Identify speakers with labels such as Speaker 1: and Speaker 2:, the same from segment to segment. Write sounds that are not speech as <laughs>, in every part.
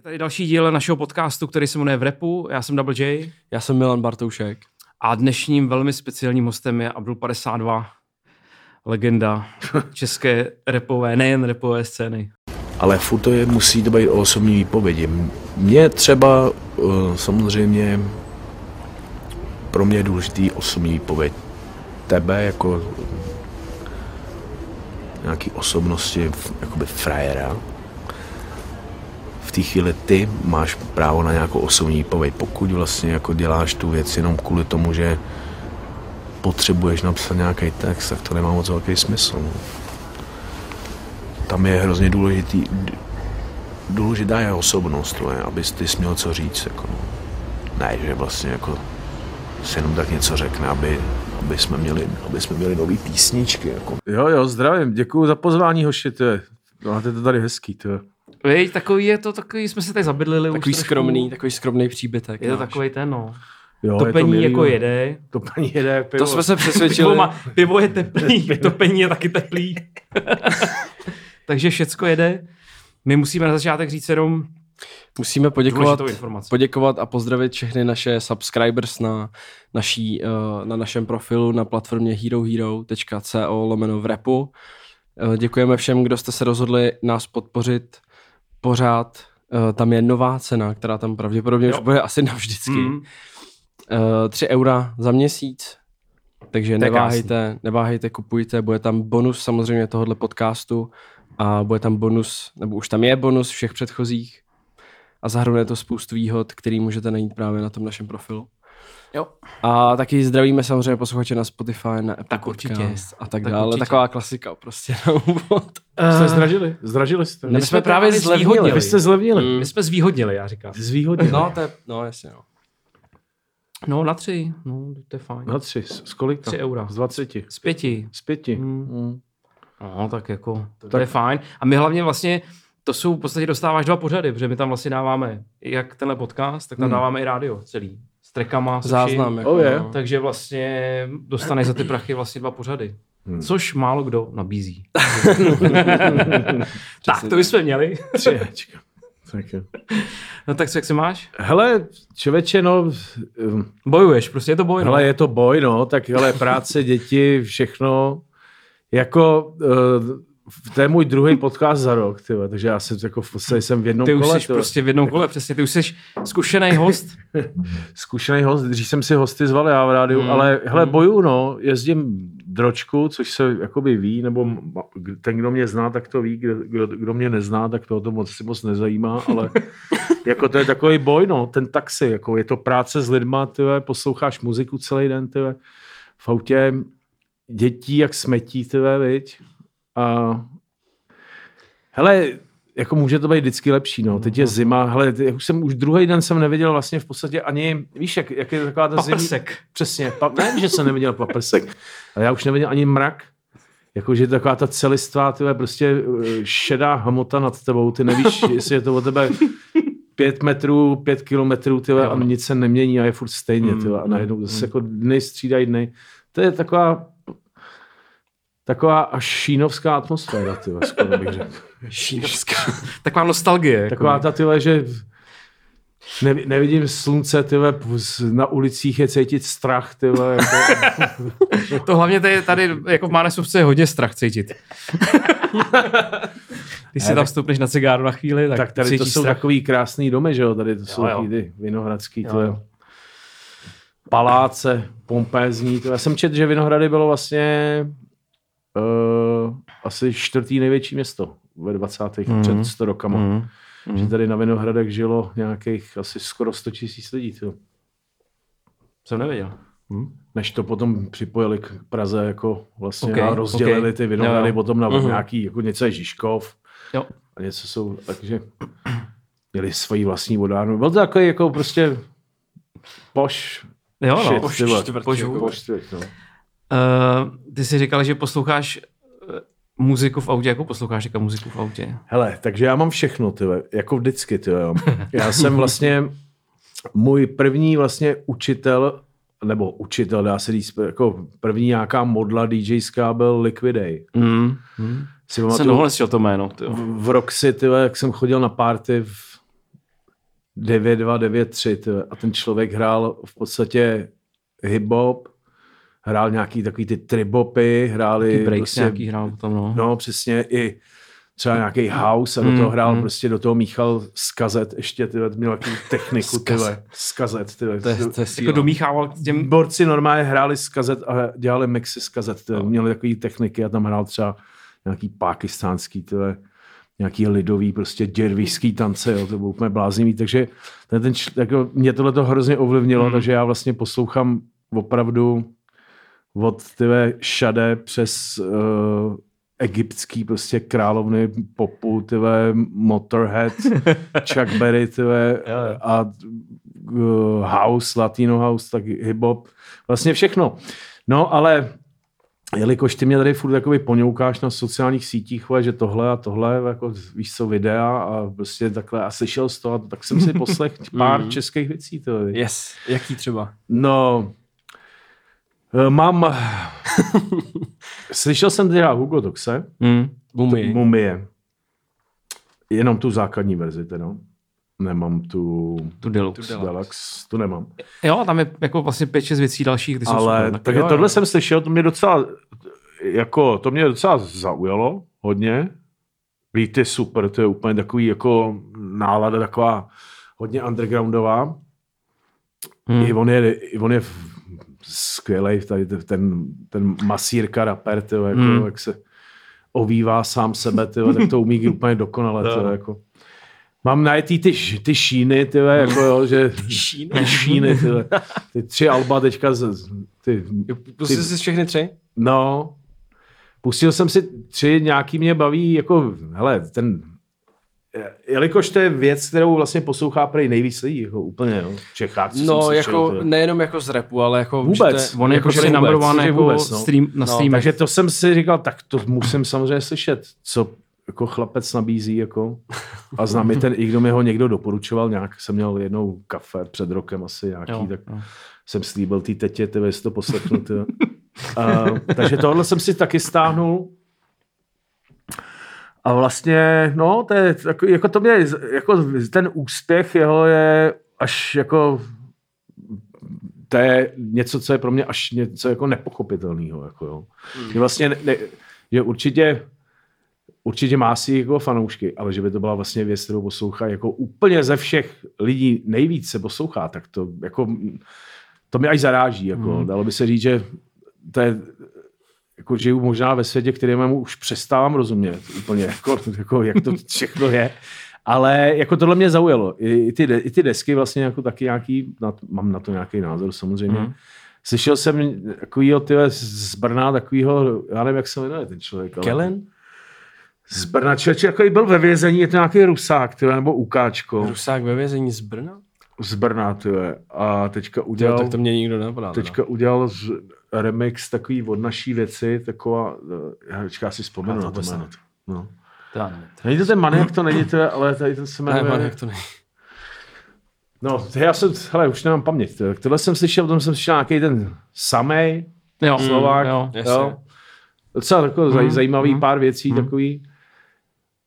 Speaker 1: Je tady další díl našeho podcastu, který se jmenuje V repu. Já jsem Double J.
Speaker 2: Já jsem Milan Bartoušek.
Speaker 1: A dnešním velmi speciálním hostem je Abdul 52, legenda <laughs> české repové, nejen repové scény.
Speaker 3: Ale furt to je, musí to být o osobní výpovědi. Mně třeba uh, samozřejmě pro mě je důležitý osobní výpověď. Tebe jako nějaký osobnosti, jakoby frajera, v té chvíli ty máš právo na nějakou osobní výpověď. Pokud vlastně jako děláš tu věc jenom kvůli tomu, že potřebuješ napsat nějaký text, tak to nemá moc velký smysl. No. Tam je hrozně důležitý, důležitá je osobnost, no, abys ty měl co říct. Jako, no. Ne, že vlastně jako se jenom tak něco řekne, aby, aby jsme měli, aby jsme měli nový písničky. Jako.
Speaker 4: Jo, jo, zdravím, děkuji za pozvání, hoši, to je. Máte to tady hezký, to je.
Speaker 1: Víš, takový je to, takový jsme se tady zabydlili.
Speaker 2: Takový
Speaker 1: už
Speaker 2: skromný,
Speaker 1: trošku.
Speaker 2: takový skromný příbytek.
Speaker 1: Je to
Speaker 2: máš.
Speaker 1: takový ten, no.
Speaker 4: Jo,
Speaker 1: Topení
Speaker 4: je to
Speaker 1: jako
Speaker 4: no.
Speaker 1: jede.
Speaker 4: Topení jede, jak pivo.
Speaker 2: To jsme se
Speaker 1: Pivo,
Speaker 2: přesvědčili.
Speaker 1: má, pivo je teplý, <laughs> topení je taky teplý. <laughs> Takže všecko jede. My musíme na začátek říct jenom
Speaker 2: Musíme poděkovat, poděkovat a pozdravit všechny naše subscribers na, naší, eh, na našem profilu na platformě herohero.co lomeno v repu. Eh, Děkujeme všem, kdo jste se rozhodli nás podpořit pořád. Eh, Tam je nová cena, která tam pravděpodobně
Speaker 1: Jo.
Speaker 2: už bude asi navždycky.
Speaker 1: Mm.
Speaker 2: Eh, 3 eura za měsíc. Takže
Speaker 1: je
Speaker 2: neváhejte, neváhejte, kupujte. Bude tam bonus samozřejmě tohohle podcastu a bude tam bonus, nebo už tam je bonus všech předchozích a zahrnuje to spoustu výhod, který můžete najít právě na tom našem profilu.
Speaker 1: Jo.
Speaker 2: A taky zdravíme samozřejmě posluchače na Spotify, na Apple
Speaker 1: Tak určitě.
Speaker 2: Podcast a tak,
Speaker 1: Tak
Speaker 2: dále.
Speaker 1: určitě.
Speaker 2: Taková klasika prostě na úvod.
Speaker 4: Jste zdražili? Zdražili jste?
Speaker 2: Ne, my jsme
Speaker 1: právě
Speaker 2: právě
Speaker 1: zvýhodnili.
Speaker 2: zlevnili.
Speaker 4: Vy jste zlevnili.
Speaker 2: Mm.
Speaker 1: My jsme zvýhodnili, já říkám.
Speaker 4: Zvýhodnili.
Speaker 2: No, to je, no jasně, no.
Speaker 1: No na tři, no to je fajn.
Speaker 4: Na tři. Z kolika?
Speaker 1: Tři eura.
Speaker 4: Z dvaceti.
Speaker 1: Z pěti.
Speaker 4: Z pěti.
Speaker 1: Mm.
Speaker 4: Mm.
Speaker 1: No, tak jako, to,
Speaker 4: Tak-
Speaker 1: je fajn. A my hlavně vlastně, to jsou v podstatě dostáváš dva pořady, protože my tam vlastně dáváme jak tenhle podcast, tak tam
Speaker 4: Hmm.
Speaker 1: dáváme i rádio celý. S vším.
Speaker 2: Záznam. Jako,
Speaker 4: Oh, je.
Speaker 2: no.
Speaker 1: Takže vlastně dostaneš za ty prachy vlastně dva pořady.
Speaker 4: Hmm.
Speaker 1: Což málo kdo nabízí. <laughs> tak, to bychom měli.
Speaker 4: Tak jo.
Speaker 1: No tak co, jak se máš?
Speaker 4: Hele, člověče, no, um,
Speaker 1: Bojuješ, prostě je to boj. no.
Speaker 4: hele, je to boj, no, tak hele, práce, děti, všechno, jako, uh, to je můj druhý podcast za rok, tyhle, takže já jsem jako v podstatě jsem v jednom
Speaker 1: Ty už
Speaker 4: kole,
Speaker 1: jsi
Speaker 4: tyhle.
Speaker 1: prostě v jednom kole, přesně. Ty už jsi zkušený host. <laughs>
Speaker 4: zkušený host, dřív jsem si hosty zval já v rádiu,
Speaker 1: Hmm.
Speaker 4: mm. ale hele, boju, no, jezdím dročku, což se jakoby ví, nebo ten, kdo mě zná, tak to ví, kdo, kdo, kdo mě nezná, tak to o to moc si moc nezajímá, ale <laughs> jako to je takový boj, no, ten taxi, jako je to práce s lidma, tyhle, posloucháš muziku celý den, tyhle, v autě dětí jak smetí, tyhle, viď? A hele, jako může to být vždycky lepší, no. Teď je zima, hele, ty- už jsem už druhý den jsem neviděl vlastně v podstatě ani, víš, jak, jak je taková ta zimní...
Speaker 1: Paprsek.
Speaker 4: Přesně, pa, ne, že jsem neviděl paprsek, <laughs> ale já už neviděl ani mrak. Jakože taková ta celistvá, tyhle, prostě eh, šedá hmota nad tebou, ty nevíš, <laughs> jestli je to o tebe pět metrů, pět kilometrů, tyhle, a nic se nemění a je furt stejně, tyhle, a najednou zase jako dny střídají dny. To je taková taková až šínovská atmosféra, tyhle, skoro bych řekl.
Speaker 2: Šínovská. <laughs>
Speaker 1: Taková nostalgie. Jako.
Speaker 4: Taková ta tyhle, že ne, nevidím slunce, tyhle, na ulicích je cítit strach, tyhle, jako, <laughs>
Speaker 1: To hlavně tady, tady jako v Mánesovce je hodně strach cítit. <laughs> Když si tam vstoupneš na cigáru na chvíli, tak,
Speaker 4: tak tady to jsou
Speaker 1: strach.
Speaker 4: takový krásný domy, že jo, tady to jsou
Speaker 1: jo.
Speaker 4: ty vinohradský,
Speaker 1: Jo, jo.
Speaker 4: paláce, pompézní, to já jsem četl, že Vinohrady bylo vlastně uh, asi čtvrtý největší město ve 20.
Speaker 1: Mhm.
Speaker 4: před 100 rokama.
Speaker 1: Mm.
Speaker 4: Že tady na Vinohradech žilo nějakých asi skoro 100 tisíc lidí, tyjo.
Speaker 1: Jsem nevěděl.
Speaker 4: než to potom připojili k Praze jako vlastně
Speaker 1: Ok,
Speaker 4: a rozdělili
Speaker 1: ok.
Speaker 4: ty Vinohrady
Speaker 1: Jo,
Speaker 4: potom na
Speaker 2: Mhm.
Speaker 4: nějaký, jako něco je Žižkov
Speaker 1: Jo.
Speaker 4: a něco jsou, takže měli svoji vlastní vodárnu. Byl to takový jako prostě poš
Speaker 1: Jo, no.
Speaker 4: shit,
Speaker 1: Poš
Speaker 4: ty vole.
Speaker 1: čtvrt,
Speaker 4: Poš-
Speaker 1: jako.
Speaker 4: poš čtvrt, no.
Speaker 1: Uh, ty jsi říkal, že posloucháš eh, muziku v autě, jako posloucháš jaká muziku v autě?
Speaker 4: Hele, takže já mám všechno, ty vole, jako vždycky, ty jo. Já jsem vlastně, můj první vlastně učitel, nebo učitel, dá se říct, jako první nějaká modla DJská byl Liquiday.
Speaker 1: Mm. Mm.
Speaker 4: Si
Speaker 1: Jsem
Speaker 4: pamatuju,
Speaker 1: dlouho neslyšel to jméno. Tyjo.
Speaker 4: v, v Roxy, ty vole, jak jsem chodil na party v 9293 tyhle. a ten člověk hrál v podstatě hip-hop, hrál nějaký takový ty tribopy, hráli
Speaker 1: Breaks
Speaker 4: prostě,
Speaker 1: nějaký hrál tam, no.
Speaker 4: no přesně i třeba nějaký house a do
Speaker 1: Mm,
Speaker 4: toho hrál
Speaker 1: mm.
Speaker 4: prostě do toho míchal z kazet ještě, tyhle, měl takovou <laughs> techniku, tyhle, z kazet, tyhle.
Speaker 2: To je, to je
Speaker 1: Jako domíchával k těm...
Speaker 4: Borci normálně hráli z kazet a dělali mixy z kazet, tyhle. měli takové techniky a tam hrál třeba nějaký pákistánský, tyhle, nějaký lidový, prostě děrvířský tance, jo, to bylo úplně bláznivý, takže ten, ten, jako, mě tohle to hrozně ovlivnilo,
Speaker 1: Hmm.
Speaker 4: takže já vlastně poslouchám opravdu od tyhle šade přes uh, egyptský prostě královny popu, tyhle Motorhead, <laughs> Chuck Berry, tyhle, a uh, house, latino house, tak hip-hop, vlastně všechno. No, ale jelikož ty mě tady furt takový poňoukáš na sociálních sítích, že tohle a tohle, jako víš co, videa a prostě takhle a slyšel z toho, tak jsem si <laughs> poslech pár
Speaker 2: Mhm.
Speaker 4: českých věcí. To.
Speaker 2: Yes. Jaký třeba?
Speaker 4: No, mám, <laughs> slyšel jsem teda Hugo Toxe,
Speaker 1: Mm.
Speaker 2: Mumie.
Speaker 4: Mumie, jenom tu základní verzi teda. Nemám tu,
Speaker 1: Tu deluxe.
Speaker 2: Tu Deluxe.
Speaker 4: Deluxe, tu nemám.
Speaker 1: Jo, tam je jako vlastně pět, šest věcí dalších, ty jsou
Speaker 4: Ale
Speaker 1: super. Tak
Speaker 4: takže
Speaker 1: jo,
Speaker 4: tohle
Speaker 1: jo.
Speaker 4: jsem slyšel, to mě docela, jako, to mě docela zaujalo hodně. Beat je super, to je úplně takový jako nálada taková hodně undergroundová.
Speaker 1: Hmm.
Speaker 4: I on je, i on je skvělý, tady ten, ten masírka rapper, tyjo, jako,
Speaker 1: Hmm.
Speaker 4: jak se ovívá sám sebe, tyjo, tak to umí úplně dokonale. Tyjo, jako. Mám najetý ty, ty šíny, tyjo, jako, jo, že <laughs>
Speaker 2: Šíny?
Speaker 4: ty šíny, tyjo. ty tři alba teďka, z, ty,
Speaker 2: Pustil jsi všechny tři?
Speaker 4: no, pustil jsem si tři, nějaký mě baví, jako, hele, ten, jelikož to je věc, kterou vlastně poslouchá prej nejvíc lidí, jako úplně, jo, v Čechách. co jsem
Speaker 2: No,
Speaker 4: slyšel,
Speaker 2: jako
Speaker 4: tyjo.
Speaker 2: nejenom jako z repu, ale jako...
Speaker 4: Vůbec.
Speaker 2: že to je-
Speaker 1: On je
Speaker 4: Jako,
Speaker 1: jako
Speaker 4: že
Speaker 1: number
Speaker 4: vůbec,
Speaker 1: one jako
Speaker 4: vůbec, no.
Speaker 1: stream, na
Speaker 2: No,
Speaker 1: streamech.
Speaker 4: Takže to jsem si říkal, tak to musím samozřejmě slyšet, co jako chlapec nabízí, jako. A znám mi ten, i kdo mi ho někdo doporučoval, nějak jsem měl jednou kafe před rokem asi nějaký,
Speaker 1: Jo,
Speaker 4: tak
Speaker 1: jo.
Speaker 4: jsem slíbil té tetě, ty jestli to poslechnu. A, takže tohle jsem si taky stáhnul. A vlastně, no, to je takový, jako to mě, jako ten úspěch jeho je až jako to je něco, co je pro mě až něco jako nepochopitelného. Jako jo. Že vlastně, ne, ne, že určitě, určitě má si jako fanoušky, ale že by to byla vlastně věc, kterou poslouchá jako úplně ze všech lidí nejvíc se poslouchá, tak to jako, to mě až zaráží. Jako.
Speaker 1: Hmm.
Speaker 4: Dalo by se říct, že to je, jako žiju možná ve světě, kterému už přestávám rozumět úplně, jako, jako, jak to všechno je. Ale jako tohle mě zaujalo. I, i, ty, I ty desky vlastně jako taky nějaký, na, mám na to nějaký názor samozřejmě. Mm. Slyšel jsem takovýho tyhle z Brna, takovýho, já nevím, jak se jmenuje ten člověk. Ale
Speaker 2: Kellen?
Speaker 4: Z Brna, člověk, jako byl ve vězení, je to nějaký Rusák, tyhle, nebo Ukáčko.
Speaker 2: Rusák ve vězení z Brna?
Speaker 4: Z Brna, tyhle. A teďka
Speaker 2: Jo,
Speaker 4: udělal,
Speaker 2: tak to mě nikdo nenapadá. teda.
Speaker 4: teďka udělal z, remix takový od naší věci, taková, eh, já teďka si vzpomenu
Speaker 2: Já to
Speaker 4: na to jméno. No.
Speaker 1: To já.
Speaker 4: Není to ten maniak, to není to, ale tady ten se
Speaker 2: Ne,
Speaker 4: jmenuje...
Speaker 2: man, jak to není.
Speaker 4: No, já jsem, hele, už nemám paměť. Tohle jsem slyšel, potom jsem slyšel nějaký ten samej
Speaker 1: Jo,
Speaker 4: Slovák.
Speaker 1: Jo.
Speaker 2: Jasně.
Speaker 4: jo. Docela zaj,
Speaker 1: Mhm,
Speaker 4: zajímavý
Speaker 1: mhm.
Speaker 4: pár věcí takový.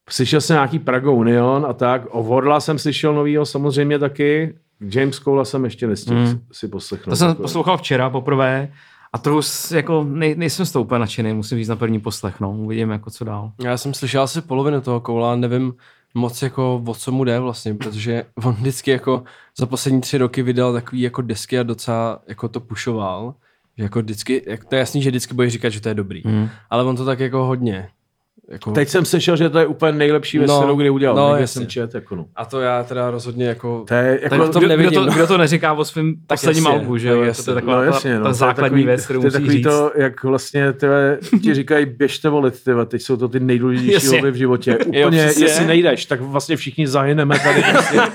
Speaker 4: Slyšel jsem nějaký Praga Union a tak. O Vodla jsem slyšel novýho samozřejmě taky. James Cole jsem ještě nestihl
Speaker 1: Mhm.
Speaker 4: si poslechnout.
Speaker 1: To jsem
Speaker 4: Jako-
Speaker 1: poslouchal včera poprvé a trochu jako nej, nejsem z toho úplně nadšený, musím říct na první poslech, no. Uvidím jako co dál.
Speaker 2: Já jsem slyšel asi polovinu toho koula, nevím moc jako o co mu jde vlastně, protože <laughs> on vždycky jako za poslední tři roky vydal takový jako desky a docela jako to pušoval. Že jako vždycky, jak, to je jasný, že vždycky budeš říkat, že to je dobrý.
Speaker 1: Mm.
Speaker 2: Ale on to tak jako hodně. Jako,
Speaker 4: Teď jsem slyšel, že to je úplně nejlepší věc,
Speaker 2: No,
Speaker 4: kterou kdy udělal.
Speaker 2: no,
Speaker 4: Někde jsem čet, jako no.
Speaker 2: A to já teda rozhodně jako...
Speaker 4: To je jako,
Speaker 1: kdo, kdo,
Speaker 2: nevidím.
Speaker 1: to, kdo to neříká o svém posledním albu, že jo? To je taková
Speaker 4: no,
Speaker 1: ta,
Speaker 4: jasně, no,
Speaker 1: ta
Speaker 4: to je
Speaker 1: základní
Speaker 4: takový,
Speaker 1: věc, kterou
Speaker 4: to je
Speaker 1: musíš
Speaker 4: takový
Speaker 1: říct.
Speaker 4: to, jak vlastně tyhle, ti říkají, běžte volit, tyhle, teď jsou to ty nejdůležitější volby v životě. Úplně,
Speaker 2: přesně.
Speaker 4: jestli nejdeš, tak vlastně všichni zahyneme tady. Vlastně. <laughs>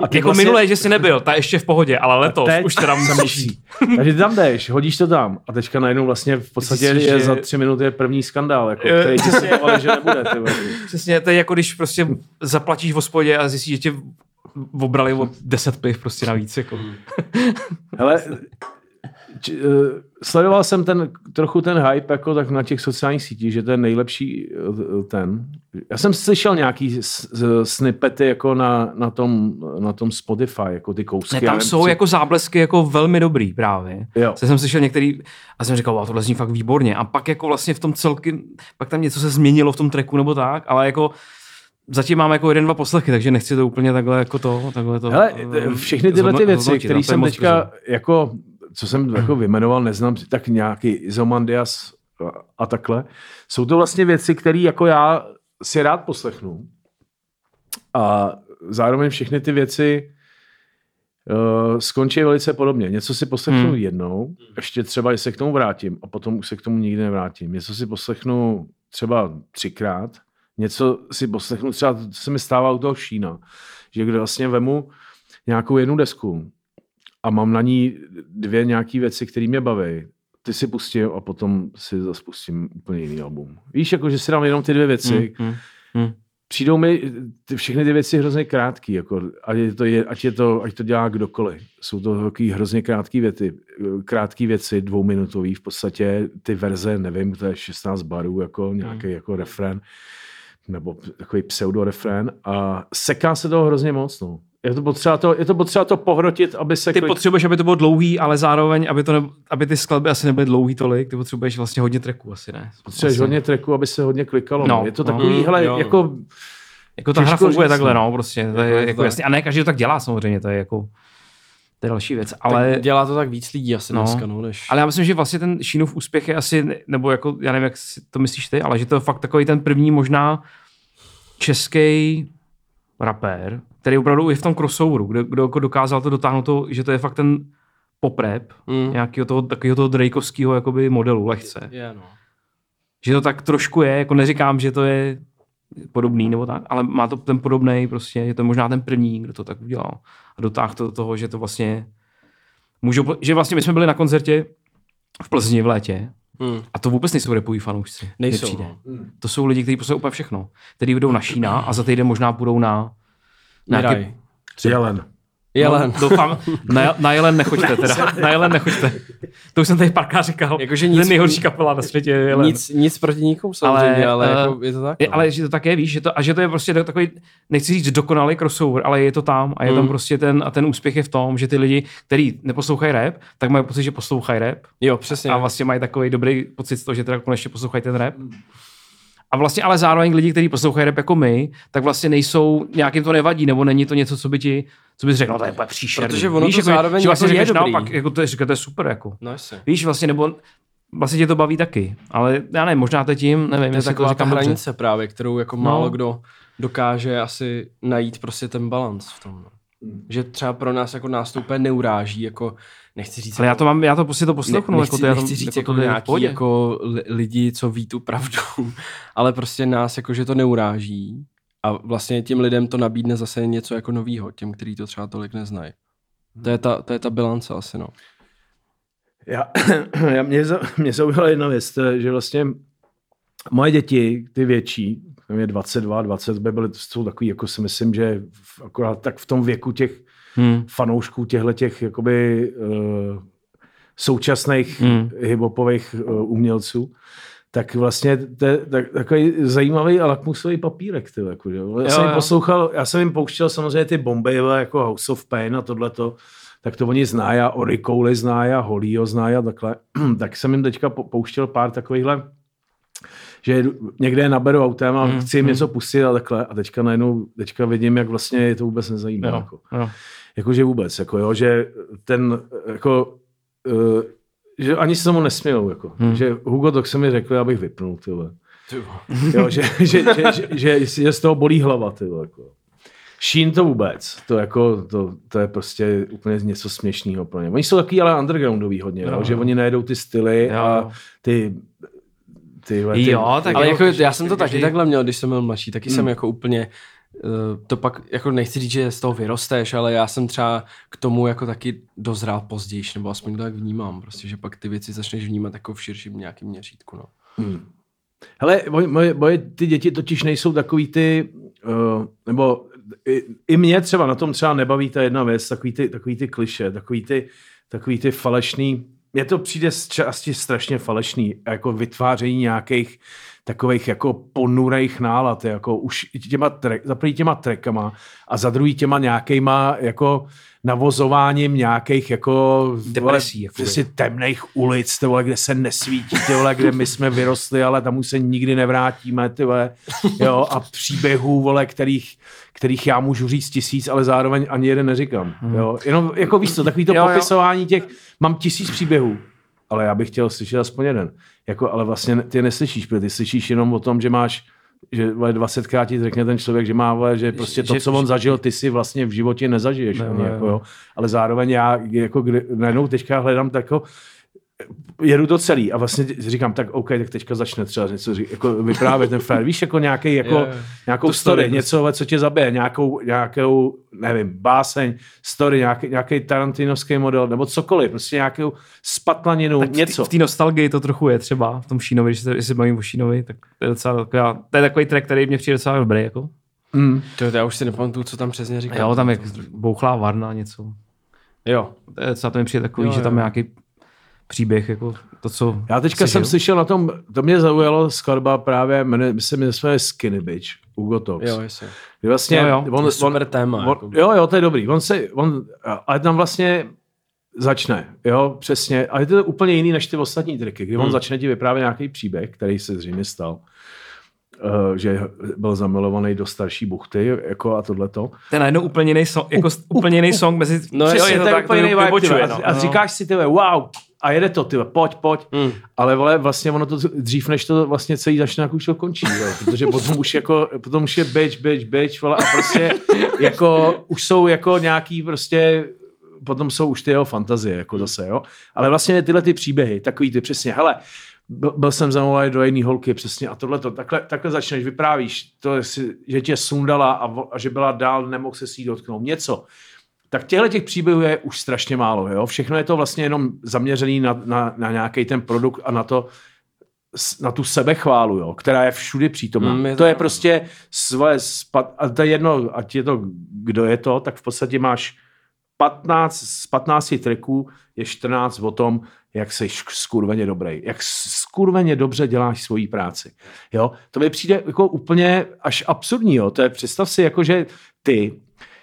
Speaker 4: A ty
Speaker 1: Jako
Speaker 4: vlastně,
Speaker 1: minulé, že jsi nebyl, ta ještě v pohodě, ale letos
Speaker 4: teď
Speaker 1: už teda musíš.
Speaker 4: Takže ty tam jdeš, hodíš to tam a teďka najednou vlastně v podstatě je
Speaker 1: že-
Speaker 4: za tři minuty je první skandál, jako,
Speaker 1: Jo,
Speaker 4: který ti slipovali, <laughs> že nebude.
Speaker 1: Přesně, to je jako když prostě zaplatíš v hospodě a zjistíš, že tě obrali o 10 piv prostě navíc. Jako.
Speaker 4: Hele, č, uh, sledoval jsem ten, trochu ten hype jako tak na těch sociálních sítích, že to je nejlepší uh, ten. Já jsem slyšel nějaký s, s, snippety jako na, na, tom, na tom Spotify, jako ty kousky.
Speaker 1: Ne, tam
Speaker 4: nevím,
Speaker 1: jsou
Speaker 4: co-
Speaker 1: jako záblesky jako velmi dobrý právě.
Speaker 4: Jo.
Speaker 1: Co jsem slyšel některý a jsem říkal, wow, tohle zní fakt výborně. A pak jako vlastně v tom celky, pak tam něco se změnilo v tom tracku nebo tak, ale jako zatím mám jako jeden, dva poslechy, takže nechci to úplně takhle jako to, takhle to.
Speaker 4: Hele,
Speaker 1: eh,
Speaker 4: všechny tyhle ty věci,
Speaker 1: no,
Speaker 4: které
Speaker 1: je
Speaker 4: jsem teďka jako, co jsem jako vymenoval, neznám, tak nějaký Izomandias a- takhle, jsou to vlastně věci, které jako já si rád poslechnu. A zároveň všechny ty věci uh, skončí velice podobně. Něco si poslechnu
Speaker 1: Hmm.
Speaker 4: hmm. jednou, ještě třeba se k tomu vrátím a potom už se k tomu nikdy nevrátím. Něco si poslechnu třeba třikrát, něco si poslechnu třeba, to se mi stává u toho Šína, že kde vlastně vemu nějakou jednu desku a mám na ní dvě nějaké věci, které mě baví, ty si pustím a potom si zase pustím úplně jiný album. Víš, jako, že si dám jenom ty dvě věci,
Speaker 1: Hmm, hmm, hmm.
Speaker 4: přijdou mi ty, všechny ty věci hrozně krátký, jako, ať, je to, je, ať, je to, ať to dělá kdokoliv. Jsou to takový hrozně krátký věty, krátké věci, dvouminutový, v podstatě ty verze, nevím, to je 16 barů, jako nějaký
Speaker 1: Hmm.
Speaker 4: jako refrén, nebo takový pseudorefrén a seká se toho hrozně moc, no. Je to potřeba to, je to, potřeba to pohrotit, aby se...
Speaker 1: Ty
Speaker 4: klik-
Speaker 1: potřebuješ, aby to bylo dlouhý, ale zároveň, aby, to ne, aby ty skladby asi nebyly dlouhý tolik, ty potřebuješ vlastně hodně tracků asi, ne?
Speaker 4: Potřebuješ
Speaker 1: Asi.
Speaker 4: hodně tracku, aby se hodně klikalo. No,
Speaker 1: No,
Speaker 4: je to
Speaker 1: no.
Speaker 4: takový,
Speaker 2: Mm,
Speaker 4: hele,
Speaker 2: jo, no.
Speaker 4: jako
Speaker 1: Jako ta hra funguje
Speaker 4: říct,
Speaker 1: takhle,
Speaker 4: no.
Speaker 1: no, prostě, to je
Speaker 2: Jako je
Speaker 1: jako
Speaker 2: tak.
Speaker 1: jasný. A ne každý to tak dělá samozřejmě, to je jako, to je další věc. Ale,
Speaker 2: Tak dělá to tak víc lidí asi
Speaker 1: No.
Speaker 2: dneska, no, než...
Speaker 1: ale já myslím, že vlastně ten Šínův úspěch je asi, nebo jako, já nevím, jak si to myslíš ty, ale že to je fakt takový ten první možná český rapér, který opravdu je v tom crossoveru, kde, kdo jako dokázal to dotáhnout, to, že to je fakt ten pop rap,
Speaker 2: Mm.
Speaker 1: nějakého toho, takového toho Drakeovského jakoby modelu, lehce.
Speaker 2: Je, no.
Speaker 1: Že to tak trošku je, jako neříkám, že to je podobný nebo tak, ale má to ten podobný prostě, je to možná ten první, kdo to tak udělal. A dotáhl to do toho, že to vlastně můžou, že vlastně my jsme byli na koncertě v Plzni v létě
Speaker 2: Mm.
Speaker 1: a to vůbec nejsou repoví fanoušci.
Speaker 2: Nejsou, no.
Speaker 1: To jsou lidi, kteří poslouchají úplně všechno. Kteří jdou na Šína a za týden možná půjdou na nějaký
Speaker 2: Miraj.
Speaker 4: Jelen.
Speaker 2: Jelen.
Speaker 1: No, doufám, <laughs> na, na Jelen nechoďte teda. <laughs> Na Jelen nechoďte. To už jsem tady párkrát říkal.
Speaker 2: Jakože nic-
Speaker 1: nejhorší kapela na světě je Jelen.
Speaker 2: Nic, nic proti nikomu samozřejmě, ale,
Speaker 1: Ale, eh,
Speaker 2: jako je to tak.
Speaker 1: Je,
Speaker 2: no.
Speaker 1: ale že to tak je, víš, že to, a že to je prostě takový, nechci říct dokonalý crossover, ale je to tam a je tam
Speaker 2: Mm.
Speaker 1: prostě ten, a ten úspěch je v tom, že ty lidi, kteří neposlouchají rap, tak mají pocit, že poslouchají rap
Speaker 2: Jo, přesně.
Speaker 1: a vlastně mají takový dobrý pocit z toho, že teda konečně poslouchají ten rap. A vlastně ale zároveň lidi, kteří poslouchají rap jako my, tak vlastně nejsou, nějakým to nevadí, nebo není to něco, co by ti, co bys řekl, no to je úplně příšerný.
Speaker 2: Protože ono
Speaker 1: Víš,
Speaker 2: to
Speaker 1: jako,
Speaker 2: zároveň
Speaker 1: že vlastně
Speaker 2: jako je
Speaker 1: řekneš
Speaker 2: dobrý.
Speaker 1: naopak, jako to je, to je super, jako.
Speaker 2: No jasně.
Speaker 1: Víš, vlastně, nebo vlastně tě to baví taky, ale já nevím, možná to tím, nevím,
Speaker 2: To je taková ta
Speaker 1: říkám dobře.
Speaker 2: hranice právě, kterou jako
Speaker 1: No.
Speaker 2: málo kdo dokáže asi najít prostě ten balans v tom. no. Že třeba pro nás jako nás to úplně neuráží, jako nechci říct,
Speaker 1: Ale já
Speaker 2: jako,
Speaker 1: to mám, já to prostě to poslechnu,
Speaker 2: ne,
Speaker 1: jako
Speaker 2: nechci,
Speaker 1: to, já to,
Speaker 2: nechci říct
Speaker 1: jako,
Speaker 2: jako,
Speaker 1: to
Speaker 2: nějaký jako li- lidi, co ví tu pravdu, <laughs> ale prostě nás jako, že to neuráží a vlastně těm lidem to nabídne zase něco jako novýho, těm, kteří to třeba tolik neznají. To je ta, to je ta bilance asi, no.
Speaker 4: Já, <clears throat> já mě, za, mě zaujala jedna věc, že vlastně moje děti, ty větší, tam je 22, 20, by byly, to jsou takový, jako si myslím, že akorát tak v tom věku těch
Speaker 1: Hmm.
Speaker 4: fanoušků těchto těch jakoby uh, současných
Speaker 1: Hmm.
Speaker 4: hmm. hiphopových uh, umělců, tak vlastně to je tak, takový zajímavý a lakmusový papírek. Ty, jako, že? Já,
Speaker 1: Jo,
Speaker 4: jsem jim
Speaker 1: jo.
Speaker 4: poslouchal, já jsem jim pouštěl samozřejmě ty Bombay, jako House of Pain a tohleto, tak to oni znají a Ori Cole znají a Hollyho znají a takhle. <clears throat> tak jsem jim teďka po- pouštěl pár takovýchhle že někde je naberu autem a
Speaker 1: Mm,
Speaker 4: chci jim
Speaker 1: mm.
Speaker 4: něco pustit a takhle. A teďka najednou teďka vidím, jak vlastně je to vůbec nezajímá.
Speaker 1: Jo,
Speaker 4: Jako.
Speaker 1: jo.
Speaker 4: Jakože vůbec, jako jo, že ten, jako, uh, že ani se tomu nesmějou, jako.
Speaker 1: Hmm.
Speaker 4: Že Hugo to se mi řekl, abych vypnul, ty vole. Jo, že, že, že, že, že, že, z toho bolí hlava, ty vole, jako. Sheen to vůbec, to, jako, to, to je prostě úplně něco směšného pro ně. Oni jsou takový ale undergroundový hodně, jo,
Speaker 1: Jo,
Speaker 4: že
Speaker 1: jo.
Speaker 4: oni najedou ty styly
Speaker 1: Jo.
Speaker 4: a ty, ty, ty
Speaker 1: Jo, tak
Speaker 2: Ale jako, já jsem to taky
Speaker 1: každý-
Speaker 2: takhle měl, když jsem byl mladší, taky
Speaker 4: Hmm.
Speaker 2: jsem jako úplně, to pak, jako nechci říct, že z toho vyrosteš, ale já jsem třeba k tomu jako taky dozrál později, nebo aspoň to tak vnímám, prostě, že pak ty věci začneš vnímat jako v širším nějakým měřítku, no.
Speaker 4: Hele, moje, moje, moje ty děti totiž nejsou takový ty, uh, nebo i, i mě třeba na tom třeba nebaví ta jedna věc, takový ty, takový ty kliše, takový ty, takový ty falešný mně to přijde z části strašně falešný, jako vytváření nějakých takových jako ponurejch nálad, jako už těma, trek, za první těma trekama a za druhý těma nějakýma jako navozováním nějakých jako
Speaker 1: Depresí, jako
Speaker 4: přesně temných ulic, ty vole, kde se nesvítí, ty vole, kde my jsme vyrostli, ale tam už se nikdy nevrátíme, ty vole, jo, a příběhů, vole, kterých, kterých já můžu říct tisíc, ale zároveň ani jeden neříkám, jo, jenom jako víš co, takový to
Speaker 1: Jo, jo.
Speaker 4: popisování těch, mám tisíc příběhů, ale já bych chtěl slyšet aspoň jeden. Jako, ale vlastně ty neslyšíš, protože ty slyšíš jenom o tom, že máš že vole, 20krát ti řekne ten člověk, že má, vole, že prostě to,
Speaker 1: Že-
Speaker 4: co on zažil, ty si vlastně v životě nezažiješ.
Speaker 1: Ne,
Speaker 4: ani,
Speaker 1: ne,
Speaker 4: jako,
Speaker 1: ne.
Speaker 4: jo. Ale zároveň já jako kdy, najednou teďka hledám tak jako, jedu to celý a vlastně říkám, tak OK, tak teďka začne třeba něco ří- jako vyprávět ten frajer. Víš, jako nějaký, jako,
Speaker 2: jo.
Speaker 4: nějakou story,
Speaker 1: story,
Speaker 4: něco, vole, co tě zabije, nějakou, nějakou, nevím, báseň, story, nějaký, nějaký tarantinovský model, nebo cokoliv, prostě nějakou spatlaninu,
Speaker 1: Tak v té-
Speaker 4: něco.
Speaker 1: V té nostalgii to trochu je třeba, v tom Šínovi, když se, se bavím o Šínovi, tak to je docela taková, to je takový track, který mě přijde docela dobrý, jako.
Speaker 4: Mm.
Speaker 2: To já už si nepamatuju, co tam přesně říkal.
Speaker 1: Jo, tam je bouchlá varna, něco.
Speaker 2: Jo.
Speaker 1: To je docela to mi přijde takový,
Speaker 2: Jo,
Speaker 1: že tam je
Speaker 2: jo.
Speaker 1: nějaký příběh, jako to, co
Speaker 4: Já teďka jsem
Speaker 1: žil.
Speaker 4: slyšel na tom, to mě zaujalo skladba právě, jmenuje, se mi jmenuje Skinny Bitch, Hugo Talks.
Speaker 2: Jo, jasně.
Speaker 4: Vlastně,
Speaker 1: Jo, jo.
Speaker 4: On,
Speaker 2: To je super téma,
Speaker 4: On,
Speaker 2: jako.
Speaker 4: jo, jo, to je dobrý. On se, on, ale tam vlastně začne, jo, přesně. Ale je to úplně jiný než ty ostatní triky, kdy on
Speaker 2: Hmm.
Speaker 4: začne ti vyprávět nějaký příběh, který se zřejmě stal. Uh, že byl zamilovaný do starší buchty, jako a tohleto.
Speaker 1: To je najednou úplně jiný song, jako úplně jiný song mezi...
Speaker 2: No,
Speaker 1: jo,
Speaker 2: přesně,
Speaker 1: je to tak,
Speaker 4: úplně jiný
Speaker 1: to
Speaker 4: vibe,
Speaker 1: vybočuje, no.
Speaker 4: a, a
Speaker 1: No.
Speaker 4: říkáš si, tyhle, wow, a jede to, tyhle, pojď, pojď.
Speaker 2: Mm.
Speaker 4: Ale vole, vlastně ono to dřív, než to vlastně celý začne, jak už to končí, jo? protože potom už jako, potom už je bitch, bitch, bitch, vole, a prostě jako, už jsou jako nějaký prostě, potom jsou už ty jeho fantazie, jako zase, jo. Ale vlastně tyhle ty příběhy, takový ty přesně, hele, byl, byl jsem zamluvený do jedné holky, přesně, a tohle to, takhle, takhle začneš, vyprávíš, to, že tě sundala a, a že byla dál, nemohl se s jí dotknout, něco. Tak těchto těch příběhů je už strašně málo. Jo? Všechno je to vlastně jenom zaměřený na, na, na nějaký ten produkt a na to, na tu sebechválu, jo? která je všudy přítomná.
Speaker 2: Mm, je to
Speaker 4: je prostě své, spat, a to je jedno, ať je to, kdo je to, tak v podstatě máš 15, z 15 tracků je 14 o tom, jak jsi skurveně dobrý, jak skurveně dobře děláš svoji práci. Jo? To mi přijde jako úplně až absurdní. Jo? To je, představ si, jako, že ty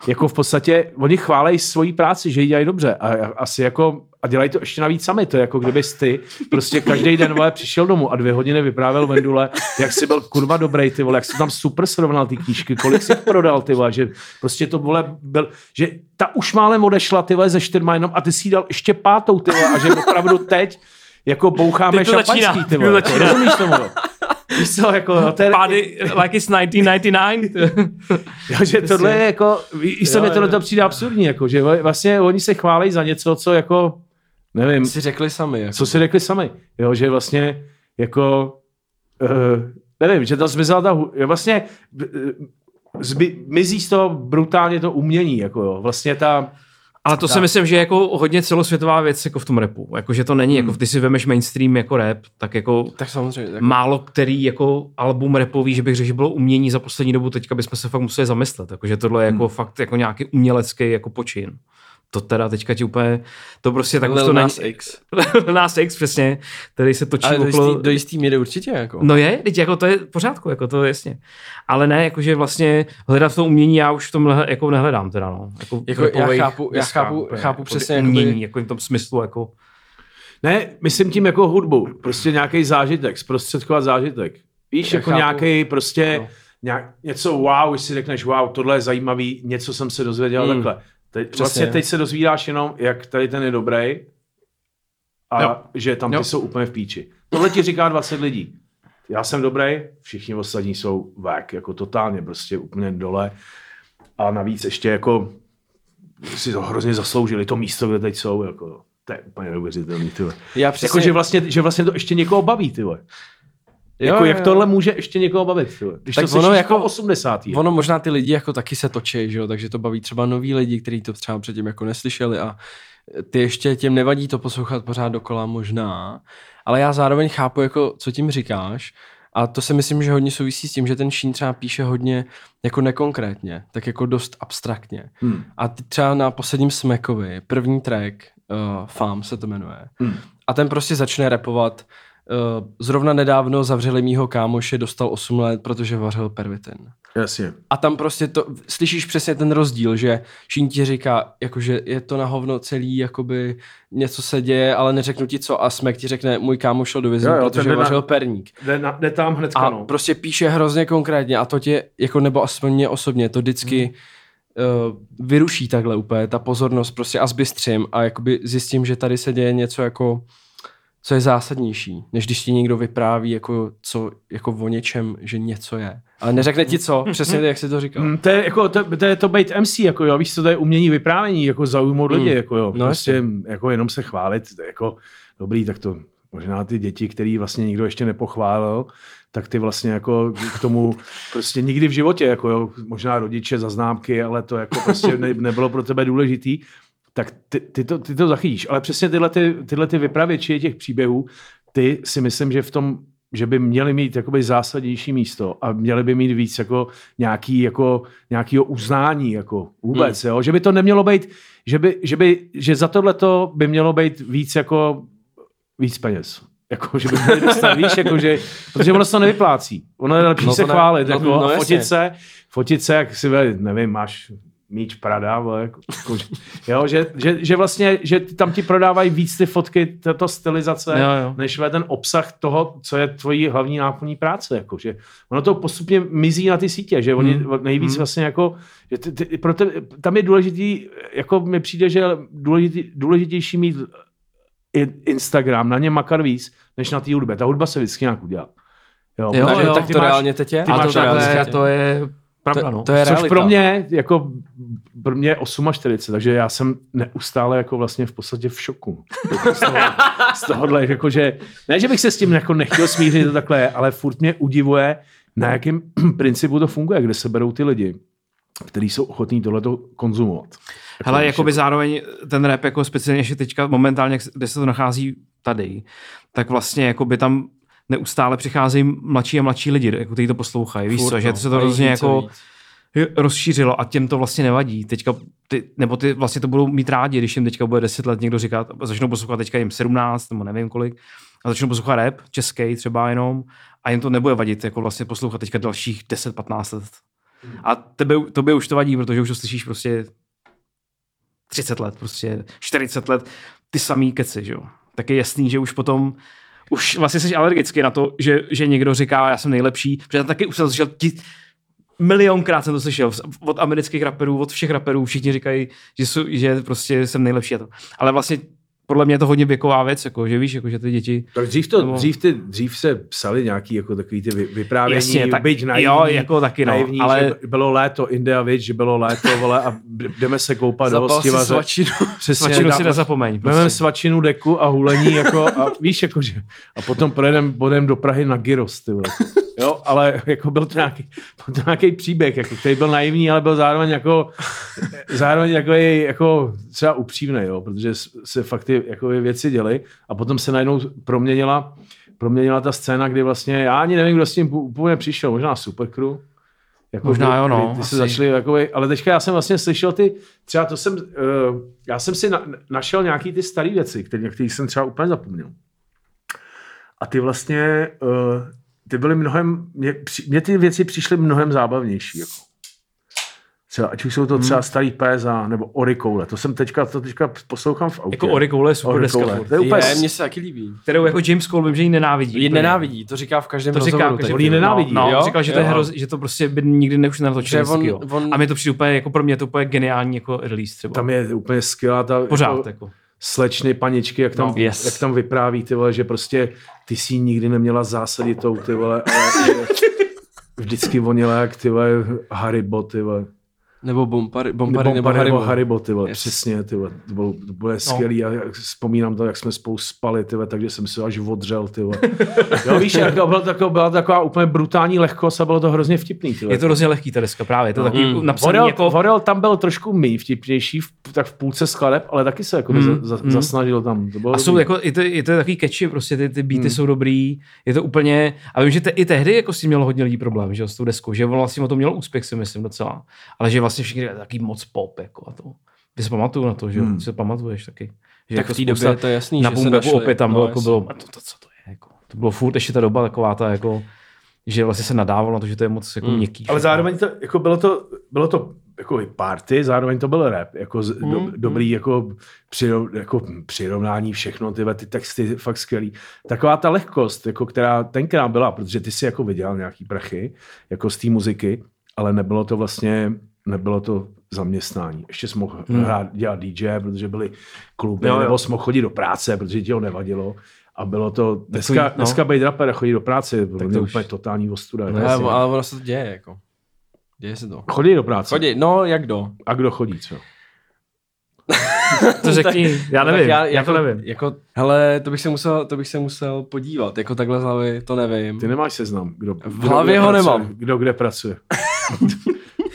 Speaker 4: jako v podstatě, oni chválejí svoji práci, že ji dělají dobře a a asi jako a dělají to ještě navíc sami, to je jako kdybys ty prostě každý den vole, přišel domů a dvě hodiny vyprávěl Vendule, jak jsi byl kurva dobrý, ty vole, jak jsi tam super srovnal ty knížky, kolik jsi prodal, ty vole, že prostě to vole, byl, že ta už málem odešla, ty vole, ze čtyřma jenom a ty si dal ještě pátou, ty vole, a že opravdu teď jako boucháme
Speaker 1: Teď to začíná,
Speaker 4: šampaňský, ty
Speaker 1: teď to
Speaker 4: vole,
Speaker 1: začíná.
Speaker 4: rozumíš tomu? <laughs> Víš co, jako, to je,
Speaker 1: Pády, like it's 1999. <laughs>
Speaker 4: Jo, že tohle je jako, víš co, mi tohle to přijde absurdní, jako, že vlastně oni se chválí za něco, co jako, nevím,
Speaker 2: Si řekli sami. Jako.
Speaker 4: co si řekli sami, jo, že vlastně jako, uh, nevím, že to zmizela ta, vlastně uh, zby, mizí z toho brutálně to umění, jako jo, vlastně ta,
Speaker 1: Ale to si myslím, že je jako hodně celosvětová věc jako v tom repu. Jako, že to není, jako ty si vemeš mainstream jako rap, tak jako
Speaker 2: Tak samozřejmě. Tak...
Speaker 1: málo který jako album repový, že bych řekl, že bylo umění za poslední dobu, teďka bychom se fakt museli zamyslet, jako, že tohle je jako fakt jako nějaký umělecký jako počin. To teda teďka ti úplně, to prostě tak už
Speaker 2: Lil
Speaker 1: to není.
Speaker 2: Nas X. <laughs>
Speaker 1: Nas X, přesně, který se točí
Speaker 2: Ale do
Speaker 1: okolo...
Speaker 2: jistý, do jistý míry určitě. Jako.
Speaker 1: No je, teď jako to je v pořádku, jako to je jasně. Ale ne, jakože vlastně hledat to umění já už v tom nehle- jako nehledám teda, no. Jako,
Speaker 2: Jako já chápu- já chápu-
Speaker 1: úplně,
Speaker 2: chápu
Speaker 1: jako
Speaker 2: přesně,
Speaker 1: umění,
Speaker 2: jakoby-
Speaker 1: jako v tom smyslu, jako
Speaker 4: ne, myslím tím jako hudbu, prostě nějaký zážitek, zprostředkovat zážitek. Víš,
Speaker 2: Já
Speaker 4: jako nějaký prostě,
Speaker 2: No.
Speaker 4: nějak, něco wow, když si řekneš wow, tohle je zajímavý, něco jsem se dozvěděl
Speaker 2: Hmm.
Speaker 4: takhle. Teď,
Speaker 2: Přesně.
Speaker 4: vlastně teď se dozvídáš jenom, jak tady ten je dobrý a
Speaker 1: Jo.
Speaker 4: že tam ty
Speaker 1: Jo.
Speaker 4: jsou úplně v píči. Tohle ti říká 20 lidí. Já jsem dobrý, všichni ostatní jsou vek, jako totálně prostě úplně dole. A navíc ještě jako si to hrozně zasloužili, to místo, kde teď jsou, jako to je úplně neuvěřitelný, ty.
Speaker 2: Já
Speaker 4: Jako,
Speaker 2: přesně,
Speaker 4: že vlastně, že vlastně to ještě někoho baví, ty vole.
Speaker 2: Jo,
Speaker 4: Jako,
Speaker 2: jo,
Speaker 4: jak
Speaker 2: jo.
Speaker 4: tohle může ještě někoho bavit, vole. Když
Speaker 2: Tak
Speaker 4: to
Speaker 2: ono jako-
Speaker 4: jako 80.
Speaker 2: Ono možná ty lidi jako taky se točí, že jo, takže to baví třeba noví lidi, kteří to třeba předtím jako neslyšeli a ty ještě těm nevadí to poslouchat pořád dokola možná, ale já zároveň chápu, jako, co tím říkáš a to si myslím, že hodně souvisí s tím, že ten Šín třeba píše hodně jako nekonkrétně, tak jako dost abstraktně.
Speaker 4: Hmm.
Speaker 2: A ty třeba na posledním Smekovi, první track, uh, Fám se to jmenuje. Hmm. A ten prostě začne repovat. Uh, zrovna nedávno zavřeli mýho kámoše, dostal 8 let, protože vařil pervitin.
Speaker 4: Jasně.
Speaker 2: A tam prostě to, slyšíš přesně ten rozdíl, že Šín ti říká, jakože je to na hovno celý, jakoby něco se děje, ale neřeknu ti co a Smek ti řekne, můj kámoš šel do vězení, protože vařil
Speaker 4: na-
Speaker 2: perník.
Speaker 4: Jde, na, jde tam hnedka,
Speaker 2: A
Speaker 4: no.
Speaker 2: prostě píše hrozně konkrétně a to tě, jako nebo aspoň mě osobně, to vždycky uh, vyruší takhle úplně, ta pozornost prostě a zbystřím a jakoby zjistím, že tady se děje něco jako co je zásadnější, než když ti někdo vypráví jako, co, jako o něčem, že něco je. Ale neřekne ti co, <laughs> přesně jak jsi to říkal.
Speaker 4: Mm, To je, jako, to, to je to být MC, jako jo, víš co, to je umění vyprávění, jako zaujmout lidi,
Speaker 2: Mm.
Speaker 4: jako jo,
Speaker 2: No,
Speaker 4: prostě jako jenom se chválit, jako dobrý, tak to možná ty děti, který vlastně nikdo ještě nepochválil, tak ty vlastně jako k tomu <laughs> prostě nikdy v životě, jako jo, možná rodiče za známky, ale to jako prostě ne, nebylo pro tebe důležitý, tak ty, ty, to, ty to zachytíš. Ale přesně tyhle, ty, tyhle ty vypravěči těch příběhů, ty si myslím, že v tom že by měli mít jakoby zásadnější místo a měli by mít víc jako nějaký jako nějakýho uznání jako vůbec, hmm. jo? že by to nemělo být, že, by, že, by, že za tohleto by mělo být víc jako víc peněz. Jako, že by měli dostat, víš, jako, že, protože ono se to nevyplácí. Ono je lepší
Speaker 2: No
Speaker 4: se
Speaker 2: ne-
Speaker 4: chválit,
Speaker 2: no-
Speaker 4: jako,
Speaker 2: no
Speaker 4: a
Speaker 2: jasně.
Speaker 4: fotit se, fotit se, jak si, nevím, máš míč Prada, vole, jako, jako, jo, že, že, že, vlastně, že tam ti prodávají víc ty fotky, tato stylizace,
Speaker 1: Jo, jo.
Speaker 4: než ve ten obsah toho, co je tvojí hlavní náplní práce. Jako, že ono to postupně mizí na ty sítě, že oni
Speaker 1: Hmm.
Speaker 4: nejvíc
Speaker 1: Hmm.
Speaker 4: vlastně jako, že ty, ty, pro te, tam je důležitý, jako mi přijde, že je důležitý, důležitější mít Instagram, na něm makat víc, než na té hudbě. Ta hudba se vždycky nějak udělá. Jo,
Speaker 1: Jo,
Speaker 4: protože
Speaker 1: jo,
Speaker 2: tak to
Speaker 4: máš-
Speaker 2: reálně teď je.
Speaker 4: ty
Speaker 1: A
Speaker 4: máš
Speaker 1: to, takhle, to je pravda, no.
Speaker 2: to, to je
Speaker 4: Což
Speaker 2: realita.
Speaker 4: pro mě, jako pro mě je 48, takže já jsem neustále jako vlastně v podstatě v šoku. Jako z, toho, z tohohle, jako že, ne, že bych se s tím jako nechtěl smířit, to takhle je, ale furt mě udivuje, na jakém <clears throat> principu to funguje, kde se berou ty lidi, kteří jsou ochotní tohleto konzumovat. Jako,
Speaker 1: Hele,
Speaker 4: víš,
Speaker 1: jakoby zároveň ten rap jako speciálně ještě teďka momentálně, kde se to nachází tady, tak vlastně jakoby tam neustále přicházejí mladší a mladší lidi, jako kteří to poslouchají. Víš
Speaker 2: Furt,
Speaker 1: co, že
Speaker 2: no.
Speaker 1: se to hrozně jako
Speaker 2: víc.
Speaker 1: rozšířilo a těm to vlastně nevadí. Teďka ty, nebo ty vlastně to budou mít rádi, když jim teďka bude 10 let někdo říkat, začnou poslouchat teďka jim 17 nebo nevím kolik, a začnou poslouchat rap, český třeba jenom, a jim to nebude vadit, jako vlastně poslouchat teďka dalších 10-15 let. A tebe, tobě už to vadí, protože už to slyšíš prostě 30 let, prostě 40 let, ty samý keci, že jo. Tak je jasný, že už potom už vlastně jsi alergický na to, že, že někdo říká, já jsem nejlepší, protože taky už jsem slyšel ti, milionkrát jsem to slyšel od amerických raperů, od všech raperů, všichni říkají, že, jsou, že prostě jsem nejlepší a to. Ale vlastně podle mě je to hodně věková věc, jako, že víš, jako, že ty děti...
Speaker 4: Tak dřív, to,
Speaker 1: Nebo-
Speaker 4: dřív, ty, dřív se psali nějaký jako takový ty vy- vyprávění,
Speaker 1: Jasně, tak-
Speaker 4: byť naivní,
Speaker 1: jo, jako taky, no,
Speaker 4: naivní
Speaker 1: ale-
Speaker 4: že bylo léto, India Witch, že bylo léto, vole, a jdeme se koupat do
Speaker 2: Zapal si
Speaker 4: hostivaře.
Speaker 2: svačinu. <laughs>
Speaker 4: Přesně,
Speaker 1: Svačinu si nezapomeň.
Speaker 4: Vezmeme
Speaker 1: Prostě.
Speaker 4: svačinu deku a hulení, jako, a víš, jako, že, a potom projedeme bodem do Prahy na Gyros, ty vole. Jo, ale jako byl to nějaký, byl to nějaký příběh, jako, který byl naivní, ale byl zároveň jako, zároveň jako, jako třeba upřímný, jo, protože se fakt ty jako věci děly. A potom se najednou proměnila, proměnila ta scéna, kdy vlastně, já ani nevím, kdo s tím úplně přišel, možná Supercrew, jako
Speaker 1: Možná
Speaker 4: kdy-
Speaker 1: jo, no,
Speaker 4: Ty se začali jakoby, ale teďka já jsem vlastně slyšel ty, třeba to jsem, uh, já jsem si na, našel nějaký ty staré věci, které, které jsem třeba úplně zapomněl. A ty vlastně, uh, ty byly mnohem, mě, mě ty věci přišly mnohem zábavnější. Jako. Třeba, ať už jsou to třeba starý PSA nebo Orikoule, to jsem teďka, to teďka poslouchám v autě.
Speaker 1: Jako Orikoule je super deska,
Speaker 4: Orikoule. To je úplně,
Speaker 2: Je, mně se taky líbí.
Speaker 1: kterou jako James Cole vím, že ji nenávidí.
Speaker 2: Ji nenávidí, to říká v každém
Speaker 1: To říká,
Speaker 2: rozhovoru.
Speaker 4: On ji nenávidí,
Speaker 1: No,
Speaker 2: jo?
Speaker 1: no říkal, že to, je
Speaker 2: Jo.
Speaker 1: hroz, že to prostě by nikdy neuž nenatočil.
Speaker 2: Že on-
Speaker 1: jo.
Speaker 2: on-
Speaker 1: A mi to přijde úplně, jako pro mě je to úplně geniální jako release třeba.
Speaker 4: tam je úplně skvělá ta
Speaker 1: Pořád,
Speaker 4: jako,
Speaker 1: jako.
Speaker 4: slečny, paničky, jak tam,
Speaker 1: No, yes.
Speaker 4: jak tam vypráví, ty vole, že prostě ty si ji nikdy neměla zásaditou, ty vole, ale <laughs> vždycky vonila jak ty vole Haribo, ty vole.
Speaker 2: Nebo Bompary, Bompary nebo
Speaker 4: Bompary
Speaker 2: Haribo.
Speaker 4: nebo Haribo, ty vole,
Speaker 2: Yes.
Speaker 4: přesně, ty vole, to bylo, to bylo skvělý, a jak vzpomínám to, jak jsme spolu spali, ty vole, takže jsem si až odřel, ty vole. <laughs> Jo, víš, jak to bylo taková, byla taková úplně brutální lehkost a bylo to hrozně vtipný, ty vole.
Speaker 1: Je to hrozně lehký ta deska právě, je to taky
Speaker 2: Mm.
Speaker 1: napsaný
Speaker 4: Vorel,
Speaker 1: jako...
Speaker 4: jako... Vorel tam byl trošku méně vtipnější, v, tak v půlce skladeb, ale taky se jako
Speaker 1: Mm,
Speaker 4: mm, za,
Speaker 1: mm.
Speaker 4: zasnažil tam. To bylo
Speaker 1: A jsou
Speaker 4: dobrý.
Speaker 1: jako, i to, i to je takový catchy, prostě ty, ty beaty
Speaker 4: Hmm.
Speaker 1: jsou dobrý, je to úplně, a vím, že te, i tehdy jako si mělo hodně lidí problém, že jo, s tou deskou, že on vlastně o to měl úspěch si myslím docela, ale že vlastně všichni říkali, taký moc pop, jako a to. Ty se pamatuju na to, že jo?
Speaker 3: Hmm.
Speaker 1: Ty se pamatuješ taky. Že
Speaker 2: Tak
Speaker 1: jako
Speaker 2: v té době je to jasný,
Speaker 1: na
Speaker 2: že se našli.
Speaker 1: opět tam
Speaker 2: No,
Speaker 1: bylo, jako bylo, a to, to, co to je, jako, to bylo furt ještě ta doba taková ta, jako, že vlastně se nadávalo na to, že to je moc jako
Speaker 2: Hmm.
Speaker 1: měkký.
Speaker 4: Ale
Speaker 1: všechno.
Speaker 4: zároveň to, jako bylo to, bylo to jako i party, zároveň to byl rap, jako z, do,
Speaker 2: Mm,
Speaker 4: dobrý jako, přirov, jako přirovnání, všechno, ty, ty texty fakt skvělý. Taková ta lehkost, jako která tenkrát byla, protože ty si jako vydělal nějaký prachy, jako z té muziky, ale nebylo to vlastně, nebylo to zaměstnání. Ještě jsi mohl
Speaker 1: Hmm.
Speaker 4: hrát, dělat DJ, protože byly kluby,
Speaker 1: Jo,
Speaker 4: jo, nebo jsi mohl chodit do práce, protože ti ho nevadilo. A bylo to, dneska,
Speaker 1: Takový, no.
Speaker 4: dneska být rapper a chodit do práce, je
Speaker 1: Tak
Speaker 4: to
Speaker 1: už-
Speaker 4: úplně totální ostuda.
Speaker 1: No,
Speaker 2: Ale,
Speaker 1: jasně.
Speaker 2: ale ono se to děje, jako. Děje se to.
Speaker 4: Chodí do práce.
Speaker 2: Chodí, no jak do?
Speaker 4: A kdo chodí, co? <laughs>
Speaker 1: To řekni, <laughs> já
Speaker 2: No, tak
Speaker 1: nevím, já,
Speaker 2: jako,
Speaker 1: to nevím.
Speaker 2: Jako, hele, to bych, se musel, to bych se musel podívat, jako takhle z hlavy, to nevím.
Speaker 4: Ty nemáš seznam, kdo,
Speaker 2: V
Speaker 4: kdo
Speaker 2: hlavě
Speaker 4: kde
Speaker 2: ho
Speaker 4: pracuje,
Speaker 2: nemám.
Speaker 4: Kdo kde pracuje. <laughs>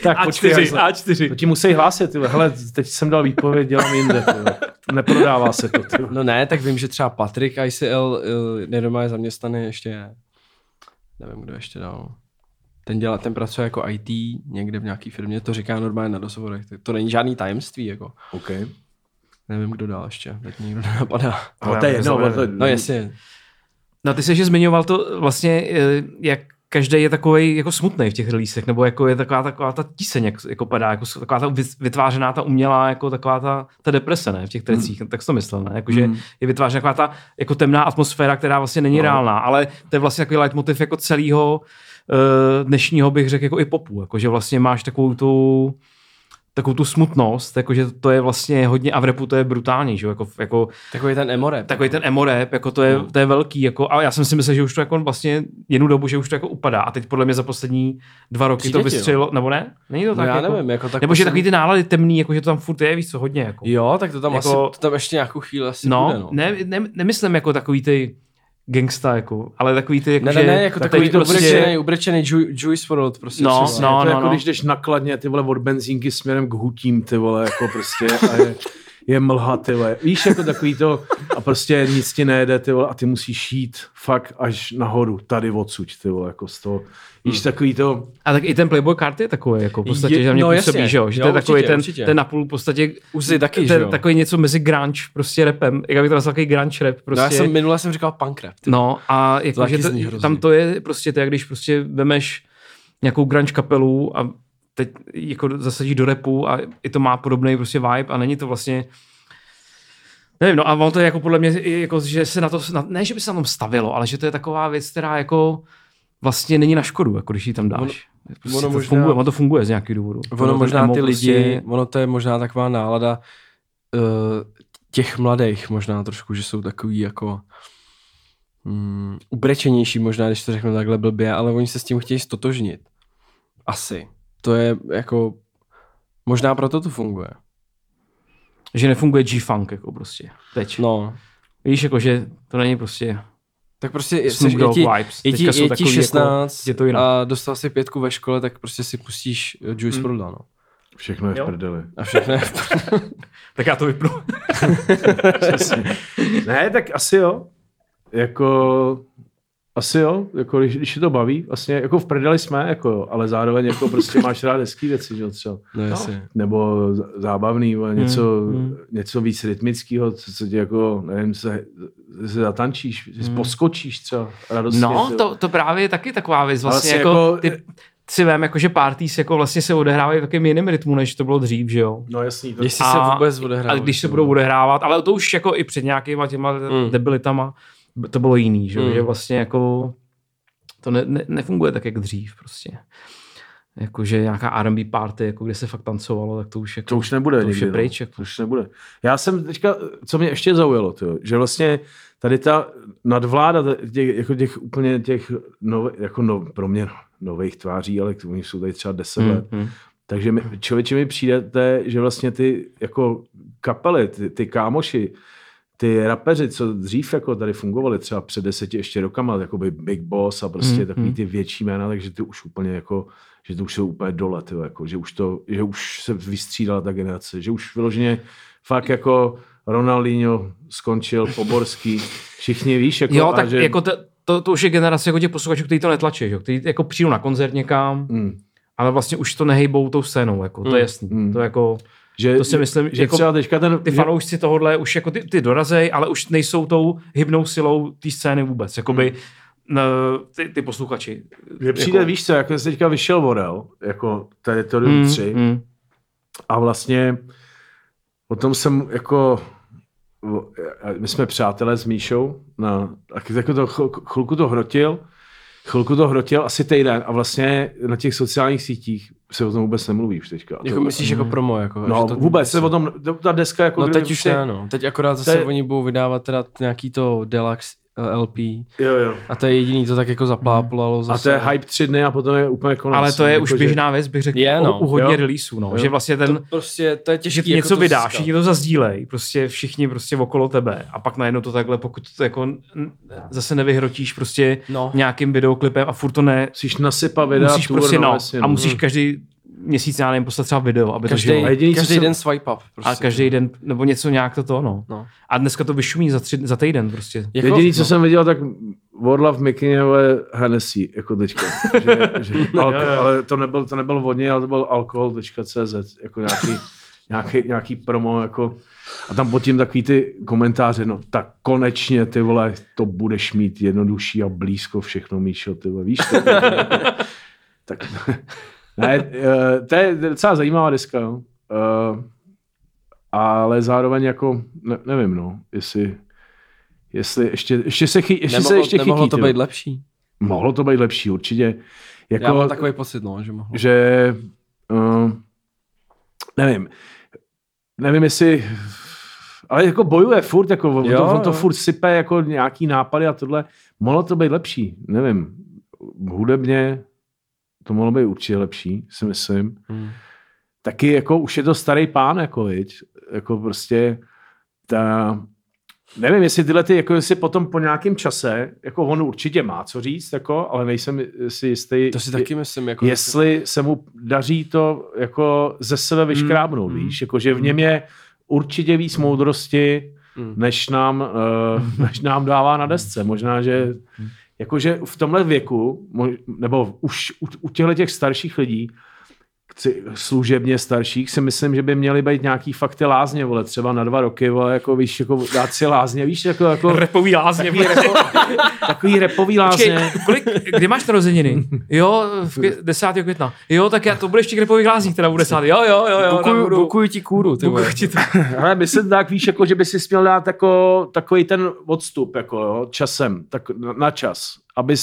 Speaker 4: tak
Speaker 1: A4,
Speaker 4: Hajzle. To
Speaker 1: A4.
Speaker 4: ti musí hlásit, tyhle. Hele, teď jsem dal výpověď, dělám jinde. Tyhle. Neprodává se to. Tyhle.
Speaker 2: No ne, tak vím, že třeba Patrik ICL eh, nedomá je zaměstnaný ještě, nevím, kdo ještě dal. Ten, dělá, ten pracuje jako IT někde v nějaký firmě, to říká normálně na rozhovorech. To- To není žádný tajemství, jako.
Speaker 4: Okay.
Speaker 2: Nevím, kdo dál ještě, teď nikdo <laughs> nenapadá.
Speaker 4: Ale to je jedno. ale to,
Speaker 2: No jasně,
Speaker 1: No ty jsi že zmiňoval to vlastně, eh, jak každý je takový jako smutný v těch releasech, nebo jako je taková, taková ta tíseň, jak, jako padá, jako taková ta vy- vytvářená, ta umělá, jako taková ta, ta deprese, ne, v těch trecích, tak jsi to myslel, ne, jakože
Speaker 4: Hmm.
Speaker 1: je vytvářena taková ta jako temná atmosféra, která vlastně není
Speaker 4: No.
Speaker 1: reálná, ale to je vlastně takový leitmotiv jako celého uh, dnešního, bych řekl, jako i popu, jakože vlastně máš takovou tu takovou tu smutnost, jakože to je vlastně hodně, a v repu to je brutální, že jo, jako, jako
Speaker 2: takový ten emore.
Speaker 1: takový ten emo rap, jako to je,
Speaker 2: No.
Speaker 1: to je velký, jako, a já jsem si myslel, že už to jako vlastně jednu dobu, že už to jako upadá a teď podle mě za poslední dva roky
Speaker 2: Přijde
Speaker 1: to
Speaker 2: ti,
Speaker 1: vystřelilo, nebo ne? Není to
Speaker 2: No
Speaker 1: tak?
Speaker 2: já
Speaker 1: jako,
Speaker 2: nevím, jako tak
Speaker 1: nebo že takový ty nálady temný, jako že to tam furt je, víš co, hodně, jako.
Speaker 2: Jo, tak to tam
Speaker 1: Jako-
Speaker 2: jako, asi, to tam ještě nějakou chvíli asi
Speaker 1: no,
Speaker 2: bude, no.
Speaker 1: Ne, ne, nemyslím jako takový ty gangsta, jako, ale takový ty, jako,
Speaker 2: Ne,
Speaker 1: že
Speaker 2: ne, ne, jako takový to
Speaker 1: prostě-
Speaker 2: ubrečený, ubrečený Ju- Juice WRLD, prostě.
Speaker 1: No,
Speaker 2: přesně.
Speaker 1: no, no,
Speaker 4: jako
Speaker 1: no.
Speaker 4: když jdeš nakladně ty vole od benzínky směrem k hutím, ty vole, jako prostě a je, <laughs> je mlha, ty vole. Víš, jako takový to a prostě nic ti nejde, ty vole, a ty musíš jít fakt až nahoru, tady odsud, ty vole, jako z toho. Víš,
Speaker 2: Hmm.
Speaker 4: takový to,
Speaker 1: A tak i ten Playboy card je takový, jako v podstatě,
Speaker 2: Je-
Speaker 1: že na mě
Speaker 2: no
Speaker 1: působí,
Speaker 2: jasně.
Speaker 1: že jo, že
Speaker 2: Jo,
Speaker 1: to je takový
Speaker 2: určitě,
Speaker 1: ten,
Speaker 2: určitě.
Speaker 1: ten napůl v podstatě,
Speaker 2: Uzi taky, že
Speaker 1: ten,
Speaker 2: jo.
Speaker 1: takový něco mezi grunge, prostě rapem, jak bych to nazval, takový grunge rap, prostě.
Speaker 2: No, já jsem, minule jsem říkal punk rap. ty.
Speaker 1: No a jako,
Speaker 2: taky
Speaker 1: že to, tam to je prostě to, jak když prostě vemeš nějakou grunge kapelu a teď jako zasadíš do repu a i to má podobný prostě vibe a není to vlastně Nevím, no a ono to je jako podle mě, jako, že se na to, na, ne, že by se na tom stavilo, ale že to je taková věc, která jako vlastně není na škodu, jako když ji tam dáš.
Speaker 2: Ono-
Speaker 1: prostě
Speaker 2: ono
Speaker 1: to
Speaker 2: možná-
Speaker 1: funguje, ono to funguje z nějakého důvodu.
Speaker 2: Ono
Speaker 1: ten
Speaker 2: možná ty lidi,
Speaker 1: prostě-
Speaker 2: ono to je možná taková nálada uh, těch mladých možná trošku, že jsou takový jako mm, ubrečenější možná, když to řeknu takhle blbě, ale oni se s tím chtějí stotožnit. Asi. To je jako, možná proto to funguje.
Speaker 1: že nefunguje G-Funk, jako prostě, teď.
Speaker 2: No,
Speaker 1: Víš, jako, že to není prostě
Speaker 2: tak prostě
Speaker 1: Snoop
Speaker 2: je, ti,
Speaker 1: vibes.
Speaker 2: je, ti, je ti
Speaker 1: takový, jako-
Speaker 2: 16
Speaker 1: je to jinak.
Speaker 2: a dostal si pětku ve škole, tak prostě si pustíš eh, Juice
Speaker 1: Hmm.
Speaker 2: WRLD, no.
Speaker 4: všechno je v
Speaker 1: Jo.
Speaker 4: prdeli.
Speaker 2: A všechno je <laughs>
Speaker 1: Tak já to vypnu. <laughs>
Speaker 4: Ne, tak asi jo. Jako, asi jo, jako když, když je to baví, vlastně jako v prdeli jsme, jako, jo, ale zároveň jako prostě <laughs> máš rád hezký věci, že jo, třeba.
Speaker 2: No jasně.
Speaker 4: Nebo z- zábavný, nebo něco,
Speaker 1: hmm.
Speaker 4: něco víc rytmického, co, co ti jako, nevím, se, se zatančíš, hmm. poskočíš třeba radostně.
Speaker 1: No, to, to právě je taky taková věc. Vlastně,
Speaker 4: Vlastně
Speaker 1: jako,
Speaker 4: jako-
Speaker 1: ty, si vím, jako, že parties jako vlastně se odehrávají v takovém jiném rytmu, než to bylo dřív, že jo?
Speaker 4: No jasný, to,
Speaker 2: Jestli se vůbec odehrává.
Speaker 1: A když se budou odehrávat, ale to už jako i před nějakýma těma
Speaker 2: Mm.
Speaker 1: debilitama to bylo jiný, že?
Speaker 2: Mm.
Speaker 1: že vlastně jako to ne, ne, nefunguje tak, jak dřív prostě. Jakože nějaká R&B party, jako kde se fakt tancovalo, tak to už, jako,
Speaker 4: To už nebude
Speaker 1: to už je pryč. Jako.
Speaker 4: To už nebude. Já jsem teďka, co mě ještě zaujalo, tyjo, že vlastně tady ta nadvláda těch, jako těch úplně těch nové, jako no, pro mě nových tváří, ale oni jsou tady třeba 10 let,
Speaker 1: Mm, mm.
Speaker 4: takže mi, člověče mi přijdete, že vlastně ty jako kapely, ty, ty kámoši, ty rapeři, co dřív jako tady fungovali třeba před deseti ještě rokama, jako by Big Boss a prostě
Speaker 1: Mm,
Speaker 4: takový
Speaker 1: mm.
Speaker 4: ty větší jména, takže ty už úplně jako, že to už jsou úplně dole, tyjo, jako, že, už to, že už se vystřídala ta generace, že už vyloženě fakt jako Ronaldinho skončil, Poborský, všichni víš, jako,
Speaker 1: Jo,
Speaker 4: a
Speaker 1: tak
Speaker 4: že,
Speaker 1: jako to, to, to, už je generace jako těch posluchačů, kteří to netlačí, že? jo, kteří jako přijdou na koncert někam,
Speaker 4: mm,
Speaker 1: ale vlastně už to nehejbou tou scénou, jako, to
Speaker 2: Mm,
Speaker 1: je jasný.
Speaker 4: mm.
Speaker 1: To jako,
Speaker 4: že,
Speaker 1: To si myslím,
Speaker 4: že
Speaker 1: jako
Speaker 4: třeba teďka ten...
Speaker 1: Ty
Speaker 4: že-
Speaker 1: fanoušci tohohle už jako ty, ty dorazej, ale už nejsou tou hybnou silou té scény vůbec. Jakoby n- ty, ty posluchači.
Speaker 4: Mně přijde,
Speaker 1: jako-
Speaker 4: víš co, jako se teďka vyšel Vorel, jako Territorium
Speaker 1: Mm,
Speaker 4: 3,
Speaker 1: mm.
Speaker 4: a vlastně o tom jsem jako, my jsme přátelé s Míšou, na, tak jako to, chvilku to hrotil, chvilku to hrotil asi týden a vlastně na těch sociálních sítích se o tom vůbec nemluví už teďka.
Speaker 2: Jako
Speaker 4: to,
Speaker 2: myslíš jako promo, jako,
Speaker 4: no,
Speaker 2: že to
Speaker 4: vůbec se o tom, to- ta deska jako...
Speaker 2: No teď už ne, no. Teď akorát zase
Speaker 4: je-
Speaker 2: oni budou vydávat teda nějaký to Deluxe LP
Speaker 4: Jo, jo.
Speaker 2: a to je jediný, to tak jako zapláplalo
Speaker 4: A
Speaker 2: zase.
Speaker 4: to je hype tři dny a potom je úplně konec.
Speaker 1: Ale to je
Speaker 4: Jako,
Speaker 1: už
Speaker 4: že-
Speaker 1: běžná věc, bych řekl,
Speaker 2: Je, no.
Speaker 1: u, u hodně
Speaker 4: Jo.
Speaker 1: releaseů, no.
Speaker 4: Jo.
Speaker 1: Že vlastně ten,
Speaker 2: To prostě, to je těžký.
Speaker 1: že ty
Speaker 2: jako
Speaker 1: něco
Speaker 2: to
Speaker 1: vydáš,
Speaker 2: získat.
Speaker 1: všichni to zazdílej, prostě všichni prostě okolo tebe a pak najednou to takhle, pokud to jako zase nevyhrotíš prostě
Speaker 2: No.
Speaker 1: nějakým videoklipem a furt to ne,
Speaker 4: Musíš nasypat videa,
Speaker 1: musíš prostě no,
Speaker 4: jasně,
Speaker 1: a musíš každý měsíc, já nevím, poslat třeba video, aby
Speaker 2: Každý,
Speaker 1: to žilo.
Speaker 4: A jediný, co
Speaker 2: každý den swipe up. Prostě.
Speaker 1: A každý den, nebo něco nějak to to, no.
Speaker 2: No.
Speaker 1: A dneska to vyšumí za, tři, za týden prostě.
Speaker 2: Jako,
Speaker 4: Jediný, co
Speaker 2: no.
Speaker 4: jsem viděl, tak Warlove Mikiněve Hennessy, jako teďka. <laughs> že, že <laughs> alko, ale to nebyl, to nebyl vodně, ale to byl alkohol.cz, jako nějaký, <laughs> nějaký, nějaký promo, jako a tam pod tím takový ty komentáře, no tak konečně ty vole, to budeš mít jednodušší a blízko všechno, Míšo, ty vole, víš to? tak, ne, eh, to je docela zajímavá deska, jo. Eh, ale zároveň jako, ne, nevím, no, jestli, jestli ještě, ještě se, chy, ještě
Speaker 2: nemohlo,
Speaker 4: se ještě
Speaker 2: nemohlo
Speaker 4: chytí,
Speaker 2: to
Speaker 4: ty
Speaker 2: být lepší.
Speaker 4: Mohlo to být lepší, určitě. Jako,
Speaker 2: Já mám takový pocit, no, že mohlo.
Speaker 4: že uh, nevím, nevím jestli, ale jako bojuje furt, jako on,
Speaker 2: Jo,
Speaker 4: to, on to furt sype jako nějaký nápady a tohle. Mohlo to být lepší, nevím. Hudebně to mohlo být určitě lepší, si myslím.
Speaker 2: Hmm.
Speaker 4: Taky jako už je to starý pán, jako viď? Jako prostě ta, nevím, jestli tyhle ty, jako jestli potom po nějakém čase, jako on určitě má co říct, jako, ale nejsem si jistý,
Speaker 2: To si taky myslím. Jako,
Speaker 4: jestli se mu daří to jako ze sebe vyškrábnout,
Speaker 2: Mm, mm.
Speaker 4: víš, jako že v něm je určitě víc moudrosti,
Speaker 2: Mm.
Speaker 4: než nám, uh, <laughs> než nám dává na desce. Možná, že jakože v tomhle věku, nebo už u, u těchto těch starších lidí, služebně starších, si myslím, že by měly být nějaký fakt ty lázně, vole, třeba na dva roky, vole, jako víš, jako dát si lázně, víš, jako, jako
Speaker 1: Repový lázně.
Speaker 4: takový, repo, takový repový lázně.
Speaker 1: Počkej, kolik, kdy máš narozeniny? Jo, v květ, 10. května. Jo, tak já to budeš těch repových lázní, teda bude 10. Jo, jo, jo, jo. tam
Speaker 2: Bukuju,
Speaker 1: budu-
Speaker 2: bukuju ti kůru, ty
Speaker 1: bukuju ti to. <laughs>
Speaker 4: Ale myslím tak, víš, jako, že by si směl dát jako, takový ten odstup jako, jo, časem, tak na, na čas, aby,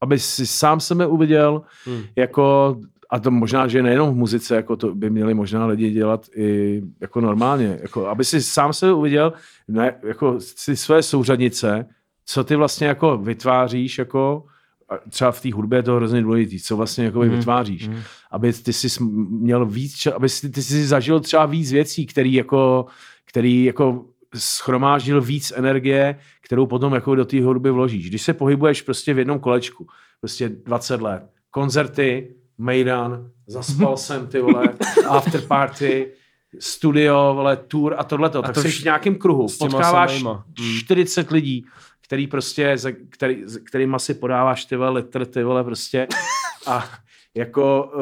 Speaker 4: aby si sám sebe uviděl,
Speaker 2: Hmm.
Speaker 4: jako, a to možná, že nejenom v muzice, jako to by měli možná lidi dělat i jako normálně, jako, aby si sám sebe uviděl, ne, jako si své souřadnice, co ty vlastně jako vytváříš, jako, třeba v té hudbě je to hrozně důležité, co vlastně jako
Speaker 1: Mhm,
Speaker 4: vytváříš, aby ty si měl víc, aby si, ty si zažil třeba víc věcí, který jako, který jako schromáždil víc energie, kterou potom jako do té hudby vložíš. Když se pohybuješ prostě v jednom kolečku, prostě 20 let, koncerty, Mejdan, zaspal jsem ty vole, after party, studio, vole, tour a tohleto, tak
Speaker 2: to
Speaker 4: jsi v nějakém kruhu, potkáváš
Speaker 2: samejma. Hmm.
Speaker 4: 40 lidí, který prostě, který, za- kterýma si podáváš ty vole litr, ty vole prostě a jako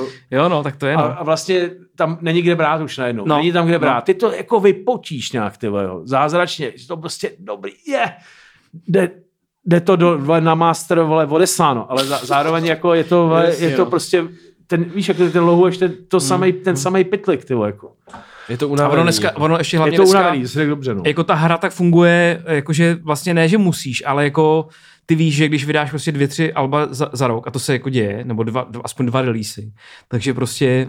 Speaker 4: uh,
Speaker 1: Jo, no, tak to je,
Speaker 4: a,
Speaker 1: no.
Speaker 4: a vlastně tam není kde brát už najednou.
Speaker 1: No,
Speaker 4: No, není tam kde
Speaker 1: no.
Speaker 4: brát. Ty to jako vypočíš nějak, ty vole, jo. Zázračně. To prostě dobrý. Je. Jde, jde to do, vole, na master, vole, odesláno. Ale za, zároveň jako je to, vole, je to prostě ten, víš, jak ten lohuješ ten, to samej, ten samej pitlik, ty vole, jako.
Speaker 2: Je to
Speaker 1: A
Speaker 2: unavený.
Speaker 1: ono, dneska,
Speaker 2: jako.
Speaker 1: ono ještě
Speaker 4: Je
Speaker 1: hlavně
Speaker 4: to
Speaker 1: dneska,
Speaker 4: unavený, jsi řekl dobře, no.
Speaker 1: jako ta hra tak funguje, jakože vlastně ne, že musíš, ale jako ty víš, že když vydáš prostě dvě, tři alba za, za rok, a to se jako děje, nebo dva, dva, aspoň dva releasy, takže prostě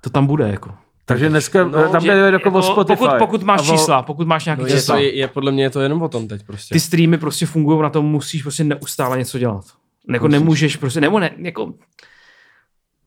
Speaker 1: to tam bude, jako.
Speaker 4: Takže dneska,
Speaker 2: No,
Speaker 4: tam
Speaker 1: Že
Speaker 4: jde jako, o Spotify.
Speaker 1: pokud, pokud máš
Speaker 4: o-
Speaker 1: čísla, pokud máš nějaký
Speaker 2: No je,
Speaker 1: čísla,
Speaker 2: to, je, je, podle mě je to jenom o tom teď prostě.
Speaker 1: ty streamy prostě fungují na tom, musíš prostě neustále něco dělat. Jako nemůžeš prostě, nebo ne, jako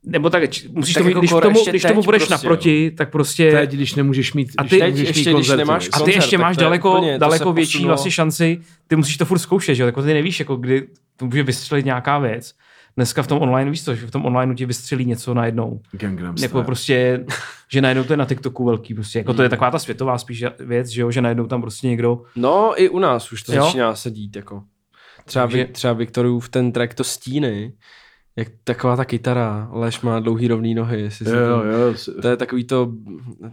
Speaker 1: nebo tak, musíš
Speaker 2: Tak
Speaker 1: to mít,
Speaker 2: jako
Speaker 1: když, tomu,
Speaker 2: ještě
Speaker 1: když tomu budeš
Speaker 2: prostě,
Speaker 1: naproti, tak prostě...
Speaker 4: Teď, když nemůžeš mít,
Speaker 1: A
Speaker 4: když
Speaker 1: ty-
Speaker 4: nemůžeš
Speaker 2: teď
Speaker 4: mít
Speaker 2: ještě, když nemáš
Speaker 4: víš.
Speaker 1: A ty
Speaker 2: koncert,
Speaker 1: ještě máš
Speaker 2: to je
Speaker 1: daleko,
Speaker 2: úplně- to
Speaker 1: daleko větší
Speaker 2: posunulo.
Speaker 1: vlastně šanci, ty musíš to furt zkoušet, že jo? Jako ty nevíš, jako kdy to může vystřelit nějaká věc. Dneska v tom online, víš co, že v tom online ti vystřelí něco najednou.
Speaker 4: Gangnam
Speaker 1: Jako prostě, <laughs> že najednou to je na TikToku velký, prostě. Jako to je taková ta světová spíš věc, že jo, že najednou tam prostě někdo,
Speaker 2: No, i u nás už to
Speaker 1: Jo.
Speaker 2: začíná se dít, jako. Třeba,
Speaker 1: Takže-
Speaker 2: Takže... třeba Viktorův ten track to stíny, Jak taková ta kytara, Leš má dlouhý rovný nohy. Jestli si
Speaker 4: Jo,
Speaker 2: to,
Speaker 4: jo,
Speaker 2: to je takový to,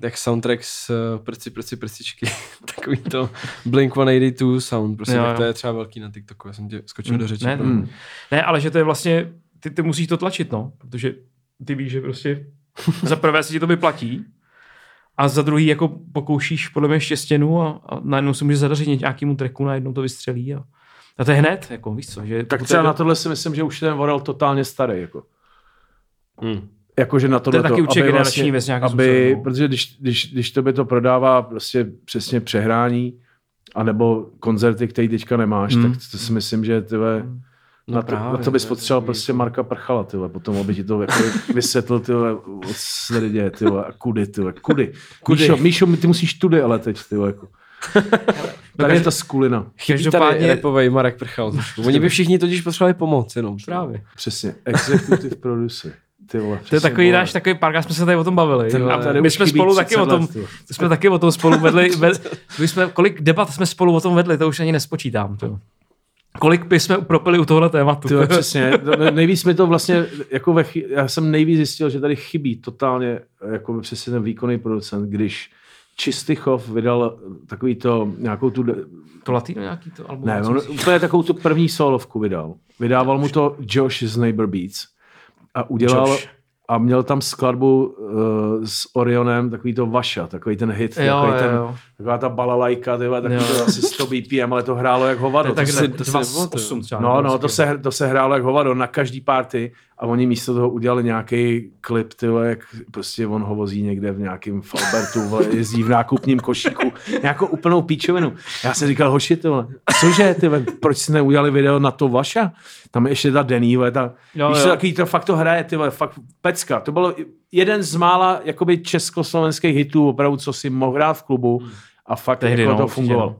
Speaker 2: jak soundtrack z eh, prci, prci, prcičky. <laughs> takový to Blink-182 sound, prostě
Speaker 1: Jo,
Speaker 2: tak
Speaker 1: jo.
Speaker 2: to je třeba velký na TikToku, já jsem tě skočil do řeči.
Speaker 1: Ne,
Speaker 4: Hmm.
Speaker 1: ne, ale že to je vlastně, ty, ty musíš to tlačit, no, protože ty víš, že prostě <laughs> za prvé si ti to vyplatí a za druhý jako pokoušíš podle mě štěstěnu a, a najednou si můžeš zadařit nějakému treku, najednou to vystřelí a, a to je hned, jako víš co, že
Speaker 4: Tak třeba
Speaker 1: je-
Speaker 4: na tohle si myslím, že už ten Vorel totálně starý. Jako.
Speaker 2: Hmm.
Speaker 4: Jakože na tohle
Speaker 1: taky určitě generační věc nějakým
Speaker 4: aby,
Speaker 1: způsobem, no.
Speaker 4: protože když, když, když to by to prodává prostě přesně přehrání, anebo koncerty, které teďka nemáš,
Speaker 1: Hmm.
Speaker 4: tak to si myslím, že tyhle,
Speaker 2: No
Speaker 4: na, to,
Speaker 2: právě,
Speaker 4: na to bys
Speaker 2: to je
Speaker 4: potřeboval prostě
Speaker 2: jako-
Speaker 4: Marka Prchala, tyhle, potom, aby ti to jako <laughs> vysvětlil, tyhle, co se tady děje, tyhle, a kudy, tyhle, kudy.
Speaker 2: Kudy.
Speaker 4: Míšo, Míšo, ty musíš tudy, ale teď, tyhle, jako. <laughs> Tady je ta skulina.
Speaker 1: Každopádně-
Speaker 2: repovej Marek Prchal. Oni by všichni totiž potřebovali pomoc jenom.
Speaker 1: Právě.
Speaker 4: Přesně, executive producer. Ty vole,
Speaker 1: To je takový náš takový pár, jsme se tady o tom bavili.
Speaker 4: Ten- tady
Speaker 1: my jsme spolu taky
Speaker 4: 30
Speaker 1: o tom,
Speaker 4: let,
Speaker 1: jsme taky o tom spolu vedli, ved, my jsme, kolik debat jsme spolu o tom vedli, to už ani nespočítám. To. Kolik by jsme propili u tohohle tématu.
Speaker 4: Ty jo, přesně. Nejvíc mi to vlastně, jako ve, chy- já jsem nejvíc zjistil, že tady chybí totálně jako přesně ten výkonný producent, když Čistychov vydal takový to, nějakou tu,
Speaker 1: To latino nějaký to album?
Speaker 4: ne, on úplně takovou tu první solovku vydal. Vydával mu to Josh z Neighbor Beats a udělal,
Speaker 1: Josh.
Speaker 4: A měl tam skladbu uh, s Orionem, takový to Vaša, takový ten hit,
Speaker 1: Jo,
Speaker 4: takový
Speaker 1: jo,
Speaker 4: ten,
Speaker 1: jo.
Speaker 4: taková ta balalajka, tyhle, takový
Speaker 1: Jo.
Speaker 4: to asi 100 BPM, ale to hrálo jak hovado.
Speaker 1: To tak
Speaker 4: to se,
Speaker 2: to si
Speaker 1: dva
Speaker 2: nepamatuju.
Speaker 1: osm třeba.
Speaker 4: No,
Speaker 1: nebo
Speaker 4: no, to se, to se hrálo jak hovado na každý party a oni místo toho udělali nějaký klip, tyhle, jak prostě on ho vozí někde v nějakém Falbertu, vole, jezdí v nákupním košíku, nějakou úplnou píčovinu. Já jsem říkal, hoši, tyhle, cože, tyhle, proč jste neudělali video na to vaša? Tam je ještě ta Denny, vole, ta,
Speaker 1: Jo,
Speaker 4: víš,
Speaker 1: jo.
Speaker 4: takový to fakt to hraje, tyhle, fakt pecka. To bylo jeden z mála, jakoby československých hitů, opravdu, co si mohl hrát v klubu a fakt
Speaker 1: Tehdy,
Speaker 4: jako
Speaker 1: no,
Speaker 4: to fungovalo.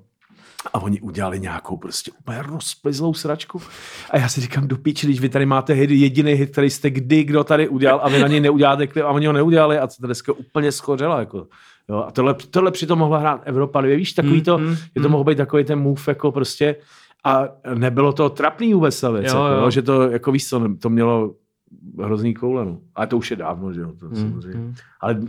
Speaker 4: A oni udělali nějakou prostě úplně rozplizlou sračku. A já si říkám, do píči, když vy tady máte hit, jediný hit, který jste kdy kdo tady udělal a vy na něj neuděláte klip a oni ho neudělali a to dneska úplně schořela. Jako. Jo, a tohle, tohle přitom mohla hrát Evropa 2. Víš, takový to,
Speaker 1: Mm, mm,
Speaker 4: je to mohl být takový ten move jako prostě a nebylo to trapný vůbec ta věc,
Speaker 1: Jo,
Speaker 4: jako,
Speaker 1: jo,
Speaker 4: že to, jako víš co, to mělo hrozný koule, no. Ale to už je dávno, že jo, to
Speaker 1: Mm,
Speaker 4: samozřejmě.
Speaker 1: mm.
Speaker 4: Ale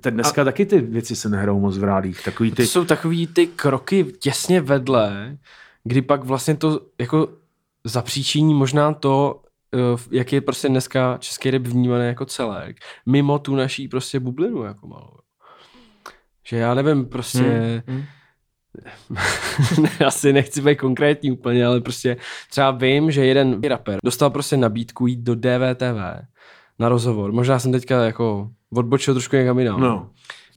Speaker 4: te- dneska a... taky ty věci se nehrajou moc v rádích. Takový
Speaker 2: To
Speaker 4: ty,
Speaker 2: jsou takový ty kroky těsně vedle, kdy pak vlastně to jako zapříčiní možná to, eh, jak je prostě dneska český rap vnímaný jako celek, mimo tu naší prostě bublinu jako malou. Že já nevím, prostě,
Speaker 1: Hmm, hmm. <laughs>
Speaker 2: asi nechci být konkrétní úplně, ale prostě třeba vím, že jeden rapper dostal prostě nabídku jít do DVTV na rozhovor. Možná jsem teďka jako odbočil trošku někam jinam.
Speaker 4: no,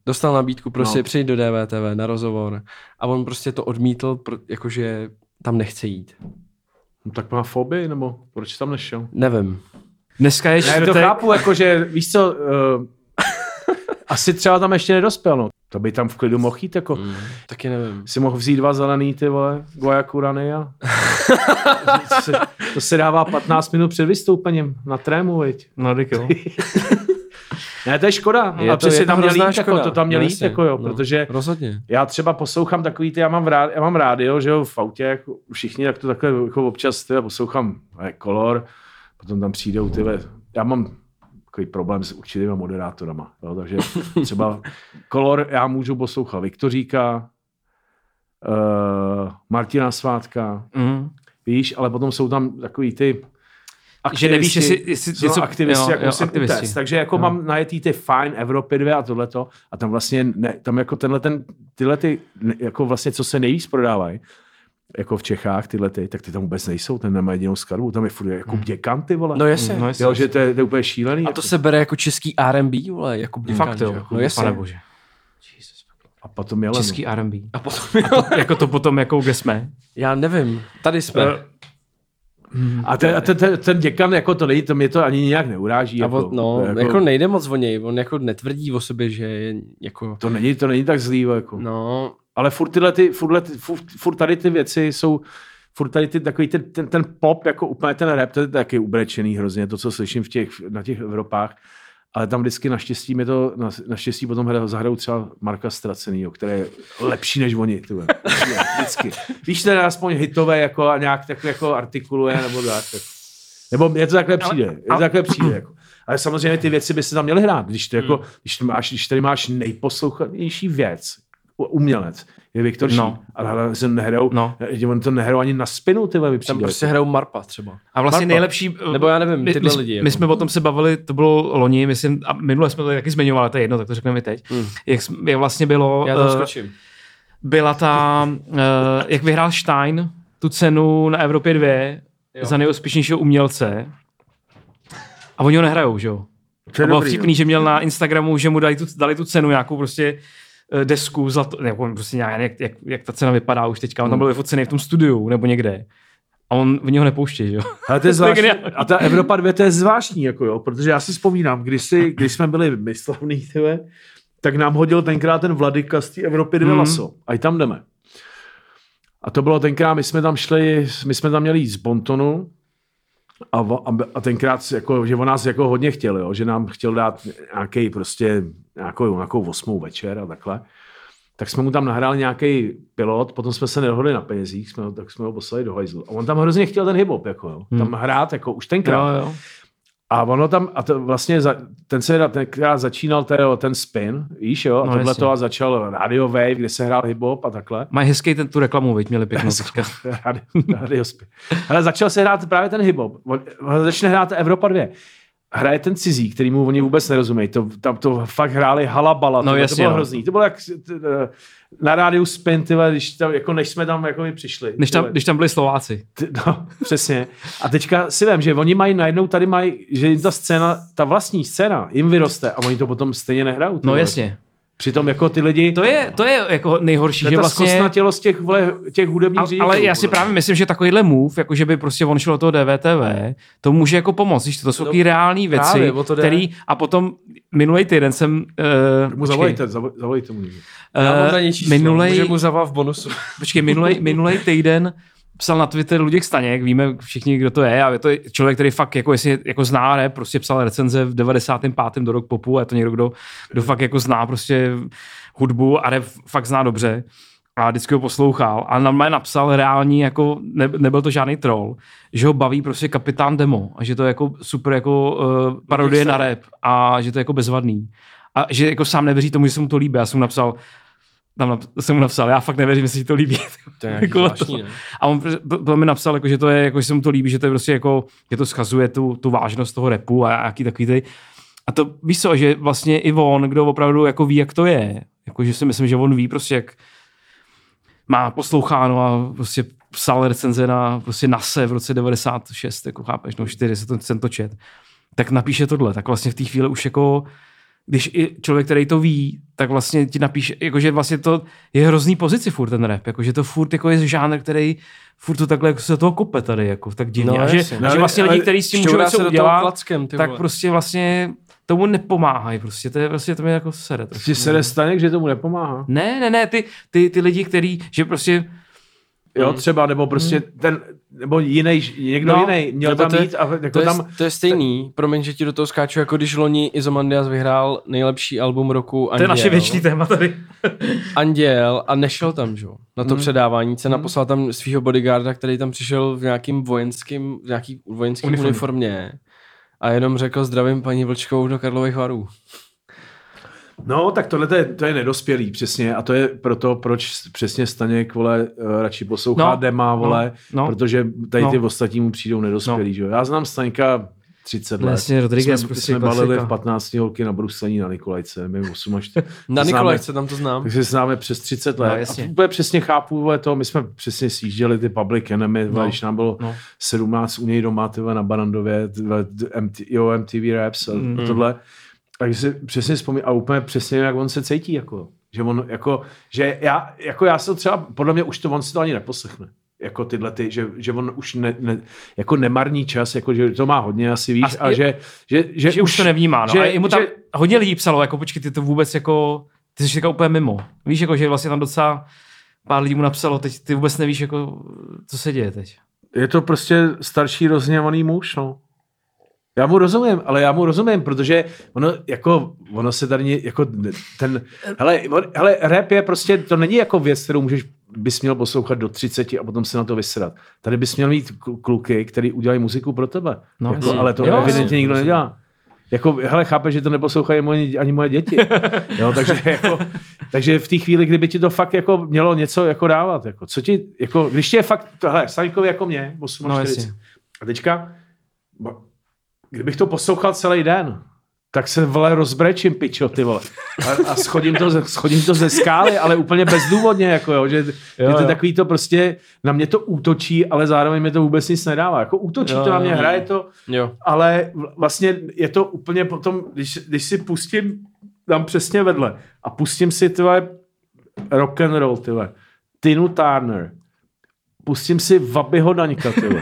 Speaker 2: Dostal nabídku prostě
Speaker 4: No.
Speaker 2: přijít do DVTV na rozhovor a on prostě to odmítl, jakože tam nechce jít.
Speaker 4: no, tak má fobii, nebo proč tam nešel?
Speaker 2: Nevím.
Speaker 1: Dneska je
Speaker 4: Já to
Speaker 1: čtvrtek.
Speaker 4: chápu, jako, že víš co, uh, <laughs> asi třeba tam ještě nedospěl, no. To by tam v klidu mohl jít, jako.
Speaker 2: Mm. Taky nevím.
Speaker 4: Si mohl vzít dva zelený, ty vole, Guayakurany a... <laughs> to, se, to se dává 15 minut před vystoupením na trému, viď.
Speaker 1: No, tak jo. <laughs>
Speaker 4: Ne, to je škoda.
Speaker 2: Je
Speaker 4: a
Speaker 2: to-
Speaker 4: přesně
Speaker 2: je
Speaker 4: tam měl
Speaker 2: hrozná
Speaker 4: jít, jako, to tam měl
Speaker 2: No,
Speaker 4: jít, jako jo,
Speaker 2: No.
Speaker 4: protože
Speaker 2: Rozhodně.
Speaker 4: já třeba poslouchám takový ty, já mám, rád, já mám rádio, že jo, v autě, jako všichni, tak to takhle jako občas ty, poslouchám eh, Color, potom tam přijdou ty, já mám takový problém s určitýma moderátorama, jo, takže třeba Color já můžu poslouchat Viktoříka, uh, Martina Svátka,
Speaker 1: Mm.
Speaker 4: víš, ale potom jsou tam takový ty
Speaker 1: Že nevíš, jestli- jestli něco-
Speaker 4: aktivisti,
Speaker 1: jo,
Speaker 4: jak
Speaker 1: jo,
Speaker 4: musím
Speaker 1: aktivisti.
Speaker 4: utéct. Takže jako
Speaker 1: Jo.
Speaker 4: mám najetý ty fajn Evropy 2 a tohleto a tam vlastně, ne, tam jako tenhle ten, tyhle ty, jako vlastně, co se nejvíc prodávají, jako v Čechách tyhle ty, tak ty tam vůbec nejsou, ten nemá jedinou skladbu, tam je furt jako děkan ty vole.
Speaker 2: No jasně.
Speaker 1: No,
Speaker 2: No,
Speaker 1: jasně.
Speaker 4: jo, že to je, to je úplně šílený.
Speaker 2: a to se bere jako český R&B, vole, jako
Speaker 1: Fakt jo,
Speaker 2: No jasně.
Speaker 1: pane bože.
Speaker 4: a potom jelen.
Speaker 1: Český R&B.
Speaker 2: A potom,
Speaker 1: jako to potom, jako kde jsme.
Speaker 2: já nevím, tady jsme.
Speaker 1: Eh,
Speaker 4: A ten, a ten, ten, ten, děkan, jako to není, to mě to ani nějak neuráží.
Speaker 2: a
Speaker 4: Jako,
Speaker 2: on, no,
Speaker 4: to,
Speaker 2: jako, jako nejde moc o něj, on jako netvrdí o sobě, že je jako,
Speaker 4: to, není, to není tak zlý. Jako.
Speaker 2: no,
Speaker 4: Ale furt tyhle ty, furt, furt, furt tady ty věci jsou, furt tady ty, takový ten, ten, ten pop, jako úplně ten rap, to je taky ubrečený hrozně, to, co slyším v těch, na těch Evropách. Ale tam vždycky naštěstí mi to, na- naštěstí potom hra- zahrajou třeba Marka Stracenýho, který je lepší než oni. Tyhle. <laughs> Vždycky. Víš, ten je aspoň hitové jako a nějak tak jako artikuluje nebo tak. tak. Nebo mně to takhle přijde. Ale,
Speaker 1: ale-
Speaker 4: to takhle přijde jako. Ale samozřejmě ty věci by se tam měly hrát. Když, to jako,
Speaker 1: Hmm.
Speaker 4: když, máš, když tady máš nejposlouchanější věc, umělec, je Viktor
Speaker 1: No.
Speaker 4: ale ale se nehrajou,
Speaker 1: No.
Speaker 4: on to nehrajou ani na spinu, ty vole, mi
Speaker 2: Tam prostě hrajou Marpa třeba.
Speaker 1: A vlastně
Speaker 4: Marpa.
Speaker 1: nejlepší...
Speaker 2: Nebo já nevím,
Speaker 1: my,
Speaker 2: tyhle
Speaker 1: my,
Speaker 2: lidi,
Speaker 1: My
Speaker 2: jako.
Speaker 1: jsme o tom se bavili, to bylo loni, myslím, a minule jsme to taky zmiňovali, to je jedno, tak to řekneme i teď.
Speaker 2: Hmm.
Speaker 1: Jak, jak vlastně bylo...
Speaker 2: Já to
Speaker 1: eh,
Speaker 2: skočím.
Speaker 1: byla ta, uh, jak vyhrál Stein tu cenu na Evropě 2
Speaker 2: Jo.
Speaker 1: za nejúspěšnějšího umělce. A oni ho nehrajou, že jo?
Speaker 4: To
Speaker 1: A bylo
Speaker 4: dobrý,
Speaker 1: vtipný, že měl na Instagramu, že mu dali tu, dali tu cenu nějakou prostě eh, desku, zlato, nebo prostě nějak, jak, jak, jak, ta cena vypadá už teďka. On tam byl vyfocený v tom studiu nebo někde. A on v něho nepouští, jo?
Speaker 4: Ale to je <laughs> zvláštní. A ta Evropa 2 to je zvláštní, jako jo, protože já si vzpomínám, když, si, když jsme byli myslovný, tyhle, tak nám hodil tenkrát ten Vladika z té Evropy 2
Speaker 1: Mhm.
Speaker 4: mm. laso. A i tam jdeme. A to bylo tenkrát, my jsme tam šli, my jsme tam měli jít z Bontonu a, a, a tenkrát, jako, že on nás jako hodně chtěl, jo, že nám chtěl dát nějaký prostě, nějakou, nějakou osmou večer a takhle. Tak jsme mu tam nahráli nějaký pilot, potom jsme se nedohodli na penězích, jsme, tak jsme ho poslali do hajzlu. A on tam hrozně chtěl ten hip-hop, jako, jo. tam hrát, jako už tenkrát.
Speaker 1: Jo, jo.
Speaker 4: A ono tam, a to vlastně za, ten se tenkrát začínal ten, ten spin, víš jo, a
Speaker 1: No,
Speaker 4: tohle to a začal Radio Wave, kde se hrál hip-hop a takhle.
Speaker 1: Mají hezký ten tu reklamu, veď měli pěknou <laughs> teďka.
Speaker 4: Radio, radio spin. Ale začal se hrát právě ten hip-hop. On, on začne hrát Evropa 2. Hraje ten cizí, který mu oni vůbec nerozumějí. To, tam to fakt hráli halabala.
Speaker 1: No
Speaker 4: to,
Speaker 1: jasně,
Speaker 4: to bylo
Speaker 1: no.
Speaker 4: hrozný. To bylo jak na rádiu Spin, tyhle, když tam, jako než jsme tam jako přišli.
Speaker 1: Než tam,
Speaker 4: Tyhle.
Speaker 1: když tam byli Slováci.
Speaker 4: Ty- No, <laughs> přesně. A teďka si vím, že oni mají najednou, tady mají, že jim ta scéna, ta vlastní scéna, jim vyroste a oni to potom stejně nehrajou.
Speaker 1: No jasně.
Speaker 4: Přitom jako ty lidi,
Speaker 1: To je, to je jako nejhorší,
Speaker 4: to je
Speaker 1: že
Speaker 4: ta
Speaker 1: vlastně...
Speaker 4: zkostnatělost těch, vole, těch hudebních
Speaker 1: ale já si právě myslím, že takovýhle move, jako že by prostě on šel do toho DVTV, to může jako pomoct. Víš, to jsou
Speaker 2: No,
Speaker 1: reální věci,
Speaker 2: to
Speaker 1: který, a potom minulý týden jsem, uh,
Speaker 4: Mu zavolejte, zavo- zavolejte mu. někdo.
Speaker 2: Já mám
Speaker 1: uh, minulej,
Speaker 2: může mu zavolat v bonusu.
Speaker 1: počkej, minulej, minulej týden psal na Twitter Luděk Staněk, víme všichni, kdo to je, a je to člověk, který fakt jako, jestli jako zná, ne, prostě psal recenze v 95. do rok popu, a je to někdo, kdo, kdo fakt jako zná prostě hudbu a rap fakt zná dobře a vždycky ho poslouchal a na mě napsal reální, jako ne, nebyl to žádný troll, že ho baví prostě kapitán demo a že to je jako super jako uh, parodie na rap a že to je jako bezvadný. A že jako sám nevěří tomu, že se mu to líbí. Já jsem mu napsal, tam jsem mu napsal, já fakt nevěřím, že se ti to líbí.
Speaker 2: To je <laughs>
Speaker 1: Jako
Speaker 2: zvláštní,
Speaker 1: to.
Speaker 2: ne?
Speaker 1: A on to, to mi napsal, jako, že to je, jako, že se mu to líbí, že to je prostě jako, že to schazuje tu, tu vážnost toho repu a jaký takový ty. A to víš co, že vlastně i on, kdo opravdu jako ví, jak to je, jako, že si myslím, že on ví prostě, jak má posloucháno a prostě psal recenze na prostě NASE v roce 96, jako chápeš, no 4, se to, jsem to čet, tak napíše tohle, tak vlastně v té chvíli už jako když i člověk, který to ví, tak vlastně ti napíše, jakože vlastně to je hrozný pozici furt ten rap, jakože to furt jako je žánr, který furt to takhle jako se toho kope tady, jako tak divně.
Speaker 2: No,
Speaker 1: a že,
Speaker 2: jasně.
Speaker 1: a
Speaker 4: No,
Speaker 1: že vlastně lidi, kteří s tím můžou něco udělat,
Speaker 2: klackem,
Speaker 1: tak
Speaker 2: vole.
Speaker 1: prostě vlastně tomu nepomáhají, prostě to je prostě to mě jako sere. trošku.
Speaker 4: Ti se Staněk, že tomu nepomáhá.
Speaker 1: Ne, ne, ne, ty, ty, ty lidi, kteří, že prostě
Speaker 4: Jo, třeba, nebo prostě ten, nebo jiný, někdo
Speaker 1: No,
Speaker 4: jiný měl tam
Speaker 2: to
Speaker 4: jít a jako
Speaker 2: To je,
Speaker 4: tam,
Speaker 2: to je stejný, promiň, že ti do toho skáču, jako když loni Izomandias vyhrál nejlepší album roku
Speaker 1: to
Speaker 2: Anděl.
Speaker 1: je naše věčný téma tady. <laughs>
Speaker 2: Anděl a nešel tam, že? jo, na to
Speaker 1: Hmm.
Speaker 2: předávání. Cena poslal tam svého bodyguarda, který tam přišel v nějakým vojenským, v nějaký vojenským
Speaker 1: Uniformě.
Speaker 2: uniformě. A jenom řekl zdravím paní Vlčkovou do Karlových varů.
Speaker 4: No, tak tohle to je, to je nedospělý, přesně. A to je proto, proč přesně Staněk, vole, eh, radši poslouchá
Speaker 1: No,
Speaker 4: Dema, vole,
Speaker 1: no, no.
Speaker 4: protože tady ty
Speaker 1: No.
Speaker 4: ostatní mu přijdou nedospělí,
Speaker 1: No.
Speaker 4: že jo. Já znám Staňka 30 let.
Speaker 1: Jasně, Rodriguez
Speaker 4: jsme,
Speaker 1: prostě
Speaker 4: jsme balili v 15 holky na bruslení na Nikolajce, my 8 až... <laughs>
Speaker 2: Na Nikolajce tam to znám.
Speaker 4: Takže se známe přes 30 let.
Speaker 1: No,
Speaker 4: No,
Speaker 1: jasně.
Speaker 4: a úplně přesně chápu, vole, to, my jsme přesně sjížděli ty Public Enemy, no.
Speaker 1: No,
Speaker 4: když nám bylo
Speaker 1: no.
Speaker 4: no. 17 u něj doma, tyhle, na Barandově, tyhle, MT, jo, MTV Raps a
Speaker 1: Mm.
Speaker 4: mm. Tohle. Takže si přesně vzpomínám a úplně přesně, jak on se cítí, jako. Že on, jako, že já, jako já se třeba, podle mě už to on si to ani neposlechne. Jako tyhle ty, že, že on už ne, ne, jako nemarní čas, jako že to má hodně asi víc
Speaker 1: A
Speaker 4: a,
Speaker 1: je-
Speaker 4: že, že, že,
Speaker 1: že už to nevnímá. No.
Speaker 4: že-
Speaker 1: Že, a i mu tam
Speaker 4: že-
Speaker 1: hodně lidí psalo, jako počkej, ty to vůbec jako, ty jsi říkal úplně mimo. Víš, jako, že vlastně tam docela pár lidí mu napsalo, teď ty vůbec nevíš, jako, co se děje teď.
Speaker 4: Je to prostě starší rozněvaný muž, no. Já mu rozumím, ale já mu rozumím, protože ono, jako, ono se tady, jako ten, hele, on- hele, rap je prostě, to není jako věc, kterou můžeš bys měl poslouchat do 30 a potom se na to vysrat. Tady bys měl mít kl- kluky, který udělají muziku pro tebe.
Speaker 1: No,
Speaker 4: jako, ale to
Speaker 1: Jo,
Speaker 4: evidentně nikdo nedělá. Jako, hele, chápeš, že to neposlouchají moje, ani moje děti. <laughs> Jo, takže, jako, takže v té chvíli, kdyby ti to fakt jako mělo něco jako dávat, jako, co ti, jako, když ti je fakt, hele, Staňkovi jako mě, 48,
Speaker 1: No, jasně.
Speaker 4: a teďka, kdybych to poslouchal celý den, tak se vole rozbrečím, pičo, ty vole. A, a schodím, to, ze- schodím to ze skály, ale úplně bezdůvodně, jako jo, že, jo, že to
Speaker 1: jo.
Speaker 4: takový to prostě, na mě to útočí, ale zároveň mi to vůbec nic nedává. Jako útočí
Speaker 1: Jo,
Speaker 4: to na mě,
Speaker 1: jo.
Speaker 4: hraje to,
Speaker 2: Jo.
Speaker 4: ale vl- vlastně je to úplně potom, když, když si pustím, dám přesně vedle a pustím si tyhle rock and roll, tyhle, Tinu Turner, pustím si Vabyho Daňka, tyhle,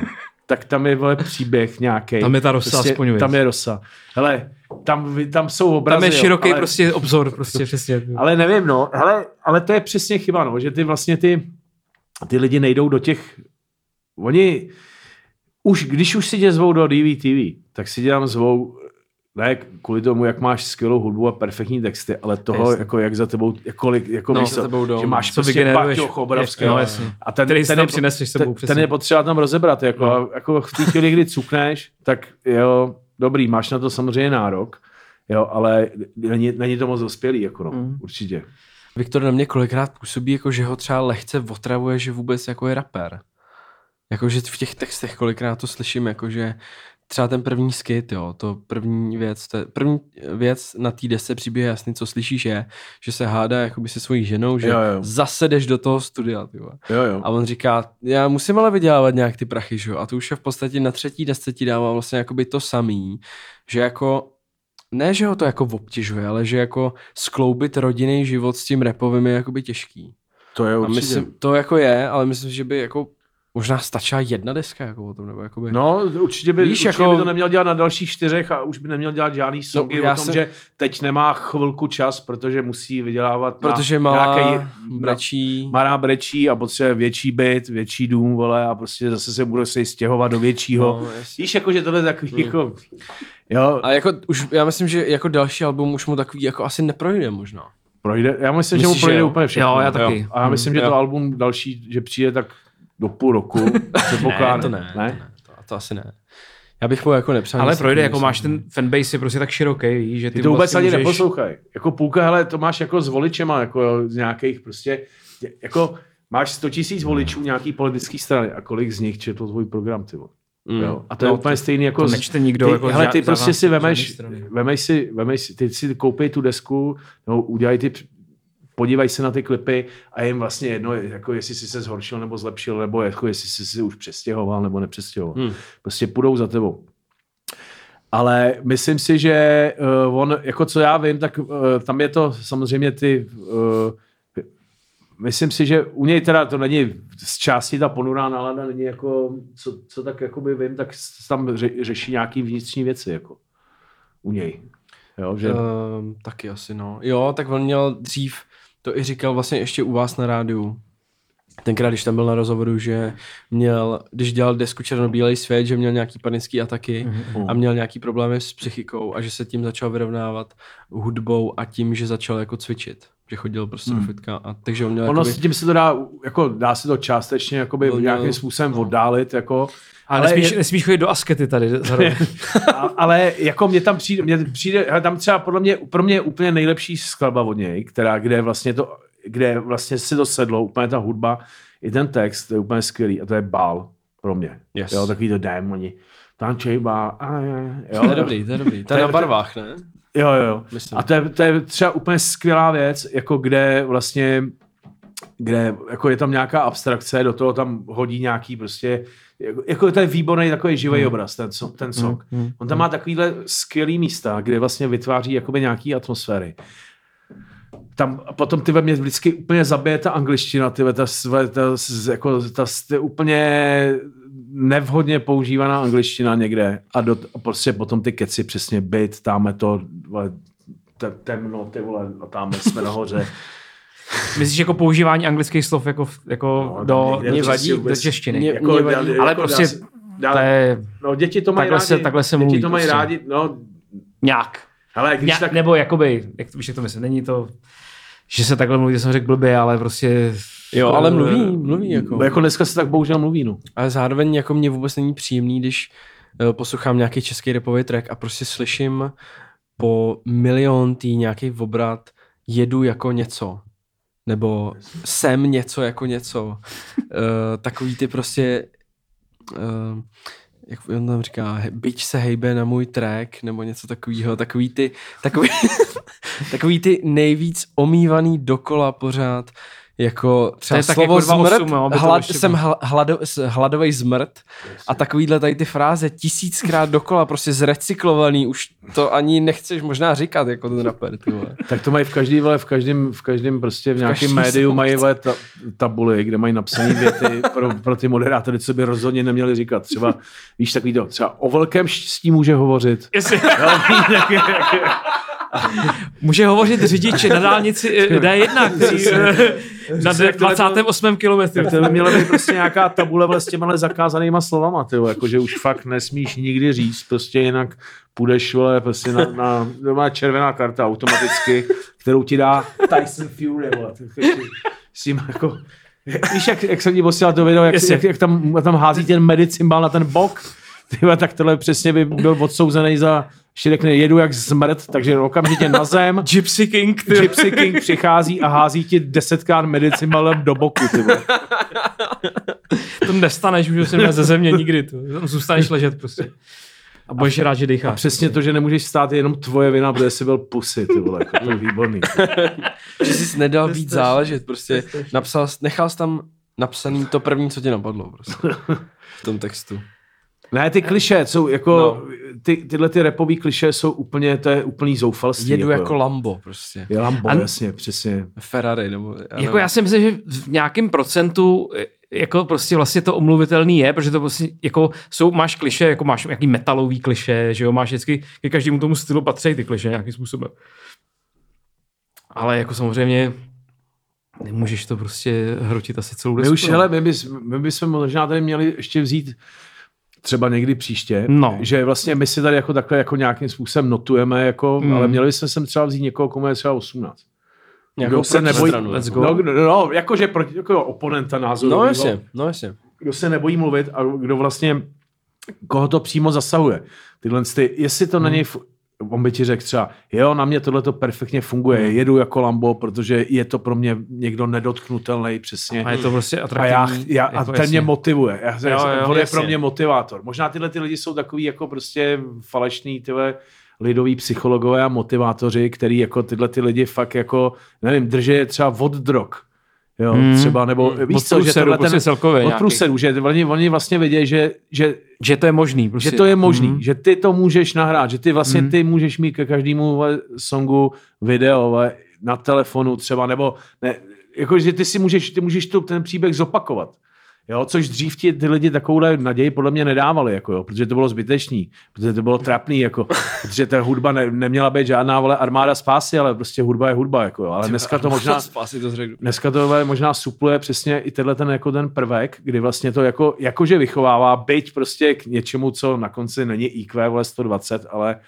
Speaker 4: tak tam je vole příběh nějaký.
Speaker 1: Tam je ta rosa aspoň, viď?
Speaker 4: Tam je rosa. Hele, tam, tam jsou obrazy.
Speaker 1: Tam je
Speaker 4: jo,
Speaker 1: široký
Speaker 4: ale,
Speaker 1: prostě obzor, prostě <laughs> přesně.
Speaker 4: ale nevím, no, hele, ale to je přesně chyba, no, že ty vlastně ty, ty lidi nejdou do těch, oni, už, když už si tě zvou do DVTV, tak si tam zvou ne kvůli tomu, jak máš skvělou hudbu a perfektní texty, ale toho,
Speaker 1: Jasně.
Speaker 4: jako jak za tebou, kolik, jako
Speaker 2: No,
Speaker 4: víš
Speaker 2: za tebou jdou.
Speaker 4: že máš
Speaker 1: Co
Speaker 4: prostě
Speaker 1: vygeneruješ.
Speaker 4: Baťoch obrovského.
Speaker 1: No, jasně.
Speaker 4: A ten,
Speaker 1: Který
Speaker 4: ten,
Speaker 1: s sebou,
Speaker 4: ten, ten je potřeba tam rozebrat. Jako,
Speaker 1: No.
Speaker 4: jako v té chvíli, kdy cukneš, tak jo, dobrý, máš na to samozřejmě nárok, jo, ale není, není to moc dospělý, jako no,
Speaker 1: Mm.
Speaker 4: určitě.
Speaker 2: Viktor na mě kolikrát působí, jako že ho třeba lehce otravuje, že vůbec jako je rapper. Jakože v těch textech kolikrát to slyším, jakože třeba ten první skit, jo, to první věc, to je, první věc na té desce příběh jasný, co slyšíš je, že se hádá jakoby se svojí ženou, že
Speaker 4: Jo, jo.
Speaker 2: zase jdeš do toho studia.
Speaker 4: Jo, jo.
Speaker 2: A on říká, já musím ale vydělávat nějak ty prachy, že jo? A to už je v podstatě na třetí desce ti dává vlastně jakoby to samý, že jako ne, že ho to jako obtěžuje, ale že jako skloubit rodinný život s tím repovým je jakoby těžký.
Speaker 4: To je
Speaker 2: A
Speaker 4: určitě.
Speaker 2: myslím, to jako je, ale myslím, že by jako možná stačila jedna deska jako o tom, nebo jakoby...
Speaker 4: No, určitě by,
Speaker 2: Víš,
Speaker 4: určitě
Speaker 2: jako-
Speaker 4: by to neměl dělat na dalších čtyřech a už by neměl dělat žádný songy
Speaker 2: já
Speaker 4: o tom,
Speaker 2: jsem-
Speaker 4: že teď nemá chvilku čas, protože musí vydělávat na
Speaker 2: protože malá
Speaker 4: nějaký
Speaker 2: brečí...
Speaker 4: Mará brečí a potřebuje větší byt, větší dům, vole, a prostě zase se bude se stěhovat do většího.
Speaker 2: No.
Speaker 4: Víš, jako, že tohle je takový, jako, jo,
Speaker 2: A jako už, já myslím, že jako další album už mu takový jako asi neprojde možná.
Speaker 4: projde, já myslím, že mu
Speaker 2: Myslíš, že
Speaker 4: projde
Speaker 2: jo?
Speaker 4: úplně všechno.
Speaker 1: Jo, já taky.
Speaker 4: A já myslím, že
Speaker 2: Jo.
Speaker 4: to album další, že přijde tak do půl roku. <laughs>
Speaker 2: Ne, to ne,
Speaker 4: ne?
Speaker 2: To, ne to, to asi ne. Já bych mu jako nepřál.
Speaker 1: Ale projde, jako máš ten fanbase je prostě tak široký, že ty,
Speaker 4: Ty to vůbec
Speaker 1: vlastně
Speaker 4: ani
Speaker 1: můžeš...
Speaker 4: neposlouchaj. Jako půlka, hele, to máš jako s voličema, jako jo, z nějakých prostě, jako máš 100 tisíc voličů nějaký politický strany a kolik z nich četl tvůj program, ty vole.
Speaker 2: Mm.
Speaker 4: Jo. A to je
Speaker 1: No,
Speaker 4: úplně stejný jako...
Speaker 1: to nečte nikdo,
Speaker 4: Ty,
Speaker 1: jako
Speaker 4: hele, ty
Speaker 1: za
Speaker 4: prostě si vemeš,
Speaker 1: strany.
Speaker 4: vemeš si, vemeš si, ty si koupej tu desku, nebo udělej ty, podívej se na ty klipy a jim vlastně jedno, jako jestli jsi se zhoršil nebo zlepšil, nebo jako jestli jsi se už přestěhoval nebo nepřestěhoval.
Speaker 2: Hmm.
Speaker 4: Prostě půjdou za tebou. Ale myslím si, že uh, on, jako co já vím, tak uh, tam je to samozřejmě ty, uh, myslím si, že u něj teda to není z části ta ponurá nálada, není jako, co, co tak jakoby vím, tak tam ře, řeší nějaký vnitřní věci, jako u něj. Jo, že, uh,
Speaker 2: Um, taky asi, no. Jo, tak on měl dřív, to i říkal vlastně ještě u vás na rádiu, tenkrát, když tam byl na rozhovoru, že měl, když dělal desku Černobílej svět, že měl nějaký panický ataky
Speaker 4: Mhm.
Speaker 2: a měl nějaký problémy s psychikou a že se tím začal vyrovnávat hudbou a tím, že začal jako cvičit. Že chodil prostě do fitka. A, takže on měl
Speaker 4: ono
Speaker 2: jakoby,
Speaker 4: s tím se to dá, jako dá se to částečně jakoby
Speaker 2: On
Speaker 4: nějakým
Speaker 2: měl-
Speaker 4: způsobem oddálit, jako,
Speaker 1: Ale, nesmíš,
Speaker 4: je-
Speaker 1: nesmíš chodit do askety tady. <laughs>
Speaker 4: A, ale jako mě tam přijde, mě přijde tam třeba podle mě, pro mě je úplně nejlepší skladba od něj, která, kde vlastně to, kde vlastně si to sedlo, úplně ta hudba, i ten text, to je úplně skvělý a to je bál pro mě.
Speaker 2: Yes.
Speaker 4: Jo, takový to démoni. Tančej bál. A, jo,
Speaker 2: to je dobrý, to je dobrý. To
Speaker 4: To
Speaker 2: je
Speaker 4: je-
Speaker 2: na barvách, ne?
Speaker 4: Jo, jo, jo.
Speaker 2: Myslím.
Speaker 4: A to je, to je třeba úplně skvělá věc, jako kde vlastně, kde jako je tam nějaká abstrakce, do toho tam hodí nějaký prostě, jako, jako to je výborný takový živý
Speaker 2: Hmm.
Speaker 4: obraz, ten, so- ten song. On tam má takovýhle skvělý místa, kde vlastně vytváří jakoby nějaký atmosféry. Tam a potom ty ve mě vždycky úplně zabije ta angličtina, ty ta, ta, jako, ta, ta úplně nevhodně používaná angličtina někde a, do, a prostě potom ty keci přesně byt, táme to, vole, te- temno, ty vole, a tam jsme nahoře. <laughs>
Speaker 1: Myslíš jako používání anglických slov jako, jako
Speaker 4: No,
Speaker 1: do, do,
Speaker 4: prostě
Speaker 1: do češtiny?
Speaker 2: mě-
Speaker 1: jako,
Speaker 2: mě vadí.
Speaker 1: ale
Speaker 4: jako
Speaker 1: prostě
Speaker 4: dá se- dá-
Speaker 1: to je
Speaker 4: No, děti to mají
Speaker 1: Takhle
Speaker 4: rádi.
Speaker 1: se- takhle se
Speaker 4: děti
Speaker 1: mluví
Speaker 4: to mají
Speaker 1: prostě.
Speaker 4: rádi, no,
Speaker 1: nějak.
Speaker 4: ale když
Speaker 1: Ně,
Speaker 4: tak...
Speaker 1: Nebo jakoby, jak, víš, jak to myslím, není to, že se takhle mluví, že jsem řekl blbě, ale prostě
Speaker 2: Jo, ale mluví, mluví jako.
Speaker 4: Bo jako dneska se tak bohužel mluví, no.
Speaker 2: Ale zároveň jako mě vůbec není příjemný, když uh, poslouchám nějaký český repový track a prostě slyším po milion tý nějaký obrat jedu jako něco. Nebo jsem něco jako něco. Uh, <laughs> takový ty prostě uh, jak on tam říká, byť se hejbe na můj track, nebo něco takového, takový ty, takový, <laughs> takový ty nejvíc omývaný dokola pořád, jako třeba
Speaker 1: je tak
Speaker 2: slovo
Speaker 1: jako dva
Speaker 2: zmrt,
Speaker 1: osm, jo, aby to
Speaker 2: hlad, jsem hlado, hladový zmrt a takovýhle tady ty fráze tisíckrát dokola, prostě zrecyklovaný, už to ani nechceš možná říkat, jako ten rapper, ty vole.
Speaker 4: Tak to mají v každý, vole, v každém, v každém prostě v nějakém médiu mají vole, ta, tabuly, kde mají napsané věty pro, pro, ty moderátory, co by rozhodně neměli říkat. Třeba, víš, takový to, třeba o velkém štěstí může hovořit.
Speaker 1: Jestli, <laughs> Může hovořit řidič na dálnici eh, D1, který eh, na
Speaker 4: Přesně, jak tohle
Speaker 1: 28. kilometru.
Speaker 4: To by měla být prostě nějaká tabule s těma zakázanýma slovama, ty vole, jako, že už fakt nesmíš nikdy říct, prostě jinak půjdeš vole, prostě na, na, na červená karta automaticky, kterou ti dá Tyson Fury, vole, s tím jako, víš, jak, jak jsem ti posílal to video, jak, jak, jak, tam, tam hází ten medicinbal na ten bok, ty vole, tak tohle přesně by byl odsouzený za, ještě řekne, jedu jak zmrt, takže okamžitě na zem, <laughs>
Speaker 1: Gypsy King, ty.
Speaker 4: Gypsy King přichází a hází ti desetkrát medicinbalem do boku, ty <laughs>
Speaker 1: to nestaneš už se ze země nikdy. To. Tam zůstaneš ležet prostě. A budeš rád, že
Speaker 4: A
Speaker 1: dýcháš.
Speaker 4: přesně to, že nemůžeš stát, je jenom tvoje vina, protože jsi byl pusy, ty vole, jako to je výborný. <laughs>
Speaker 2: Že jsi nedal víc záležet, prostě napsal, nechal jsi tam napsaný to první, co ti napadlo, prostě. V tom textu.
Speaker 4: Ne, ty kliše jsou jako,
Speaker 2: No.
Speaker 4: ty, tyhle ty repový kliše jsou úplně, to je úplný zoufalství.
Speaker 2: Jedu jako
Speaker 4: jo.
Speaker 2: Lambo, prostě.
Speaker 4: Je Lambo,
Speaker 1: A-
Speaker 4: jasně, přesně.
Speaker 2: Ferrari, nebo... Já
Speaker 1: Jako já si myslím, že v nějakém procentu jako prostě vlastně to omluvitelný je, protože to prostě jako jsou, máš kliše, jako máš nějaký metalový kliše, že jo, máš vždycky, ke každému tomu stylu patří ty kliše nějakým způsobem. Ale jako samozřejmě nemůžeš to prostě hrotit asi celou
Speaker 4: My
Speaker 1: desku.
Speaker 4: už,
Speaker 1: no.
Speaker 4: hele, my, bys, my bychom možná tady měli ještě vzít třeba někdy příště,
Speaker 1: No.
Speaker 4: že vlastně my si tady jako takhle jako nějakým způsobem notujeme, jako,
Speaker 1: Mm.
Speaker 4: ale měli bychom sem třeba vzít někoho, komu je třeba 18.
Speaker 2: Nějakou
Speaker 4: Kdo se nebojí,
Speaker 2: protistranu,
Speaker 1: let's
Speaker 2: jako.
Speaker 1: go.
Speaker 4: no, kdo- no, jakože proti, jako oponenta názoru.
Speaker 2: No jasně, no jasně.
Speaker 4: kdo se nebojí mluvit a kdo vlastně, koho to přímo zasahuje. Tyhle, ty, jestli to na něj, on by ti řekl třeba, jo, na mě tohle to perfektně funguje, jedu jako Lambo, protože je to pro mě někdo nedotknutelný přesně.
Speaker 1: A je to prostě
Speaker 4: A,
Speaker 1: atraktivní.
Speaker 4: já, já, a
Speaker 1: jako
Speaker 4: ten
Speaker 1: jasně.
Speaker 4: mě motivuje. Já,
Speaker 1: Jo, jo,
Speaker 4: on je
Speaker 1: jasně.
Speaker 4: pro mě motivátor. Možná tyhle ty lidi jsou takový jako prostě falešný tyhle lidoví psychologové a motivátoři, který jako tyhle ty lidi fakt jako, nevím, drží je třeba od drog. Jo,
Speaker 1: Hmm.
Speaker 4: třeba, nebo
Speaker 1: Hmm.
Speaker 4: víš
Speaker 1: Od
Speaker 4: co, že
Speaker 1: průseru,
Speaker 4: tohle
Speaker 1: prostě celkově
Speaker 4: od průseru, že oni, oni vlastně vědí, že, že,
Speaker 1: Že to je možný. Prostě.
Speaker 4: že to je možný,
Speaker 1: Mhm.
Speaker 4: že ty to můžeš nahrát, že ty vlastně
Speaker 1: Hmm.
Speaker 4: ty můžeš mít ke každému songu video na telefonu třeba, nebo ne, jako, že ty si můžeš, ty můžeš tu, ten příběh zopakovat. Jo, což dřív ti ty lidi takovouhle naději podle mě nedávali, jako jo, protože to bylo zbytečný, protože to bylo trapný, jako, protože ta hudba ne, neměla být žádná vole, armáda spásy, ale prostě hudba je hudba, jako jo, ale dneska to možná,
Speaker 2: Spásy to.
Speaker 4: Dneska to možná supluje přesně i tenhle ten, jako ten prvek, kdy vlastně to jako, jakože vychovává, byť prostě k něčemu, co na konci není IQ vole 120, ale,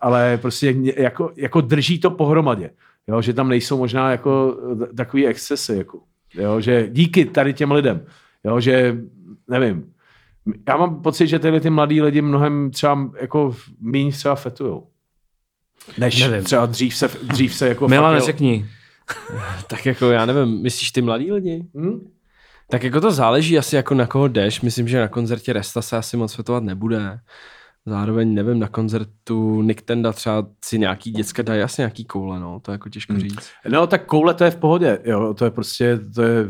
Speaker 4: ale prostě jako, jako drží to pohromadě. Jo, že tam nejsou možná jako t- takový excesy, jako, jo, že díky tady těm lidem, jo, že nevím, já mám pocit, že tyhle ty mladí lidi mnohem třeba jako míň třeba fetujou. Než
Speaker 1: Nevím.
Speaker 4: třeba dřív se, dřív se jako
Speaker 1: Milan,
Speaker 4: fakt, jo.
Speaker 1: řekni. <laughs>
Speaker 2: Tak jako já nevím, myslíš ty mladí lidi?
Speaker 4: Hm?
Speaker 2: Tak jako to záleží asi jako na koho jdeš. Myslím, že na koncertě Resta se asi moc světovat nebude. Zároveň nevím, na koncertu Nick Tenda třeba si nějaký děcka dají asi nějaký koule, no, to je jako těžko říct.
Speaker 4: No, tak koule to je v pohodě, jo, to je prostě, to je,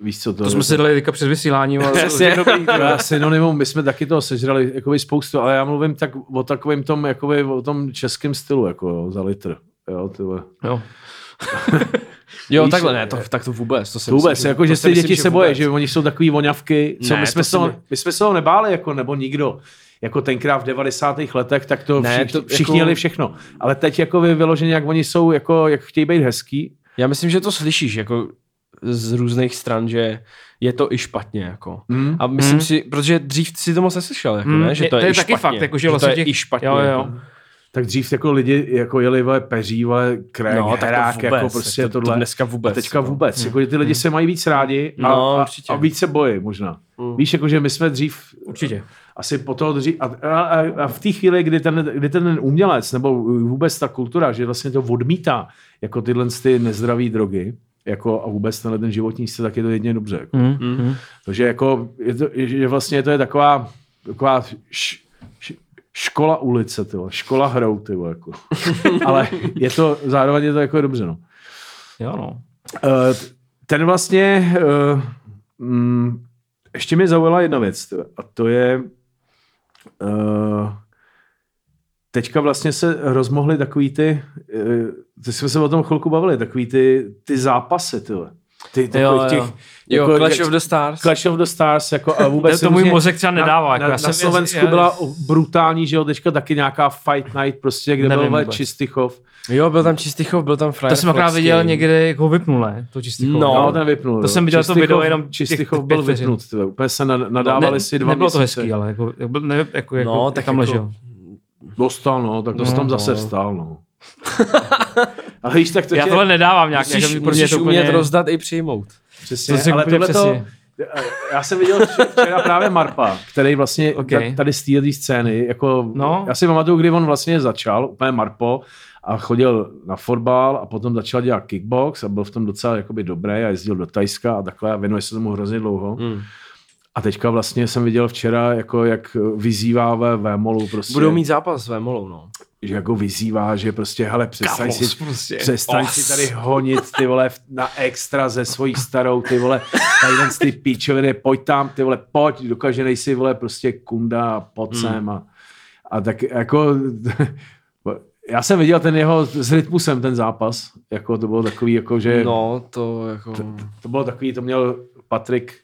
Speaker 4: víš co, to,
Speaker 1: To jsme si dali teďka před vysíláním. Ale <laughs>
Speaker 2: Jasně.
Speaker 1: dobrý,
Speaker 4: to je synonymum, my jsme taky toho sežrali jakoby spoustu, ale já mluvím tak o takovém tom, jakoby o tom českém stylu, jako jo, za litr, jo, ty vole.
Speaker 1: jo. <laughs>
Speaker 2: Jo,
Speaker 4: Víš,
Speaker 2: takhle ne, to, tak to vůbec. To
Speaker 4: To vůbec,
Speaker 2: myslím,
Speaker 4: jako, že ty děti se bojí,
Speaker 2: vůbec.
Speaker 4: že oni jsou takový voňavky, co
Speaker 2: Ne,
Speaker 4: my, jsme
Speaker 2: to
Speaker 4: se toho,
Speaker 2: my-
Speaker 4: my jsme se toho nebáli, jako, nebo nikdo. Jako tenkrát v 90. letech, tak to,
Speaker 2: Ne,
Speaker 4: všichni,
Speaker 2: to
Speaker 4: všichni
Speaker 2: jako-
Speaker 4: jeli všechno. Ale teď jako vy vyloženě, jak oni jsou, jako, jak chtějí být hezký,
Speaker 2: Já myslím, že to slyšíš jako z různých stran, že je to i špatně. Jako.
Speaker 4: Mm.
Speaker 2: A myslím
Speaker 1: Mm.
Speaker 2: si, protože dřív si to moc neslyšel, jako,
Speaker 1: Mm,
Speaker 2: ne? že
Speaker 1: je-
Speaker 2: to je,
Speaker 1: to je
Speaker 2: i
Speaker 1: taky
Speaker 2: špatně,
Speaker 1: fakt, jako, že
Speaker 2: to
Speaker 1: vlastně
Speaker 2: je
Speaker 1: těch-
Speaker 2: i špatně.
Speaker 1: jo, jo.
Speaker 2: Jako.
Speaker 4: tak dřív jako lidi jako jeli vole, peří, vole, krek,
Speaker 2: No, to
Speaker 4: herák,
Speaker 2: vůbec,
Speaker 4: jako prostě
Speaker 2: to- to
Speaker 4: tohle.
Speaker 2: dneska vůbec,
Speaker 4: A teďka
Speaker 2: no.
Speaker 4: vůbec, jako, že ty lidi se mají víc rádi a,
Speaker 2: No,
Speaker 4: a, a víc se bojí možná. Víš, jako, že my jsme dřív
Speaker 1: Určitě.
Speaker 4: asi po toho dřív, a, a, a, a v té chvíli, kdy ten, kdy ten umělec nebo vůbec ta kultura, že vlastně to odmítá jako tyhle ty nezdravé drogy, jako a vůbec tenhle ten životní styl, tak je to jedině dobře. Jako.
Speaker 1: Mm. Mm.
Speaker 4: Takže jako, je to, že vlastně to je taková, taková š, š, škola ulice, ty vole, škola hrou, ty vole, jako. <laughs> Ale je to, zároveň je to jako dobře, no.
Speaker 1: Jo, no.
Speaker 4: Eh, ten vlastně, uh, mm, ještě mě zaujala jedna věc, a to je, uh, teďka vlastně se rozmohly takový ty, uh, ty jsme se o tom chvilku bavili, takový ty, ty zápasy, ty vole. Ty,
Speaker 1: Jo,
Speaker 4: těch,
Speaker 2: Jo,
Speaker 4: jako-
Speaker 2: Clash of the Stars.
Speaker 4: Clash of the Stars, jako a <laughs> vůbec...
Speaker 1: To, můj mozek třeba nedává.
Speaker 4: Na,
Speaker 1: Jako,
Speaker 4: na,
Speaker 1: já
Speaker 4: na Slovensku
Speaker 1: já,
Speaker 4: byla brutální, že jo, teďka taky nějaká Fight Night, prostě, kde
Speaker 1: Nevím
Speaker 4: byl. Čistychov.
Speaker 2: Jo, byl tam Čistýchov, byl tam Fryer
Speaker 1: To jsem akorát viděl někde, jak ho vypnul, ne? To čistý
Speaker 2: No,
Speaker 4: No, ten vypnul.
Speaker 1: To
Speaker 4: jo.
Speaker 1: jsem viděl to video jenom pět
Speaker 4: byl vypnut, tyhle. úplně se nad- nadávali
Speaker 1: ne,
Speaker 4: si dva
Speaker 1: Nebylo to hezký, ale jako, jak byl, ne, jako, jako,
Speaker 2: No, tak
Speaker 1: tam
Speaker 2: jako-
Speaker 1: ležel.
Speaker 4: Dostal, no, tak to
Speaker 1: No,
Speaker 4: tam
Speaker 1: no.
Speaker 4: zase vstál, no. Ale víš, tak to
Speaker 1: Já
Speaker 4: tě-
Speaker 1: tohle nedávám nějak.
Speaker 2: Musíš,
Speaker 1: jako, pro mě
Speaker 2: musíš
Speaker 1: to
Speaker 2: umět
Speaker 1: úplně-
Speaker 2: rozdat i přijmout.
Speaker 4: Přesně,
Speaker 1: To si
Speaker 4: ale tohle to, já jsem viděl včera, včera právě Marpa, který vlastně
Speaker 1: Ok.
Speaker 4: okay. tady z téhle scény, jako,
Speaker 1: No.
Speaker 4: já si pamatuju, kdy on vlastně začal, úplně Marpo, a chodil na fotbal a potom začal dělat kickbox a byl v tom docela jakoby dobrý a jezdil do Tajska a takhle a věnuje se tomu hrozně dlouho.
Speaker 2: Hmm.
Speaker 4: A teďka vlastně jsem viděl včera, jako jak vyzývá ve Vémolu prostě.
Speaker 2: Budou mít zápas s Vémolou, no.
Speaker 4: že jako vyzývá, že prostě, hele, přestaň
Speaker 1: Kamos,
Speaker 4: si,
Speaker 1: prostě.
Speaker 4: přestaň
Speaker 2: Os.
Speaker 4: si tady honit, ty vole, na extra ze svojí starou, ty vole, tady ty píčoviny, pojď tam, ty vole, pojď, dokáže nejsi, vole, prostě kunda a pojď
Speaker 2: Hmm.
Speaker 4: sem a, a tak jako, <laughs> já jsem viděl ten jeho s rytmusem ten zápas, jako to bylo takový, jako že,
Speaker 2: No, to jako...
Speaker 4: to bylo takový, to měl Patrik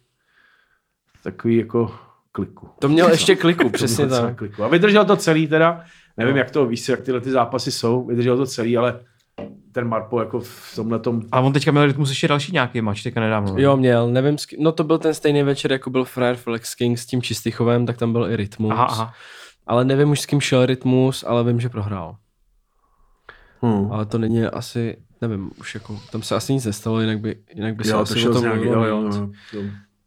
Speaker 4: takový jako kliku.
Speaker 2: To měl <laughs> ještě kliku, <laughs> přesně
Speaker 4: To měl
Speaker 2: tak.
Speaker 4: Kliku. A vydržel to celý teda, nevím,
Speaker 2: No.
Speaker 4: jak to, víš jak tyhle ty zápasy jsou, vydržel to celý, ale ten Marpo jako v tomhle tom,
Speaker 1: Ale on teďka měl rytmus ještě další nějaký mač, teďka nedávno. ne?
Speaker 2: Jo, měl, nevím, no to byl ten stejný večer, jako byl Fryer Flex King s tím Čistichovem, tak tam byl i Rytmus.
Speaker 1: Aha, aha.
Speaker 2: Ale nevím už s kým šel Rytmus, ale vím, že prohrál.
Speaker 4: hmm.
Speaker 2: Ale to není asi, nevím, už jako, tam se asi nic nestalo, jinak by, jinak by se
Speaker 4: jo, to
Speaker 2: asi o
Speaker 4: šel z
Speaker 2: tom
Speaker 4: nějaký, jo, jo, jo.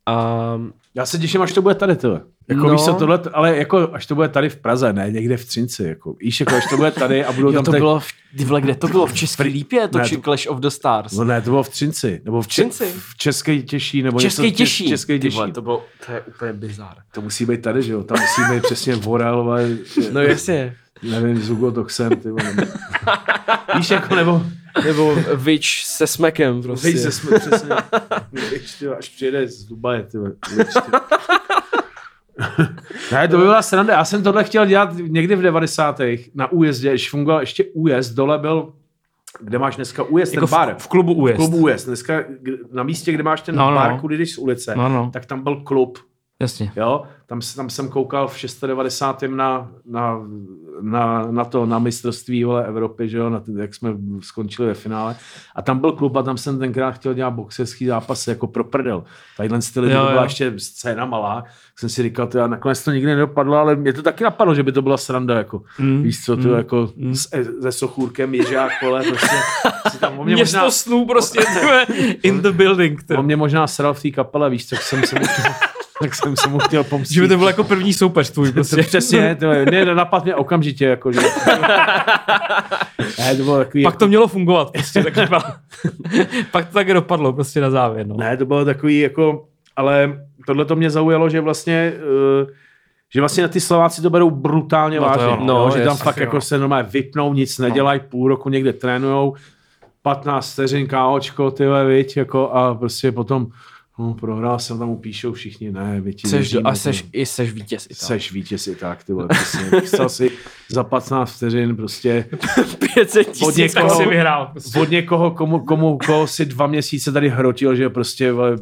Speaker 2: A
Speaker 4: Já se těším, až to bude tady, tyhle. Jako
Speaker 2: No.
Speaker 4: no. víš co, tohle, ale jako až to bude tady v Praze, ne někde v Třinci, jako víš, jako až to bude tady a budou
Speaker 2: jo,
Speaker 4: tam
Speaker 2: to
Speaker 4: teď-
Speaker 2: bylo, v, ty vole, kde to bylo? V České lípě, to
Speaker 4: Ne,
Speaker 2: či
Speaker 4: to-
Speaker 2: Clash of the Stars.
Speaker 4: No ne, to bylo v Třinci, nebo v,
Speaker 2: Třinci?
Speaker 4: V České těší, nebo
Speaker 2: Český
Speaker 4: něco,
Speaker 2: těší.
Speaker 4: České
Speaker 2: Ty
Speaker 4: těší.
Speaker 2: vole, to bylo, to je úplně bizár.
Speaker 4: To musí být tady, že jo, tam musí být přesně Vorel, vole,
Speaker 2: No jasně.
Speaker 4: nevím, s Ugotoxem, ty vole. <laughs> Víš, jako, nebo,
Speaker 2: Nebo Witch se smekem prostě.
Speaker 4: Víš, že jsme přesně, <laughs> ty, až přijede z Dubaje, ty. <laughs> Ne, to by byla sranda. Já jsem tohle chtěl dělat někdy v 90. na újezdě, když fungoval ještě újezd, dole byl, kde máš dneska újezd,
Speaker 1: Jako
Speaker 4: ten bar.
Speaker 1: v, v, klubu újezd.
Speaker 4: Klubu újezd. Dneska na místě, kde máš ten
Speaker 1: No,
Speaker 4: no, bar,
Speaker 1: no.
Speaker 4: kudy jdeš z ulice,
Speaker 1: No, no.
Speaker 4: tak tam byl klub.
Speaker 1: Jasně.
Speaker 4: Jo? Tam, tam jsem koukal v 690. na, na, na, na to, na mistrovství vole, Evropy, že jo? Na jak jsme skončili ve finále. A tam byl klub a tam jsem tenkrát chtěl dělat boxerský zápas jako pro prdel. Tadyhle styl,
Speaker 1: Jo,
Speaker 4: to byla
Speaker 1: jo.
Speaker 4: ještě scéna malá. Jsem si říkal, tyjo, nakonec to nikdy nedopadlo, ale mě to taky napadlo, že by to byla sranda. Jako.
Speaker 1: Mm,
Speaker 4: Víš co, to
Speaker 1: mm,
Speaker 4: jako
Speaker 1: mm.
Speaker 4: s, se sochůrkem, ježák, vole, prostě. Si tam, on mě
Speaker 1: Město
Speaker 4: možná,
Speaker 1: snů prostě, <laughs> in the building.
Speaker 4: on
Speaker 1: To. <laughs>
Speaker 4: mě možná sral v té kapele, víš, tak jsem se <laughs> <laughs> tak jsem se mu chtěl pomstit.
Speaker 1: Že by to byl jako první soupeř tvůj, <laughs>
Speaker 4: To
Speaker 1: prostě.
Speaker 4: přesně, to je, ne, napad mě okamžitě, jako, že... <laughs> ne, to bylo takový,
Speaker 1: Pak
Speaker 4: jako,
Speaker 1: to mělo fungovat, prostě tak bylo. Pak to tak dopadlo, prostě na závěr, no.
Speaker 4: ne, to bylo takový, jako, ale tohle to mě zaujalo, že vlastně, uh, že vlastně na ty Slováci to berou brutálně
Speaker 1: No
Speaker 4: vážně.
Speaker 1: jo,
Speaker 2: no,
Speaker 4: jo, že tam fakt jako se normálně vypnou, nic nedělají, půl roku někde trénujou, 15 vteřin KOčko, ty vole, viď, jako, a prostě potom, no, prohrál jsem, tam mu píšou všichni, ne, viď,
Speaker 2: Seš,
Speaker 4: věříme,
Speaker 2: a seš,
Speaker 4: vole.
Speaker 2: i seš vítěz i tak.
Speaker 4: Seš vítěz i tak, ty vole, přesně. Psal si za 15 vteřin prostě <laughs>
Speaker 2: 500
Speaker 4: Od
Speaker 2: tisíc
Speaker 4: někoho-
Speaker 1: Tak si vyhrál. Prostě.
Speaker 4: od někoho, komu, komu koho si dva měsíce tady hrotil, že prostě, vole,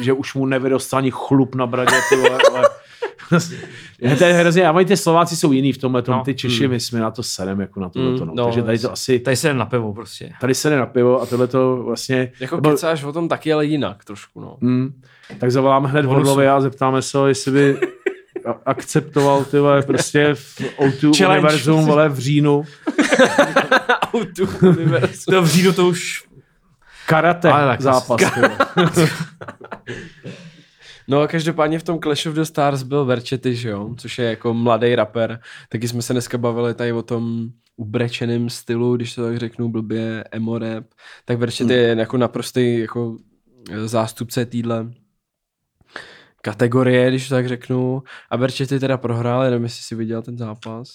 Speaker 4: že už mu nevyrostl ani chlup na bradě, ty vole, ale, je to je hrozně, a oni ty Slováci jsou jiný v tomhle, tom,
Speaker 1: No.
Speaker 4: ty Češi, my jsme na to serem, jako na tohle,
Speaker 2: Mm,
Speaker 4: no.
Speaker 2: no,
Speaker 4: takže tady to asi,
Speaker 1: Tady se na pivo, prostě.
Speaker 4: tady se na pivo a tohle to vlastně,
Speaker 2: Jako
Speaker 4: nebo-
Speaker 2: kecáš o tom taky, ale jinak trošku, no.
Speaker 4: mm, tak zavoláme hned. Vodlovi a zeptáme se ho, jestli by, <laughs> akceptoval ty vole, prostě v O2
Speaker 1: Challenge.
Speaker 4: univerzum vole, v říjnu. <laughs>
Speaker 2: Autu univerzum.
Speaker 1: To v říjnu to už...
Speaker 4: Karate
Speaker 1: Ale
Speaker 4: zápas. vole. <laughs>
Speaker 2: No a každopádně v tom Clash of the Stars byl Verčety, že jo? Což je jako mladý rapper. Taky jsme se dneska bavili tady o tom ubrečeném stylu, když to tak řeknu blbě, emo rap. Tak Verčety je jako naprostý jako eh, zástupce týdle kategorie, když to tak řeknu. A Verčety teda prohrál, jenom jestli si viděl ten zápas.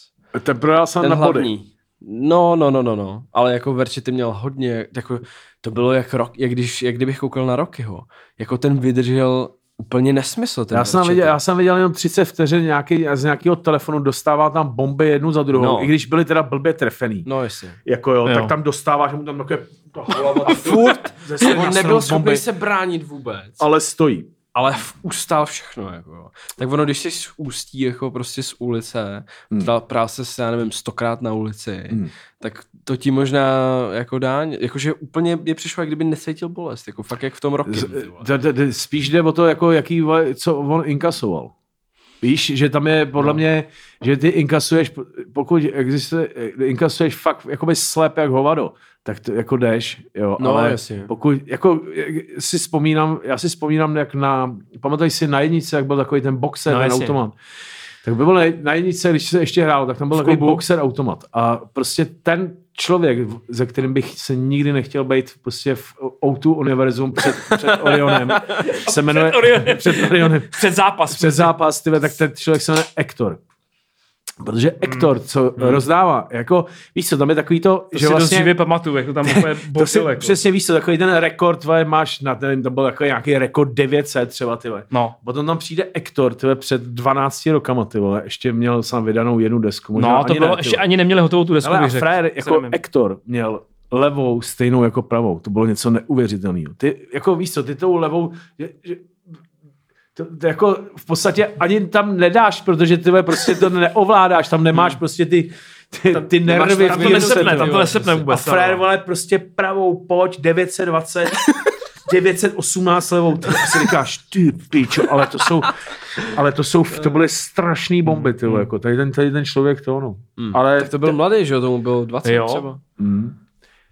Speaker 4: Ten prodal jsem
Speaker 2: Ten
Speaker 4: na body.
Speaker 2: hlavní. No, no, no, no, no. Ale jako Verčety měl hodně, jako, to bylo jak, rok, jak, když, jak kdybych koukal na Rockyho. Jako ten vydržel úplně nesmysl. Ten
Speaker 4: Já jsem, viděl, já jsem viděl jenom 30 vteřin nějaký, z nějakého telefonu dostává tam bomby jednu za druhou,
Speaker 2: No.
Speaker 4: i když byly teda blbě trefený.
Speaker 2: No jasně.
Speaker 4: Jako jo,
Speaker 1: Jo.
Speaker 4: tak tam dostává, že mu tam takové ta hlava
Speaker 2: A furt on nebyl schopný se bránit vůbec.
Speaker 4: ale stojí.
Speaker 2: Ale v- ustál všechno. Jako. Tak ono, když jsi z ústí jako prostě z ulice,
Speaker 4: Hmm.
Speaker 2: hmm. prál se, já nevím, stokrát na ulici,
Speaker 4: Hmm.
Speaker 2: tak to ti možná jako dá, jakože úplně mě přišlo, jak kdyby necítil bolest, jako fakt jak v tom
Speaker 4: d- Spíš jde o to, jako jaký, co on inkasoval. Víš, že tam je podle
Speaker 2: No.
Speaker 4: mě, že ty inkasuješ, pokud existuje, inkasuješ fakt jakoby slep jak hovado, tak to jako jdeš, jo,
Speaker 2: No,
Speaker 4: ale
Speaker 2: jasně.
Speaker 4: pokud, jako jak si vzpomínám, já si vzpomínám, jak na, pamatuješ si na jednice, jak byl takový ten boxer,
Speaker 1: No,
Speaker 4: ten
Speaker 1: jasně.
Speaker 4: automat. Tak by byl na, na jedničce, když se ještě hrál, tak tam byl takový boxer automat. A prostě ten člověk, ze kterým bych se nikdy nechtěl být prostě v O2 univerzum před, před <laughs> Orionem, se jmenuje
Speaker 1: Orionem. <laughs>
Speaker 4: před Orionem,
Speaker 1: Před zápas.
Speaker 4: před zápas, tyhle, tak ten člověk se jmenuje Ektor. Protože Ektor, co rozdává, jako, víš co, tam je takový to,
Speaker 1: To
Speaker 4: že
Speaker 1: si
Speaker 4: vlastně...
Speaker 1: živě pamatuju, jak to tam <laughs> úplně
Speaker 4: To si,
Speaker 1: jako.
Speaker 4: přesně víš co, takový ten rekord tvoje máš, na ten, to byl takový nějaký rekord 900 třeba, ty.
Speaker 1: No.
Speaker 4: Potom tam přijde Ektor, ty vole, před 12 rokama, ty vole, ještě měl sám vydanou jednu desku. Možná
Speaker 1: No, to
Speaker 4: ani
Speaker 1: bylo,
Speaker 4: ne,
Speaker 1: ještě ani neměli hotovou tu desku,
Speaker 4: Ale
Speaker 1: bych řekl.
Speaker 4: frajer, jako
Speaker 1: nevím.
Speaker 4: Ektor měl levou stejnou jako pravou. To bylo něco neuvěřitelného. Ty, jako víš co, ty tou levou, že, že, to, to, jako v podstatě ani tam nedáš, protože ty prostě to neovládáš, tam nemáš prostě ty, ty, ty nervy.
Speaker 2: tam
Speaker 4: v
Speaker 1: to nesepne, tam to nesepne
Speaker 4: A
Speaker 1: vůbec.
Speaker 4: frajer,
Speaker 1: no.
Speaker 4: vole, prostě pravou, pojď, 920, 918 <laughs> levou, ty si říkáš, ty pičo, ale to jsou, ale to jsou, to byly strašný bomby, ty vole, jako tady ten, tady ten člověk to ono.
Speaker 2: Hmm.
Speaker 4: Ale
Speaker 2: Tak to byl mladý, že jo, tomu bylo 20
Speaker 1: Jo.
Speaker 2: třeba.
Speaker 4: Mm.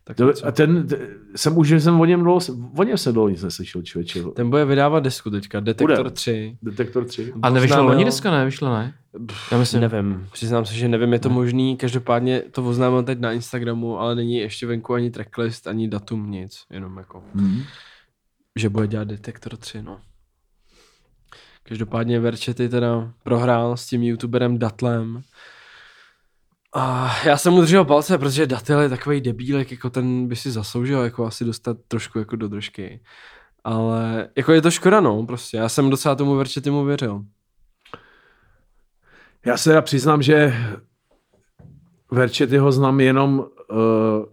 Speaker 2: Tak
Speaker 4: To, a ten, t- jsem už jsem o něm dlouho, o něm jsem dlouho nic neslyšel, člověče.
Speaker 2: Ten bude vydávat desku teďka, Detektor
Speaker 4: Bude.
Speaker 2: 3.
Speaker 4: Detektor 3.
Speaker 1: A nevyšlo
Speaker 2: Oznámil-
Speaker 1: loni dneska, ne? Vyšlo, ne? Já myslím.
Speaker 2: Nevím, přiznám se, že nevím, je to možný, každopádně to oznámil teď na Instagramu, ale není ještě venku ani tracklist, ani datum, nic, jenom jako,
Speaker 4: Mm.
Speaker 2: že bude dělat Detektor 3, no. Každopádně Verčety teda prohrál s tím youtuberem Datlem. A já jsem mu držel palce, protože Datel je takový debílek, jako ten by si zasloužil jako asi dostat trošku jako do držky. Ale jako je to škoda, no, prostě. Já jsem docela tomu Verčetymu věřil.
Speaker 4: Já se teda přiznám, že Verčetyho znám jenom uh,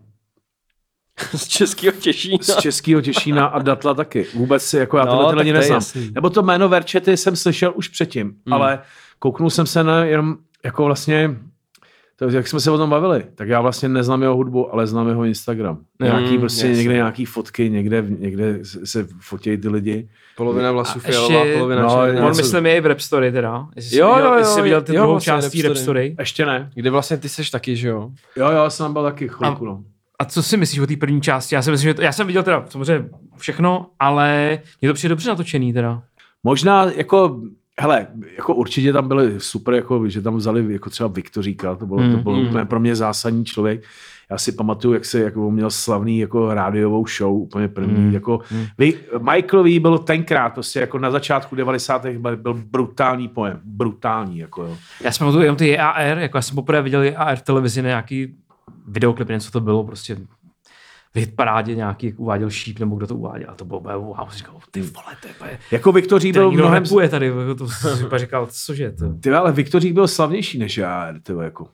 Speaker 4: <laughs>
Speaker 2: Z českého Těšína.
Speaker 4: z českého Těšína a Datla taky. Vůbec si, jako já
Speaker 2: No,
Speaker 4: tyhle lidi
Speaker 2: to je
Speaker 4: neznám.
Speaker 2: jasný.
Speaker 4: Nebo to jméno Verčety jsem slyšel už předtím,
Speaker 2: Hmm.
Speaker 4: ale kouknul jsem se na jenom jako vlastně to, jak jsme se o tom bavili, tak já vlastně neznám jeho hudbu, ale znám jeho Instagram. Nějaký
Speaker 2: Hmm,
Speaker 4: prostě
Speaker 2: jasně.
Speaker 4: někde nějaký fotky, někde, někde se fotějí ty lidi.
Speaker 2: Polovina vlasů
Speaker 1: A
Speaker 2: fialová,
Speaker 1: ještě-
Speaker 2: polovina
Speaker 4: no,
Speaker 2: černá.
Speaker 4: Já
Speaker 1: On myslím je i v Rap Story teda. Jestli
Speaker 2: Jo,
Speaker 1: jsi viděl,
Speaker 2: jo,
Speaker 1: jestli jsi
Speaker 2: jo,
Speaker 1: viděl ty
Speaker 2: jo,
Speaker 1: druhou
Speaker 2: vlastně
Speaker 1: částí
Speaker 2: Rap
Speaker 1: Rap
Speaker 2: Story.
Speaker 4: Ještě ne.
Speaker 2: Kde vlastně ty seš taky, že jo?
Speaker 4: Jo, jo, jsem tam byl taky chvilku, no.
Speaker 1: A co si myslíš o té první části? Já si myslím, že to, já jsem viděl teda samozřejmě všechno, ale mě to přijde dobře natočený teda.
Speaker 4: Možná jako, hele, jako určitě tam byly super, jako, že tam vzali jako třeba Viktoríka, to bylo, to
Speaker 1: Mm,
Speaker 4: bylo
Speaker 2: mm.
Speaker 4: úplně pro mě zásadní člověk. Já si pamatuju, jak se jako měl slavný jako rádiovou show, úplně první.
Speaker 1: Mm,
Speaker 4: Jako,
Speaker 1: mm.
Speaker 4: vy, Michael V byl tenkrát, prostě jako na začátku 90. byl, byl brutální pojem, brutální, jako jo.
Speaker 1: Já si pamatuju jenom ty JAR, jako já jsem poprvé viděl JAR v televizi na nějaký videoklip, něco to bylo, prostě v hitparádě nějaký jak uváděl šíp, nebo kdo to uváděl, a to bylo úplně wow, říkal, ty vole, to je
Speaker 4: Jako Viktorík
Speaker 1: byl
Speaker 4: mnohem,
Speaker 1: rapuje tady, jako to jsem <laughs> říkal, cože to.
Speaker 4: ty ale Viktorík byl slavnější než já, ty jako.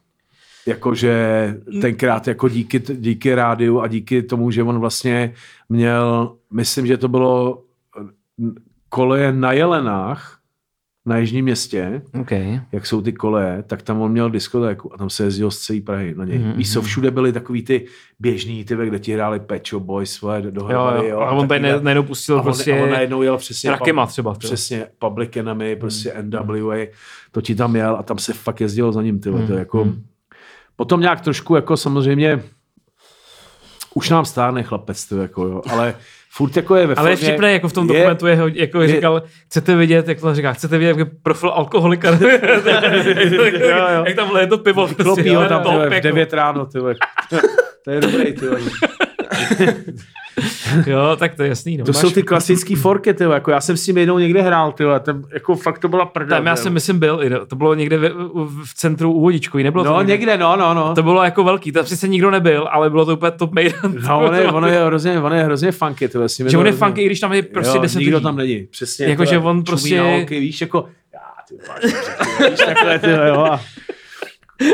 Speaker 4: Jakože tenkrát jako díky, díky rádiu a díky tomu, že on vlastně měl, myslím, že to bylo koleje na Jelenách, na Jižním městě,
Speaker 1: Okay.
Speaker 4: jak jsou ty koleje, tak tam on měl diskotéku a tam se jezdilo z celé Prahy na něj.
Speaker 1: Mhm,
Speaker 4: Mm-hmm. Víš co, všude byly takový ty běžný, ty, kde ti hráli Pecho Boys, svoje
Speaker 1: Jo,
Speaker 4: dohromady.
Speaker 1: jo. A on tady ne, najednou pustil
Speaker 4: a on,
Speaker 1: prostě
Speaker 4: a on najednou jel přesně
Speaker 1: Rakema třeba. ty.
Speaker 4: Přesně, Public Enemy, prostě
Speaker 1: Hmm.
Speaker 4: NWA, to ti tam jel a tam se fakt jezdilo za ním, ty.
Speaker 1: Hmm,
Speaker 4: To jako, Potom nějak trošku jako samozřejmě už nám stárne chlapec, ty, jako, jo, ale furt jako je ve
Speaker 1: Ale je vtipné, jako v tom
Speaker 4: je-
Speaker 1: dokumentu je, ho- jako
Speaker 4: je-
Speaker 1: říkal, chcete vidět, jak to říká, chcete vidět jak profil alkoholika. <laughs>
Speaker 4: jo, jo.
Speaker 1: jak tam leje to pivo.
Speaker 4: Klopí ho tam v
Speaker 1: jako.
Speaker 4: 9 ráno, tyhle. <laughs> To je dobrý, tyhle. <laughs> <laughs>
Speaker 1: Jo, tak to je jasný. No.
Speaker 4: To jsou ty klasické forky, tyhle. Jako já jsem s tím jednou někde hrál, tyhle. Ten, jako fakt to byla prdel.
Speaker 1: Tam já jsem, myslím, byl, no. to bylo někde v, v centru u Vodičku, nebylo to
Speaker 4: No někde, no, no, no.
Speaker 1: To bylo jako velký, tam přece nikdo nebyl, ale bylo to úplně top made. <laughs>
Speaker 4: No, on je, on je hrozně, on je hrozně funky, ním
Speaker 1: že on je
Speaker 4: hrozně-
Speaker 1: funky, i když tam je prostě
Speaker 4: jo,
Speaker 1: 10
Speaker 4: nikdo
Speaker 1: lidí.
Speaker 4: tam není, přesně.
Speaker 1: Jako, že on
Speaker 4: čumí
Speaker 1: prostě-
Speaker 4: holky, víš, jako, já, ty víš, takhle, jo. a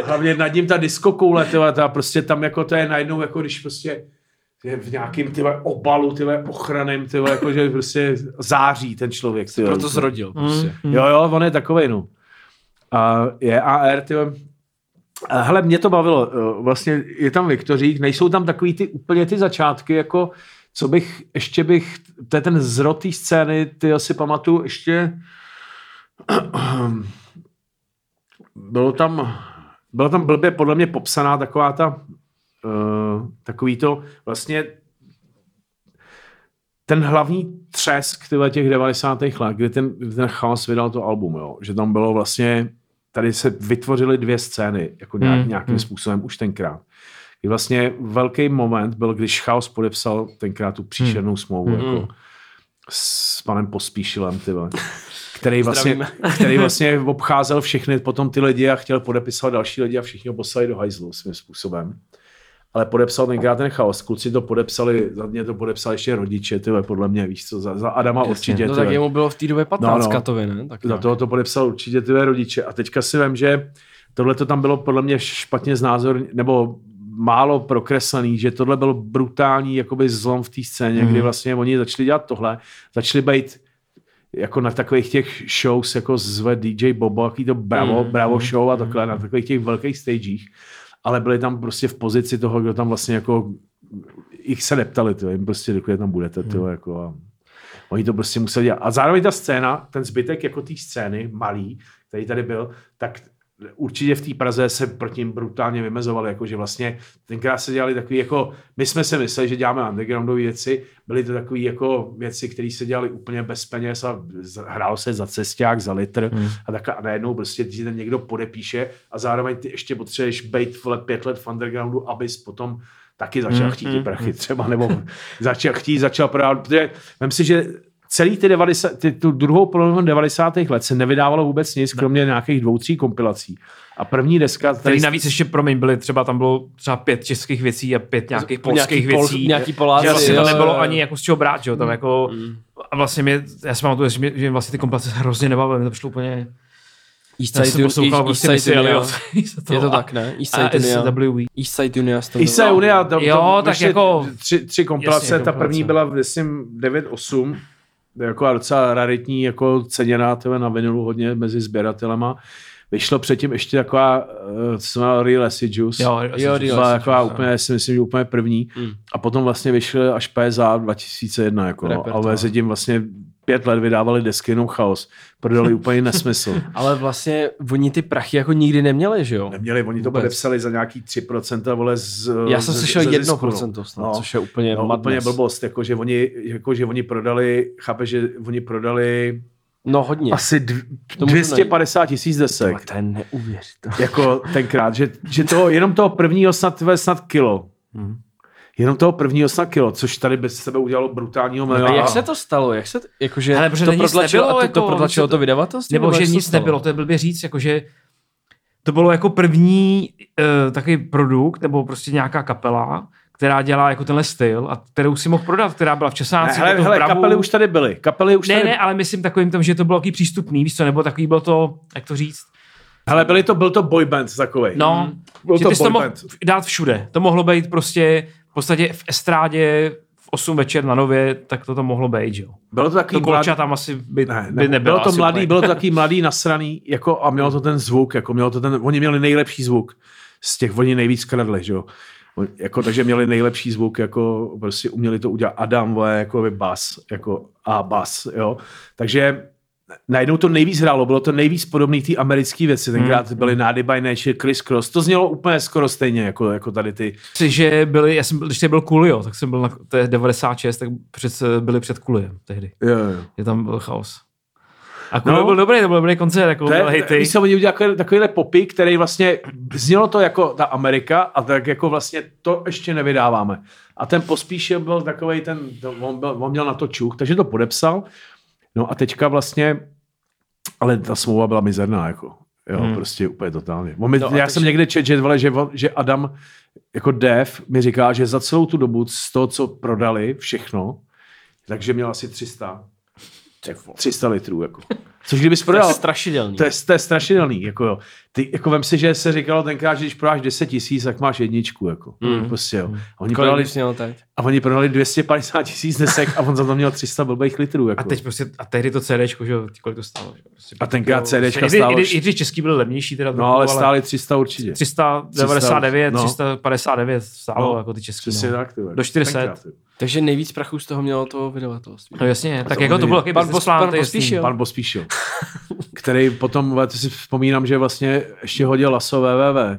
Speaker 4: Hlavně nad ním ta disco koule, tyhle, ta prostě tam jako to je najednou, jako když prostě je v nějakým tyhle obalu, tyhle ochranem, tyhle, jako že prostě září ten člověk. Tyhle,
Speaker 2: Proto zrodil. Prostě.
Speaker 1: Mm.
Speaker 4: Jo, jo, on je takovej, no. A je AR, ty. Hele, mě to bavilo. eh, Vlastně je tam Viktorík, nejsou tam takový ty úplně ty začátky, jako co bych, ještě bych, to je ten zrod té scény, ty asi pamatuju, ještě <clears throat> bylo tam, byla tam blbě podle mě popsaná taková ta, uh, takový to vlastně ten hlavní třesk tyhle těch 90. let, kdy ten, ten chaos vydal to album, jo, že tam bylo vlastně, tady se vytvořily dvě scény, jako nějak,
Speaker 1: Hmm,
Speaker 4: nějakým
Speaker 1: hmm.
Speaker 4: způsobem už tenkrát. Kdy vlastně velký moment byl, když chaos podepsal tenkrát tu příšernou smlouvu,
Speaker 2: Hmm.
Speaker 4: jako s panem Pospíšilem, ty vole, který <laughs> vlastně, <laughs> který vlastně obcházel všechny potom ty lidi a chtěl podepisovat další lidi a všichni ho poslali do hajzlu svým způsobem. Ale podepsal tenkrát ten chaos. Kluci to podepsali, za mě to podepsali ještě rodiče, tyhle, podle mě, víš co, za, za Adama
Speaker 1: Jasně.
Speaker 4: určitě.
Speaker 2: No
Speaker 4: tyhle.
Speaker 2: tak jemu bylo v té době 15
Speaker 4: No, no.
Speaker 2: Katovi, ne? Tak
Speaker 4: Za toho to podepsal určitě ty rodiče. A teďka si vím, že tohle to tam bylo podle mě špatně znázor, nebo málo prokreslený, že tohle byl brutální jakoby zlom v té scéně,
Speaker 1: Mhm.
Speaker 4: kdy vlastně oni začali dělat tohle, začali být jako na takových těch shows, jako zve DJ Bobo, jaký to Bravo,
Speaker 2: Mhm.
Speaker 4: Bravo show a takhle, na takových těch velkých stagech, ale byli tam prostě v pozici toho, kdo tam vlastně jako jich se neptali, tyjo, jim prostě řekli, že tam budete, tyjo,
Speaker 2: Mhm.
Speaker 4: jako a oni to prostě museli dělat. A zároveň ta scéna, ten zbytek jako té scény, malý, který tady byl, tak určitě v té Praze se proti ním brutálně vymezovali, jako že vlastně tenkrát se dělali takový jako, my jsme si mysleli, že děláme undergroundové věci, byly to takové jako věci, které se dělaly úplně bez peněz a hrálo se za cesták, za litr
Speaker 1: Hmm.
Speaker 4: a, tak, a najednou prostě ti ten někdo podepíše a zároveň ty ještě potřebuješ být vole pět let v undergroundu, abys potom taky začal
Speaker 1: Hmm,
Speaker 4: chtít ty
Speaker 1: hmm,
Speaker 4: prachy třeba, nebo <laughs> začal chtít, začal prodávat, protože vem si, že celý ty, 90, ty tu druhou polovinu 90. let se nevydávalo vůbec nic, kromě nějakých dvou, tří kompilací. A první deska,
Speaker 1: Který navíc ještě, promiň, byly třeba, tam bylo třeba pět českých věcí a pět nějakých polských
Speaker 2: nějaký
Speaker 1: věcí.
Speaker 2: Pol, nějaký
Speaker 1: že
Speaker 2: Poláci.
Speaker 1: vlastně
Speaker 2: jo,
Speaker 1: to nebylo
Speaker 2: jo.
Speaker 1: ani jako z čeho brát, že jo, tam jako, a vlastně mě, já si pamatuju, že, mě- že vlastně ty kompilace hrozně nebavily, mě to přišlo úplně,
Speaker 2: East Side,
Speaker 1: prostě
Speaker 2: Unia. <laughs>
Speaker 1: Elliott.
Speaker 2: Je to tak, ne? East
Speaker 1: A
Speaker 2: Side Unia. East Side Unia.
Speaker 1: Jo, tak jako-
Speaker 4: Tři, tři kompilace, ta první byla, myslím, 9-8, jako docela raritní, jako ceněná tebe na vinilu hodně mezi sběratelema. Vyšlo předtím ještě taková, uh, co se jmenala Real Acid Juice.
Speaker 1: Jo,
Speaker 2: Jo,
Speaker 1: jo,
Speaker 2: Real
Speaker 4: byla
Speaker 2: Acid
Speaker 4: taková
Speaker 2: Juice,
Speaker 4: úplně, si myslím, že úplně první.
Speaker 2: Mm.
Speaker 4: A potom vlastně vyšly až PSA 2001. Jako, no. A mezi tím vlastně pět let vydávali desky jenom chaos. Prodali <laughs> úplně nesmysl.
Speaker 2: Ale vlastně oni ty prachy jako nikdy neměli, že jo?
Speaker 4: Neměli, oni to podepsali za nějaký 3% vole z
Speaker 2: Já jsem slyšel
Speaker 4: ze zisku,
Speaker 2: 1% snad,
Speaker 4: No.
Speaker 2: což je úplně
Speaker 4: No,
Speaker 2: madness.
Speaker 4: úplně blbost, jako že, oni, jako že oni prodali, chápe, že oni prodali
Speaker 2: No hodně.
Speaker 4: asi dv,
Speaker 2: To můžu
Speaker 4: 250 tisíc desek.
Speaker 2: To je neuvěřitelné.
Speaker 4: jako tenkrát, že, že toho, jenom toho prvního snad, snad kilo.
Speaker 2: Mhm.
Speaker 4: Jenom toho prvního snad kilo, což tady bez sebe udělalo brutálního
Speaker 2: A
Speaker 4: miliona.
Speaker 2: jak se to stalo? Jak se, jakože
Speaker 1: Ale protože
Speaker 2: to prodlačilo,
Speaker 1: nebylo,
Speaker 2: a to,
Speaker 1: jako,
Speaker 2: to prodlačilo
Speaker 1: se
Speaker 2: to
Speaker 1: to-
Speaker 2: vydavatelství?
Speaker 1: Nebo že
Speaker 2: jak se
Speaker 1: nic
Speaker 2: stalo?
Speaker 1: nebylo, to je blbě říct, jakože to bylo jako první uh, takový produkt, nebo prostě nějaká kapela, která dělá jako tenhle styl a kterou si mohl prodat, která byla v
Speaker 4: Ne,
Speaker 1: Česáncích.
Speaker 4: hele, hele,
Speaker 1: Bravu.
Speaker 4: kapely už tady byly. Kapely už
Speaker 1: Ne,
Speaker 4: tady...
Speaker 1: ne, ale myslím takovým tom, že to bylo takový přístupný, víš co, nebo takový byl to, jak to říct,
Speaker 4: Hele, byly to, byl to boyband takovej.
Speaker 1: no,
Speaker 4: Hmm. Byl
Speaker 1: že
Speaker 4: to
Speaker 1: ty to mohl dát všude. To mohlo být prostě podstatě v estrádě, v 8 večer na nově, tak to tam mohlo být, že jo.
Speaker 4: Bylo to
Speaker 1: To
Speaker 4: takový
Speaker 1: Kolča
Speaker 4: mladý,
Speaker 1: tam asi by,
Speaker 4: ne,
Speaker 1: by
Speaker 4: ne,
Speaker 1: nebylo.
Speaker 4: bylo to mladý,
Speaker 1: úplně.
Speaker 4: bylo to takový <laughs> mladý nasraný, jako a mělo to ten zvuk, jako mělo to ten, oni měli nejlepší zvuk z těch, oni nejvíc kradli, že jo. Jako, takže měli nejlepší zvuk, jako prostě uměli to udělat Adam, vole, jako by bas, jako a bas, jo. Takže najednou to nejvíc hrálo, bylo to nejvíc podobný té americké věci, tenkrát
Speaker 1: Hmm.
Speaker 4: byly Nády by Nature, Chris Cross, to znělo úplně skoro stejně, jako, jako tady ty,
Speaker 1: že byli, já jsem, když jsem byl Coolio, tak jsem byl na, to je 96, tak před, byli před Cooliem tehdy.
Speaker 4: jo, jo.
Speaker 1: Je tam byl chaos. A Coolio
Speaker 4: No.
Speaker 1: byl dobrý, to byl dobrý koncert, jako
Speaker 4: To
Speaker 1: byl hejty.
Speaker 4: víš oni udělali takový, takovýhle popy, který vlastně, znělo to jako ta Amerika a tak jako vlastně to ještě nevydáváme. A ten pospíšil byl takový ten, on, byl, on měl na to čuch, takže to podepsal. No a teďka vlastně, ale ta smlouva byla mizerná, jako. Jo, hmm. prostě úplně totálně. Mi,
Speaker 2: No
Speaker 4: já
Speaker 2: takže-
Speaker 4: jsem někde čet, že, vole, že, že Adam jako Dev mi říká, že za celou tu dobu z toho, co prodali, všechno, takže měl asi 300, 300 litrů, jako. <laughs> Což kdybys
Speaker 2: To je
Speaker 4: prodal,
Speaker 2: strašidelný.
Speaker 4: to je, to je strašidelný, jako jo. Ty, jako vem si, že se říkalo tenkrát, že když prodáš 10 tisíc, tak máš jedničku, jako. Mm. Prostě, jo. A oni,
Speaker 2: Kolik
Speaker 4: prodali,
Speaker 2: měl teď?
Speaker 4: a oni prodali 250 tisíc desek a on za to měl 300 blbých litrů, jako.
Speaker 1: A teď prostě, a tehdy to CDčko, že jo, kolik to stálo? Že? Prostě,
Speaker 4: A tenkrát CDčka
Speaker 1: i,
Speaker 4: stálo-
Speaker 1: I, i, i, když český byly levnější, teda
Speaker 4: no, ale stáli 300 určitě.
Speaker 1: 399,
Speaker 4: no.
Speaker 1: 359 stálo
Speaker 4: No,
Speaker 1: jako ty český.
Speaker 4: Přesně
Speaker 1: No.
Speaker 4: tak, ty.
Speaker 1: Do 400.
Speaker 4: Tenkrát, ty.
Speaker 2: Takže nejvíc prachů z toho mělo to vydavatelství.
Speaker 1: No jasně, tak
Speaker 4: to
Speaker 1: jako to bylo
Speaker 2: Pan
Speaker 1: plán,
Speaker 2: pan. Pospíšil.
Speaker 4: Pan Pospíšil. který potom, to si vzpomínám, že vlastně ještě hodil laso www.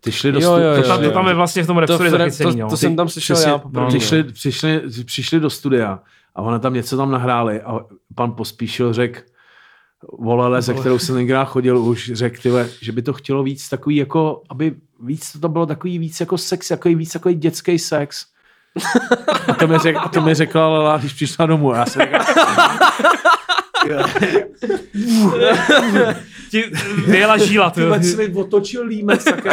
Speaker 4: Ty šli do
Speaker 2: Jo,
Speaker 4: stu-
Speaker 2: jo,
Speaker 1: To
Speaker 2: jo,
Speaker 1: tam, to tam je vlastně v tom
Speaker 2: To,
Speaker 1: Repstory
Speaker 2: to,
Speaker 1: zachycený,
Speaker 2: to,
Speaker 1: no.
Speaker 2: to jsem tam slyšel
Speaker 4: Přesně,
Speaker 2: já poprvé.
Speaker 4: přišli, přišli, přišli do studia a ona tam něco tam nahráli a pan Pospíšil řekl, volele, ze kterou jsem tenkrát chodil, už řekl, tyhle, že by to chtělo víc takový jako, aby víc to bylo takový víc jako sex, jako víc takový dětský sex. A to mi, řek, a to mi řekla Lela, když přišla domů. A já jsem říkal, <laughs> <laughs>
Speaker 1: Ti vyjela žíla, to
Speaker 4: tyhle jsi mi otočil límec, tak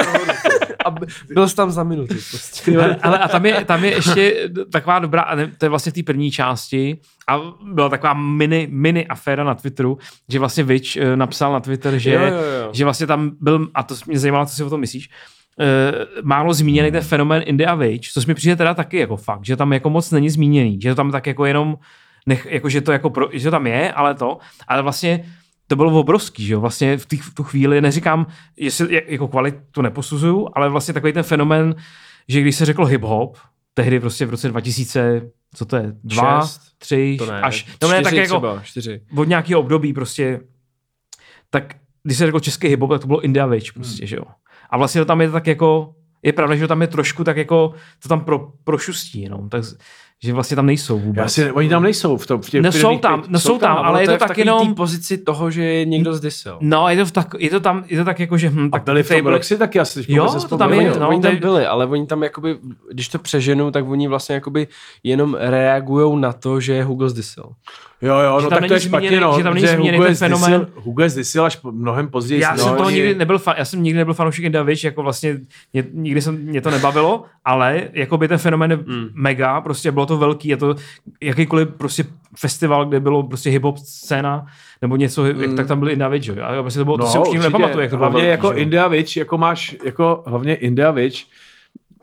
Speaker 2: A byl jsi tam za minuty. Prostě.
Speaker 1: ale, ale a tam je, tam je ještě taková dobrá, ne, to je vlastně v té první části, a byla taková mini, mini aféra na Twitteru, že vlastně Vič eh, napsal na Twitter, že,
Speaker 2: Jo, jo, jo.
Speaker 1: že vlastně tam byl, a to mě zajímalo, co si o tom myslíš, Uh, málo zmíněný ten fenomén India Wage, což mi přijde teda taky jako fakt, že tam jako moc není zmíněný, že to tam tak jako jenom, nech, jako že to jako, pro, že to tam je, ale to, ale vlastně to bylo obrovský, že jo, vlastně v, tý, v tu chvíli, neříkám, jestli jak- jako kvalitu neposuzuju, ale vlastně takový ten fenomén, že když se řeklo hip-hop, tehdy prostě v roce 2000, co to je, dva,
Speaker 2: Šest?
Speaker 1: tři,
Speaker 2: To ne,
Speaker 1: až, no ne, tak jako
Speaker 2: třeba, čtyři.
Speaker 1: od nějakého období prostě, tak když se řekl český hip-hop, tak to bylo India Wage prostě, že jo. A vlastně to tam je tak jako, je pravda, že to tam je trošku tak jako, to tam pro, prošustí jenom, tak, že vlastně tam nejsou vůbec.
Speaker 4: Já si, oni tam nejsou v tom. V těch
Speaker 1: No jsou
Speaker 4: prvních
Speaker 1: tam,
Speaker 4: pět-
Speaker 1: no jsou tam, ale je to
Speaker 2: v
Speaker 1: tak jenom,
Speaker 2: té pozici toho, že je někdo zdisil.
Speaker 1: no je to, tak, je to tam, je to tak jako, že hm,
Speaker 4: A
Speaker 1: tak
Speaker 4: byli v tom
Speaker 1: byli-
Speaker 4: Roxy taky asi. když
Speaker 1: Jo, to tam je,
Speaker 2: Oni,
Speaker 1: no,
Speaker 2: oni tam
Speaker 1: je-
Speaker 2: byli, ale oni tam jakoby, když to přeženou, tak oni vlastně jakoby jenom reagují na to, že Hugo zdisil.
Speaker 4: Jo, jo,
Speaker 1: Že
Speaker 4: no
Speaker 1: tam
Speaker 4: tak to je špatně,
Speaker 1: zmíněný-
Speaker 4: no.
Speaker 1: že tam není zmíněný
Speaker 4: Hugo
Speaker 1: ten fenomén.
Speaker 4: Hugo je zdisil až mnohem později.
Speaker 1: Já
Speaker 4: no,
Speaker 1: jsem toho
Speaker 4: oni-
Speaker 1: nikdy nebyl, fan, já jsem nikdy nebyl fanoušek India Witch, jako vlastně mě, nikdy jsem, mě to nebavilo, ale jako by ten fenomén je
Speaker 2: Mm.
Speaker 1: mega, prostě bylo to velký, je to jakýkoliv prostě festival, kde bylo prostě hip-hop scéna, nebo něco, mm. jak, tak tam byl India Witch, jo. A vlastně to bylo, to si určitě nepamatuju, jak to bylo
Speaker 4: hlavně
Speaker 1: velký,
Speaker 4: jako. India Witch, jako máš, jako hlavně India Witch,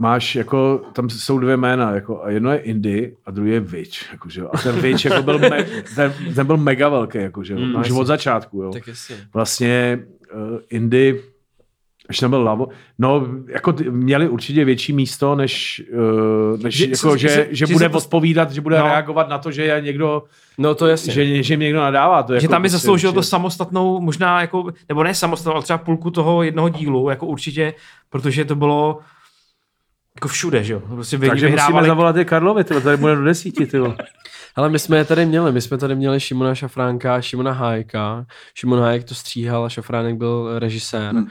Speaker 4: máš jako, tam jsou dvě jména, jako, a jedno je Indy a druhý je Witch, jako, že. A ten Witch jako byl, me, ten, ten, byl mega velký, jako, že.
Speaker 2: Mm,
Speaker 4: Už od začátku, jo.
Speaker 2: Tak jasně.
Speaker 4: Vlastně uh, Indy, ještě tam byl Lavo, no, jako měli určitě větší místo, než, uh, než
Speaker 1: Že-
Speaker 4: že, jako,
Speaker 1: že-
Speaker 4: že,
Speaker 1: že-
Speaker 4: bude odpovídat, že bude
Speaker 1: No.
Speaker 4: reagovat na to, že je někdo,
Speaker 2: No to jasně.
Speaker 4: že, že jim někdo nadává. To
Speaker 1: že
Speaker 4: jako
Speaker 1: tam by
Speaker 4: prostě
Speaker 1: zasloužil to samostatnou, možná jako, nebo ne samostatnou, ale třeba půlku toho jednoho dílu, jako určitě, protože to bylo jako všude, že jo. Prostě vy,
Speaker 4: Takže musíme
Speaker 1: vyhrávali
Speaker 4: zavolat i Karlovi, tyhle, tady bude do desíti, ty. <laughs>
Speaker 2: Ale my jsme je tady měli, my jsme tady měli Šimona Šafránka, Šimona Hájka. Šimon Hájek to stříhal a Šafránek byl režisér. Hmm.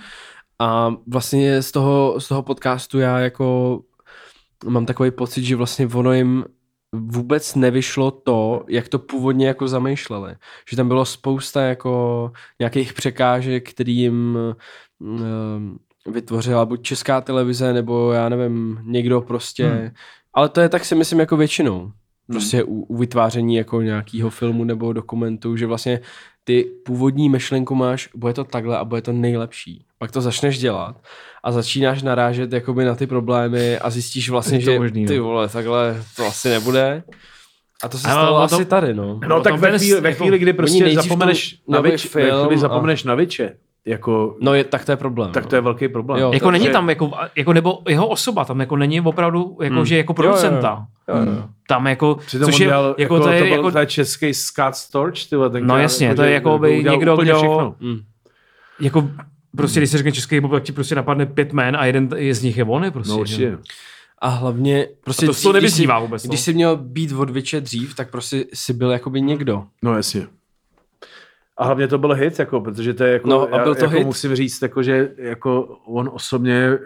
Speaker 2: A vlastně z toho, z toho podcastu já jako mám takový pocit, že vlastně ono jim vůbec nevyšlo to, jak to původně jako zamýšleli. Že tam bylo spousta jako nějakých překážek, který jim um, vytvořila buď česká televize, nebo já nevím, někdo prostě. Hmm. Ale to je tak si myslím jako většinou. Prostě u, u vytváření jako nějakého filmu nebo dokumentu, že vlastně ty původní myšlenku máš, bude to takhle a bude to nejlepší. Pak to začneš dělat a začínáš narážet jakoby na ty problémy a zjistíš vlastně,
Speaker 1: Je to
Speaker 2: že
Speaker 1: možný, no.
Speaker 2: ty vole, takhle to asi nebude. A to se
Speaker 1: Ale
Speaker 2: stalo
Speaker 1: ono
Speaker 2: asi
Speaker 1: to-
Speaker 2: tady, no.
Speaker 4: No
Speaker 1: O
Speaker 4: tak
Speaker 1: tom
Speaker 4: ve
Speaker 1: ten-
Speaker 4: chvíli, ve
Speaker 1: jako-
Speaker 4: chvíli kdy prostě zapomeneš na, vič, ve
Speaker 2: film
Speaker 4: chvíli
Speaker 2: a-
Speaker 4: zapomeneš na viče, jako,
Speaker 2: No je, tak to je problém.
Speaker 4: tak
Speaker 2: no.
Speaker 4: to je velký problém.
Speaker 2: Jo,
Speaker 1: Jako
Speaker 2: to-
Speaker 1: není
Speaker 4: že-
Speaker 1: tam, jako, jako, nebo jeho osoba, tam jako není opravdu, jako,
Speaker 4: Hmm.
Speaker 1: že jako
Speaker 2: Jo, jo, jo.
Speaker 1: producenta.
Speaker 2: Jo, jo.
Speaker 1: Tam jako,
Speaker 4: Přitom
Speaker 1: což je,
Speaker 4: dělal,
Speaker 1: jako, to je,
Speaker 4: to byl
Speaker 1: jako,
Speaker 4: to je český Scott Storch, ty vole, tenkrát,
Speaker 1: No jasně, to je jako by někdo, kdo-
Speaker 4: všechno.
Speaker 2: Mm.
Speaker 1: jako, prostě když se řekne český hip tak ti prostě napadne pět jmen a jeden je z nich je on, je prostě.
Speaker 4: No
Speaker 1: že?
Speaker 4: určitě.
Speaker 2: A hlavně, prostě
Speaker 1: A to to
Speaker 2: když jsi-
Speaker 1: vůbec, no.
Speaker 2: Když jsi měl být od dřív, tak prostě si byl jakoby někdo.
Speaker 4: No jasně. A hlavně to byl hit, jako, protože to je jako,
Speaker 2: No, a byl to
Speaker 4: jako
Speaker 2: hit.
Speaker 4: musím říct, jako, že jako on osobně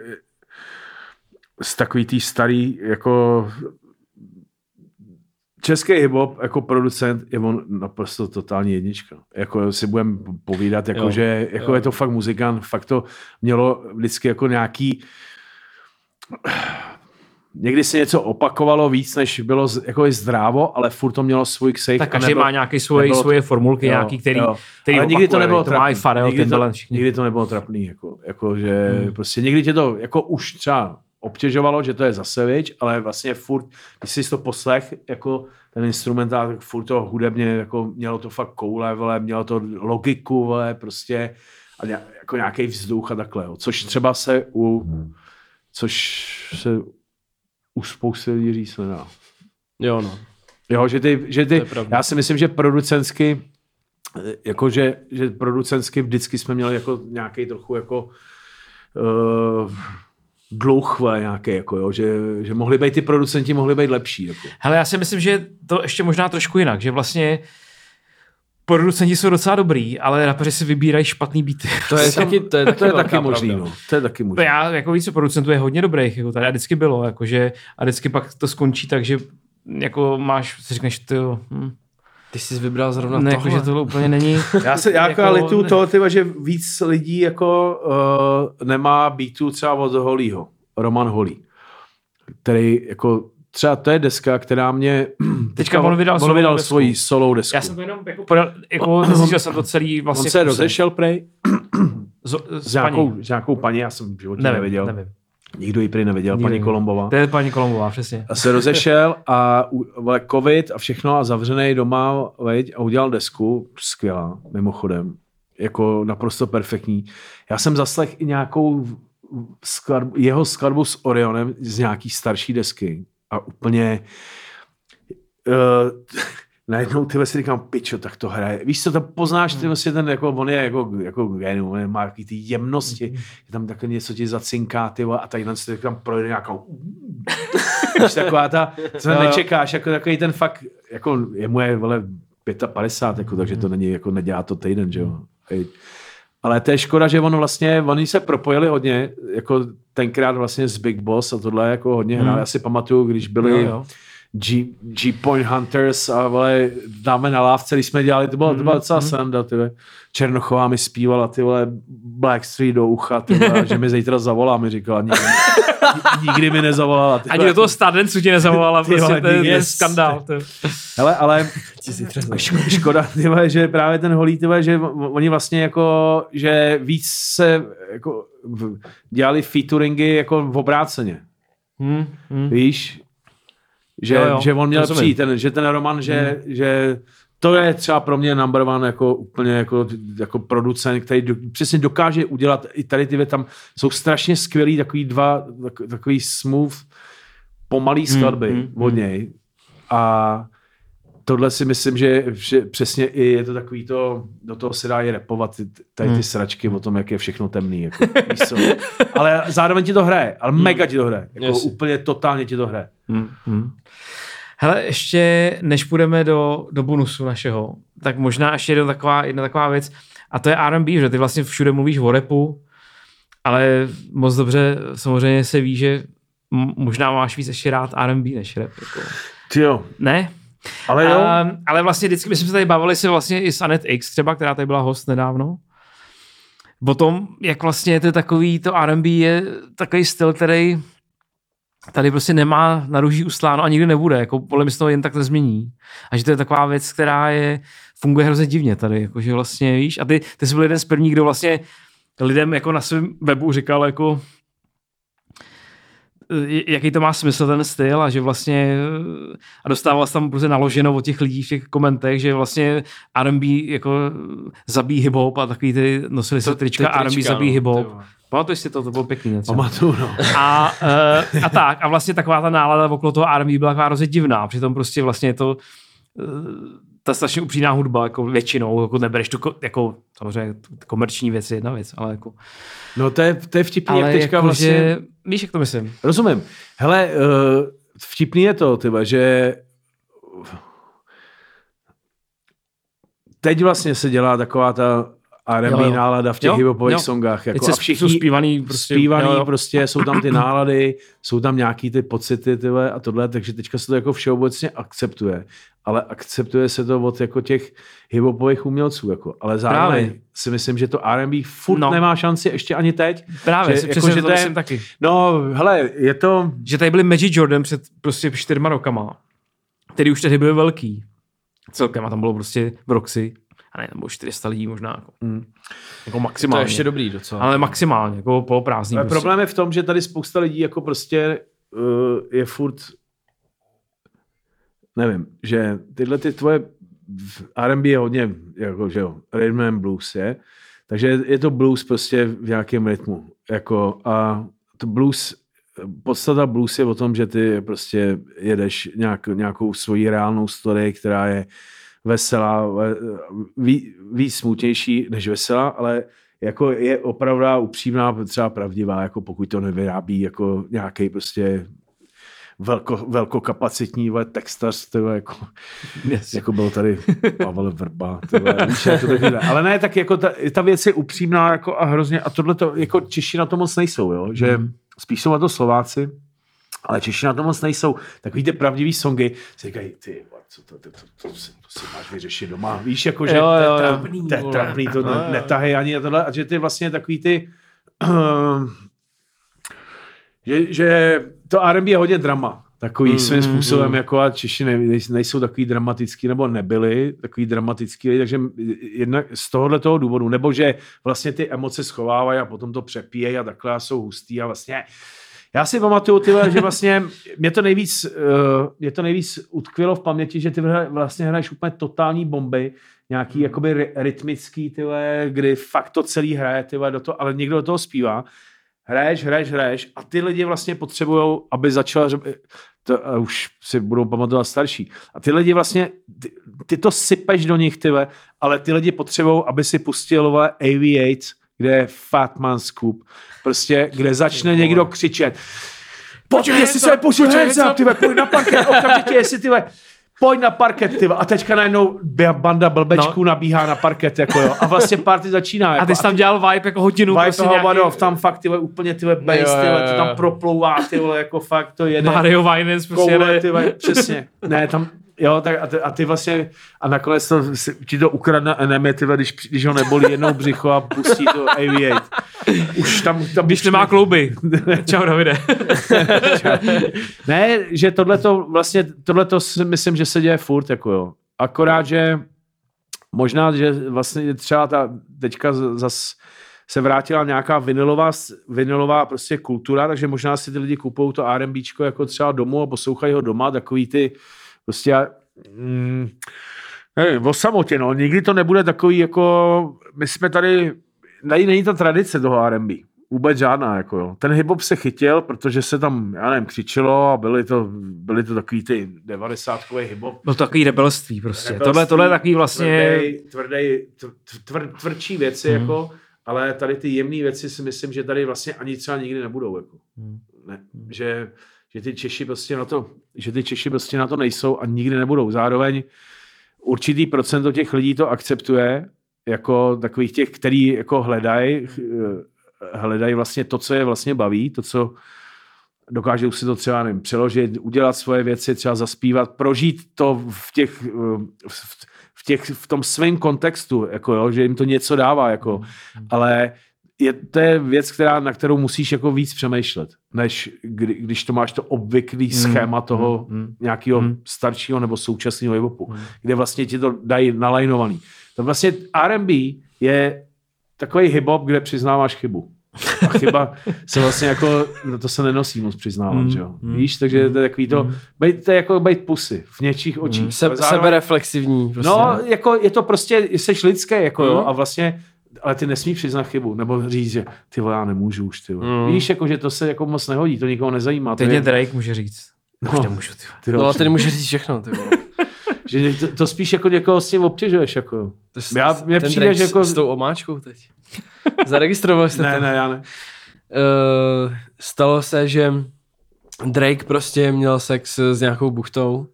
Speaker 4: z takový tý starý, jako český hip-hop jako producent je on naprosto totální jednička. Jako si budeme povídat, jako,
Speaker 2: Jo.
Speaker 4: že jako
Speaker 2: Jo.
Speaker 4: je to fakt muzikant, fakt to mělo vždycky jako nějaký někdy se něco opakovalo víc, než bylo jako i zdrávo, ale furt to mělo svůj ksejch.
Speaker 1: Tak každý
Speaker 4: nebylo-
Speaker 1: má nějaké svoje,
Speaker 4: nebylo to-
Speaker 1: svoje formulky,
Speaker 4: Jo,
Speaker 1: nějaký, který,
Speaker 4: jo.
Speaker 1: který
Speaker 4: ale nikdy to nebylo
Speaker 1: to
Speaker 4: trapný.
Speaker 1: Farel,
Speaker 4: nikdy, to, nikdy to nebylo trapný, jako, jako že hmm. prostě někdy tě to jako už třeba obtěžovalo, že to je zase věč, ale vlastně furt, když jsi to poslech, jako ten instrumentál, tak furt to hudebně, jako mělo to fakt koule, vole, mělo to logiku, vole, prostě a ně, jako nějaký vzduch a takhle, jo. což třeba se u, což se u spousty lidí říct nedá.
Speaker 2: Jo, no.
Speaker 4: Jo, že ty, že ty já si myslím, že producensky, eh, jako že, že producensky vždycky jsme měli jako nějaký trochu jako uh, dluh vole, nějaký, jako jo, že, že mohli být ty producenti, mohli být lepší. Jako.
Speaker 1: Hele, já si myslím, že to ještě možná trošku jinak, že vlastně producenti jsou docela dobrý, ale rapeři si vybírají špatný beaty.
Speaker 2: To je <laughs> taky, to je
Speaker 4: To je taky možný, no. To je taky možný.
Speaker 1: Já jako víc producentů je hodně dobrých, jako tady a vždycky bylo, jakože, a vždycky pak to skončí tak, že jako máš, si řekneš, ty jo, hm,
Speaker 2: Ty jsi vybral zrovna
Speaker 1: ne,
Speaker 2: tohle.
Speaker 1: jako, že tohle úplně není.
Speaker 4: Já se já jako,
Speaker 1: Jako-
Speaker 4: jako litu toho, tyba, že víc lidí jako uh, nemá beatů třeba od Holího, Roman Holý, který jako třeba to je deska, která mě... <clears throat>
Speaker 1: Teďka on vydal
Speaker 4: on vydal
Speaker 1: desku.
Speaker 4: svoji solou desku.
Speaker 1: Já jsem to jenom jako, podal, jako <clears throat> zjistil jsem to celý vlastně.
Speaker 4: on se rozešel prej <clears throat>
Speaker 1: Z,
Speaker 4: s
Speaker 1: s
Speaker 4: nějakou,
Speaker 1: paní.
Speaker 4: s nějakou paní, já jsem v životě
Speaker 1: Nevím,
Speaker 4: neviděl.
Speaker 1: nevím.
Speaker 4: Nikdo ji prý neviděl,
Speaker 1: Nikdo
Speaker 4: paní. Kolombová.
Speaker 1: To je paní Kolombová, přesně.
Speaker 4: A se rozešel a covid a všechno a zavřený doma veď, a udělal desku, skvělá, mimochodem, jako naprosto perfektní. Já jsem zaslech i nějakou skladbu, jeho skladbu s Orionem z nějaký starší desky a úplně uh, <laughs> najednou ty si říkám, pičo, tak to hraje. Víš co, to poznáš, ty vlastně ten, jako, on je jako, jako genu, on je- má takový ty jemnosti, je tam takhle něco ti zacinká, ty a tady se tam projde nějakou Víš, taková ta, co
Speaker 2: jo. <laughs>
Speaker 4: nečekáš, jako takový ten fakt, jako jemu je, vole, 55, jako, takže to není, jako nedělá to týden, že jo. Ale to je škoda, že ono vlastně, oni se propojili hodně, jako tenkrát vlastně s Big Boss a tohle jako hodně hráli. Já si pamatuju, když byli
Speaker 1: Jo, jo.
Speaker 4: G, G Point Hunters a vole, dáme na lávce, když jsme dělali, to bylo, to byla docela sranda, ty vole. Černochová mi zpívala, ty vole, Black Street do ucha, ty vole, že mi zítra zavolá, mi říkala, nikdy, nikdy mi nezavolala. Ty
Speaker 1: Ani do toho Stardencu tě nezavolala,
Speaker 4: Ty
Speaker 1: prostě
Speaker 4: vole,
Speaker 1: to je, to je
Speaker 4: yes.
Speaker 1: skandál. To. je-
Speaker 4: Hele, ale šk- škoda, ty vole, že právě ten holý, ty vole, že oni vlastně jako, že víc se jako dělali featuringy jako v obráceně.
Speaker 1: Hm, hm.
Speaker 4: Víš? Že,
Speaker 1: Jo, jo,
Speaker 4: že on měl
Speaker 1: rozumím.
Speaker 4: přijít, ten, že ten Roman, že, že to je třeba pro mě number one jako úplně jako, jako producent, který do, přesně dokáže udělat i tady ty tam jsou strašně skvělý takový dva, tak, takový smooth, pomalý skladby
Speaker 1: mm,
Speaker 4: mm, od něj. A tohle si myslím, že, že přesně i je to takový to, do toho se dá i repovat ty, tady ty
Speaker 1: Hmm.
Speaker 4: sračky o tom, jak je všechno temný. Jako? Ale zároveň ti to hraje, ale mega ti to hraje. Jako
Speaker 2: Jasně.
Speaker 4: úplně totálně ti to hraje.
Speaker 1: Hm, hm. Hele, ještě než půjdeme do, do bonusu našeho, tak možná ještě jedna taková, jedna taková věc, a to je R&B, že ty vlastně všude mluvíš o repu, ale moc dobře samozřejmě se ví, že možná máš víc ještě rád R&B než rap. Jako.
Speaker 4: Ty jo.
Speaker 1: Ne?
Speaker 4: Ale jo.
Speaker 1: A, ale vlastně vždycky, my jsme se tady bavili si vlastně i s Anet X třeba, která tady byla host nedávno, o tom, jak vlastně to je takový, to R&B je takový styl, který tady prostě nemá na růží ustláno a nikdy nebude, jako podle mě se to jen tak nezmění. A že to je taková věc, která je, funguje hrozně divně tady, jako že vlastně víš, a ty, ty jsi byl jeden z prvních, kdo vlastně lidem jako na svém webu říkal jako jaký to má smysl ten styl a že vlastně a dostával tam prostě naloženo od těch lidí v těch komentech, že vlastně R&B jako zabíjí hip-hop a takový ty nosili se trička, trička R&B zabíjí
Speaker 2: no,
Speaker 1: hip-hop. Pamatuješ si to, to bylo pěkný něco.
Speaker 4: Pamatuju, no.
Speaker 1: A, uh, a tak, a vlastně taková ta nálada okolo toho R&B byla taková hrozně divná, přitom prostě vlastně je to uh, ta strašně upřímná hudba, jako většinou, jako nebereš tu, jako samozřejmě komerční věc je jedna věc, ale jako...
Speaker 4: No to je, to je vtipný,
Speaker 1: ale
Speaker 4: jak teďka
Speaker 1: jako,
Speaker 4: vlastně...
Speaker 1: Že, víš, jak to myslím?
Speaker 4: Rozumím. Hele, uh, vtipný je to, tyba, že teď vlastně se dělá taková ta R&B nálada v těch hiphopových songách. Jako,
Speaker 1: a všichni jsou zpívaný, prostě,
Speaker 4: zpívaný jo, jo. prostě, jsou tam ty <clears throat> nálady, jsou tam nějaký ty pocity tyhle, a tohle, takže teďka se to jako všeobecně akceptuje. Ale akceptuje se to od jako těch hiphopových umělců. Jako. Ale zároveň Právě. si myslím, že to R&B furt no. nemá šanci ještě ani teď.
Speaker 1: Právě, že, jako, že to je, taky.
Speaker 4: No, hele, je to...
Speaker 1: Že tady byli Magic Jordan před prostě čtyřma rokama, který už tehdy byl velký. Celkem a tam bylo prostě v Roxy a ne, nebo 400 lidí možná. Jako, mm. jako maximálně.
Speaker 2: To je ještě dobrý docela.
Speaker 1: Ale maximálně, jako poloprázdný.
Speaker 4: Ale prostě. problém je v tom, že tady spousta lidí jako prostě uh, je furt nevím, že tyhle ty tvoje R&B je hodně, jako, že jo, rhythm and blues je, takže je to blues prostě v nějakém rytmu, jako a to blues, podstata blues je o tom, že ty prostě jedeš nějak, nějakou svoji reálnou story, která je veselá, ví, víc smutnější než veselá, ale jako je opravdu upřímná, třeba pravdivá, jako pokud to nevyrábí jako nějaký prostě velko, velkokapacitní textař, tyhle, jako, yes. jako byl tady Pavel Vrba. Tyhle, jako taky, ale ne, tak jako ta, ta věc je upřímná jako a hrozně, a tohle to, jako Češi na to moc nejsou, jo? že mm. spíš jsou na to Slováci, ale Češi na to moc nejsou. Takový ty pravdivý songy si říkají, ty, co to, to, to, to, to, to si máš vyřešit doma. Víš, jako, že jo, jo, to je trapný, to, je trapný, to ne, netahy ani a tohle. A že ty vlastně takový ty, <clears throat> že, že to R&B je hodně drama. Takový mm, svým mm, způsobem, mm. jako a Češi ne, nejsou takový dramatický, nebo nebyli takový dramatický, takže jednak z tohohle toho důvodu, nebo že vlastně ty emoce schovávají a potom to přepíjejí a takhle a jsou hustý a vlastně já si pamatuju, tyhle, že vlastně mě to nejvíc, uh, mě to nejvíc utkvělo v paměti, že ty vlastně hraješ úplně totální bomby, nějaký mm. jakoby rytmický, tyhle, kdy fakt to celý hraje, tyhle, do toho, ale někdo do toho zpívá hraješ, hraješ, hraješ a ty lidi vlastně potřebují, aby začala, to a už si budou pamatovat starší. A ty lidi vlastně, ty, ty to sypeš do nich, tyhle, ale ty lidi potřebují, aby si pustil AV8, kde je Fatman Scoop, prostě, kde začne někdo křičet. Pojď, jestli se pošli, pojď na parket, okamžitě, jestli tyhle, pojď na parket, ty A teďka najednou banda blbečků no. nabíhá na parket, jako jo. A vlastně party začíná. Jako.
Speaker 1: A ty jsi tam dělal vibe jako hodinu.
Speaker 4: Vibe prostě toho nějaký... Vadov, tam fakt ty úplně ty bass, ty to tam proplouvá, ty jako fakt to jede.
Speaker 1: Mario Winans prostě jede.
Speaker 4: Ty přesně. Ne, tam, Jo, tak a ty, a ty vlastně, a nakonec to, ti to ukradne enemy, ty, když, když ho nebolí jednou břicho a pustí to AV8.
Speaker 1: Už tam, tam když nemá klouby. <laughs> Čau, Davide. <laughs>
Speaker 4: ne, že tohle to vlastně, tohle to si myslím, že se děje furt, jako jo. Akorát, že možná, že vlastně třeba ta teďka zas se vrátila nějaká vinilová, vinilová prostě kultura, takže možná si ty lidi kupují to R&Bčko jako třeba domů a poslouchají ho doma, takový ty Prostě mm, nevím, o samotě, no. Nikdy to nebude takový, jako my jsme tady, tady není ta tradice toho R&B. Vůbec žádná, jako jo. Ten hip se chytil, protože se tam, já nevím, křičelo a byly to, byly to takový ty 90 hip.
Speaker 1: No to takový rebelství prostě. Rebelství, tohle, tohle je takový vlastně...
Speaker 4: Tvrdý, tvrdý, tvr, tvrdší věci, hmm. jako, ale tady ty jemné věci si myslím, že tady vlastně ani třeba nikdy nebudou, jako. Hmm. Ne, že že ty Češi prostě na to, že ty Češi prostě na to nejsou a nikdy nebudou. Zároveň určitý procento těch lidí to akceptuje, jako takových těch, který jako hledají, hledají vlastně to, co je vlastně baví, to, co dokážou si to třeba nevím, přeložit, udělat svoje věci, třeba zaspívat, prožít to v těch, v těch, v tom svém kontextu, jako jo, že jim to něco dává, jako, ale je, to je věc, která, na kterou musíš jako víc přemýšlet, než kdy, když to máš to obvyklý
Speaker 1: Hmm.
Speaker 4: schéma toho
Speaker 1: Hmm.
Speaker 4: nějakého
Speaker 1: Hmm.
Speaker 4: staršího nebo současného hip-hopu, kde vlastně ti to dají nalajnovaný. To vlastně R&B je takový hip-hop, kde přiznáváš chybu. A chyba <laughs> se vlastně jako, no to se nenosí moc přiznávat,
Speaker 1: Mm,
Speaker 4: že jo.
Speaker 1: mm,
Speaker 4: Víš, takže to je takový to,
Speaker 1: mm.
Speaker 4: bejt, to je jako být pusy v něčích očích.
Speaker 2: Se,
Speaker 4: Ale zároveň-
Speaker 2: sebereflexivní. Prostě.
Speaker 4: No, jako je to prostě, jsi lidské, jako jo,
Speaker 2: Mhm.
Speaker 4: a vlastně, ale ty nesmí přiznat chybu, nebo říct, že ty vole, já nemůžu už, ty vole.
Speaker 2: Mhm.
Speaker 4: Víš, jako, že to se jako moc nehodí, to nikoho nezajímá.
Speaker 1: Teď mě
Speaker 4: je,
Speaker 1: Drake může říct.
Speaker 4: No.
Speaker 1: Už nemůžu, ty. vole.
Speaker 4: ty
Speaker 2: no ale ty nemůžeš říct všechno. Ty vole. <laughs>
Speaker 4: že to, to, spíš jako někoho s tím obtěžuješ, jako.
Speaker 2: To je
Speaker 4: Já- mně
Speaker 2: ten
Speaker 4: přijde,
Speaker 2: Drake
Speaker 4: že jako-
Speaker 2: S, s tou omáčkou teď. <laughs> Zaregistroval jste
Speaker 4: Ne,
Speaker 2: to?
Speaker 4: ne, já ne.
Speaker 2: Uh, stalo se, že Drake prostě měl sex s nějakou buchtou,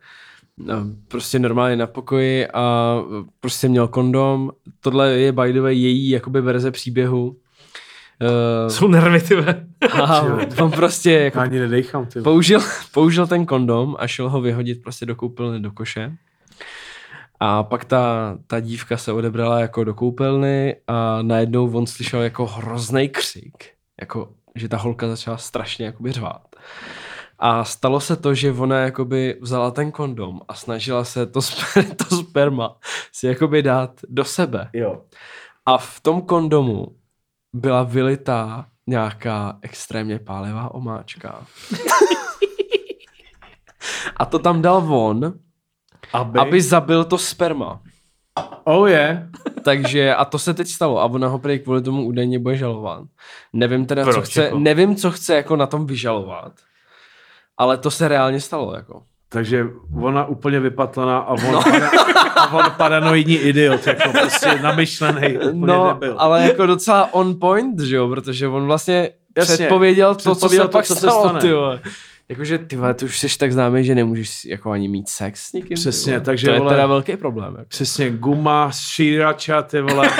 Speaker 2: prostě normálně na pokoji a prostě měl kondom. Tohle je by the way její jakoby verze příběhu. Uh,
Speaker 1: Jsou nervy, ty.
Speaker 2: a <laughs> on prostě jako
Speaker 4: Já ani nedejchám, ty
Speaker 2: použil, použil ten kondom a šel ho vyhodit prostě do koupelny do koše. A pak ta, ta dívka se odebrala jako do koupelny a najednou on slyšel jako hrozný křik. Jako, že ta holka začala strašně jakoby řvát. A stalo se to, že ona jakoby vzala ten kondom a snažila se to, sper, <laughs> to sperma si jakoby dát do sebe.
Speaker 4: Jo.
Speaker 2: A v tom kondomu byla vylitá nějaká extrémně pálivá omáčka. A to tam dal on,
Speaker 4: Aby,
Speaker 2: aby zabil to sperma.
Speaker 4: Oh je.
Speaker 2: Takže, a to se teď stalo a ona ho prý kvůli tomu údajně bude žalovat. Nevím teda, co
Speaker 1: Proč,
Speaker 2: chce,
Speaker 1: jako?
Speaker 2: nevím, co chce jako na tom vyžalovat. Ale to se reálně stalo, jako.
Speaker 4: Takže ona úplně vypatlaná a on, no. <laughs> para, a on paranoidní idiot, jako prostě namyšlený, úplně
Speaker 2: No,
Speaker 4: nebyl.
Speaker 2: ale jako docela on point, že jo, protože on vlastně
Speaker 4: Jasně,
Speaker 2: předpověděl to, co
Speaker 4: předpověděl
Speaker 2: se
Speaker 4: to,
Speaker 2: pak
Speaker 4: co se
Speaker 2: stalo,
Speaker 4: stane.
Speaker 2: ty. Jakože ty vole, ty už jsi tak známý, že nemůžeš jako ani mít sex s nikým.
Speaker 4: Přesně,
Speaker 2: vole.
Speaker 4: takže,
Speaker 2: to je
Speaker 4: vole-
Speaker 2: teda velký problém. Jako.
Speaker 4: Přesně, guma, šírača, ty vole.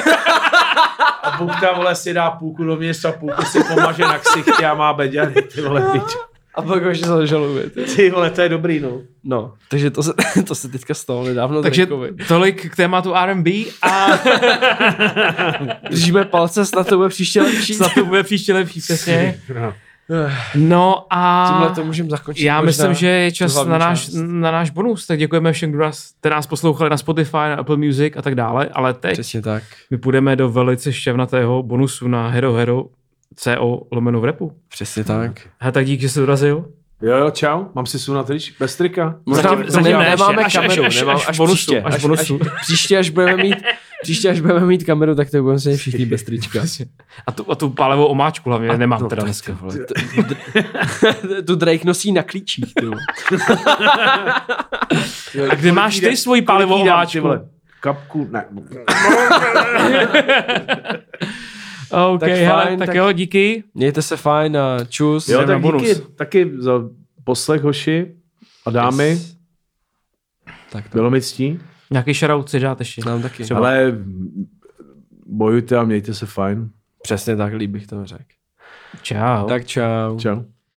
Speaker 4: A bukta, vole, si dá půlku do města, půlku si pomaže na ksichtě a má beďary, ty vole, pič.
Speaker 2: A pak už se zažaluje. Ty.
Speaker 4: Vole, to je dobrý, no.
Speaker 2: No, takže to se, <laughs> to se teďka stalo nedávno
Speaker 1: Takže
Speaker 2: Drakeovi.
Speaker 1: tolik k tématu R&B a <laughs>
Speaker 2: Držíme palce, snad to bude příště lepší.
Speaker 1: snad to bude příště lepší, přesně.
Speaker 4: no.
Speaker 1: No a
Speaker 2: Tímhle to můžeme zakončit.
Speaker 1: já myslím, že je čas na náš,
Speaker 2: část.
Speaker 1: na náš bonus, tak děkujeme všem, kdo nás, jste nás poslouchali na Spotify, na Apple Music a tak dále, ale teď
Speaker 2: Přesně tak.
Speaker 1: my půjdeme do velice šťavnatého bonusu na Hero Hero CO lomeno v repu.
Speaker 2: Přesně tak.
Speaker 1: He, tak dík, že jsi dorazil.
Speaker 4: Jo, jo, čau, mám si sunat teď bez trika.
Speaker 2: Možná,
Speaker 1: Zatím-
Speaker 2: zatím,
Speaker 1: zatím
Speaker 2: zatím
Speaker 1: ne,
Speaker 2: nemáme.
Speaker 1: Až-
Speaker 2: kameru,
Speaker 1: až- až-
Speaker 2: nemám,
Speaker 1: až
Speaker 2: až,
Speaker 1: bonusu,
Speaker 2: příště,
Speaker 1: až
Speaker 2: až,
Speaker 1: bonusu.
Speaker 2: až, <laughs> příště, až budeme mít, příště, až budeme mít kameru, tak to budeme se všichni bez trička.
Speaker 1: A tu, a tu pálevou omáčku hlavně nemám
Speaker 2: No,
Speaker 1: teda dneska.
Speaker 2: vole, <laughs> Tu Drake nosí na klíčích, ty.
Speaker 1: A kde máš ty svoji
Speaker 4: ty
Speaker 1: omáčku?
Speaker 4: Kapku, ne. <laughs>
Speaker 1: OK,
Speaker 2: Tak
Speaker 1: hele,
Speaker 2: fajn,
Speaker 1: tak,
Speaker 2: tak-
Speaker 1: jo, díky.
Speaker 2: Mějte se fajn a čus.
Speaker 4: Jo, tak
Speaker 1: bonus.
Speaker 4: díky taky za poslech, hoši a dámy.
Speaker 2: Yes. Tak to
Speaker 4: Bylo mi ctí,
Speaker 1: Nějaký shoutout si dát ještě.
Speaker 2: nám taky.
Speaker 1: Třeba.
Speaker 4: ale bojujte a mějte se fajn.
Speaker 2: Přesně tak, líp bych to řekl.
Speaker 1: Čau.
Speaker 2: Tak čau.
Speaker 4: Čau.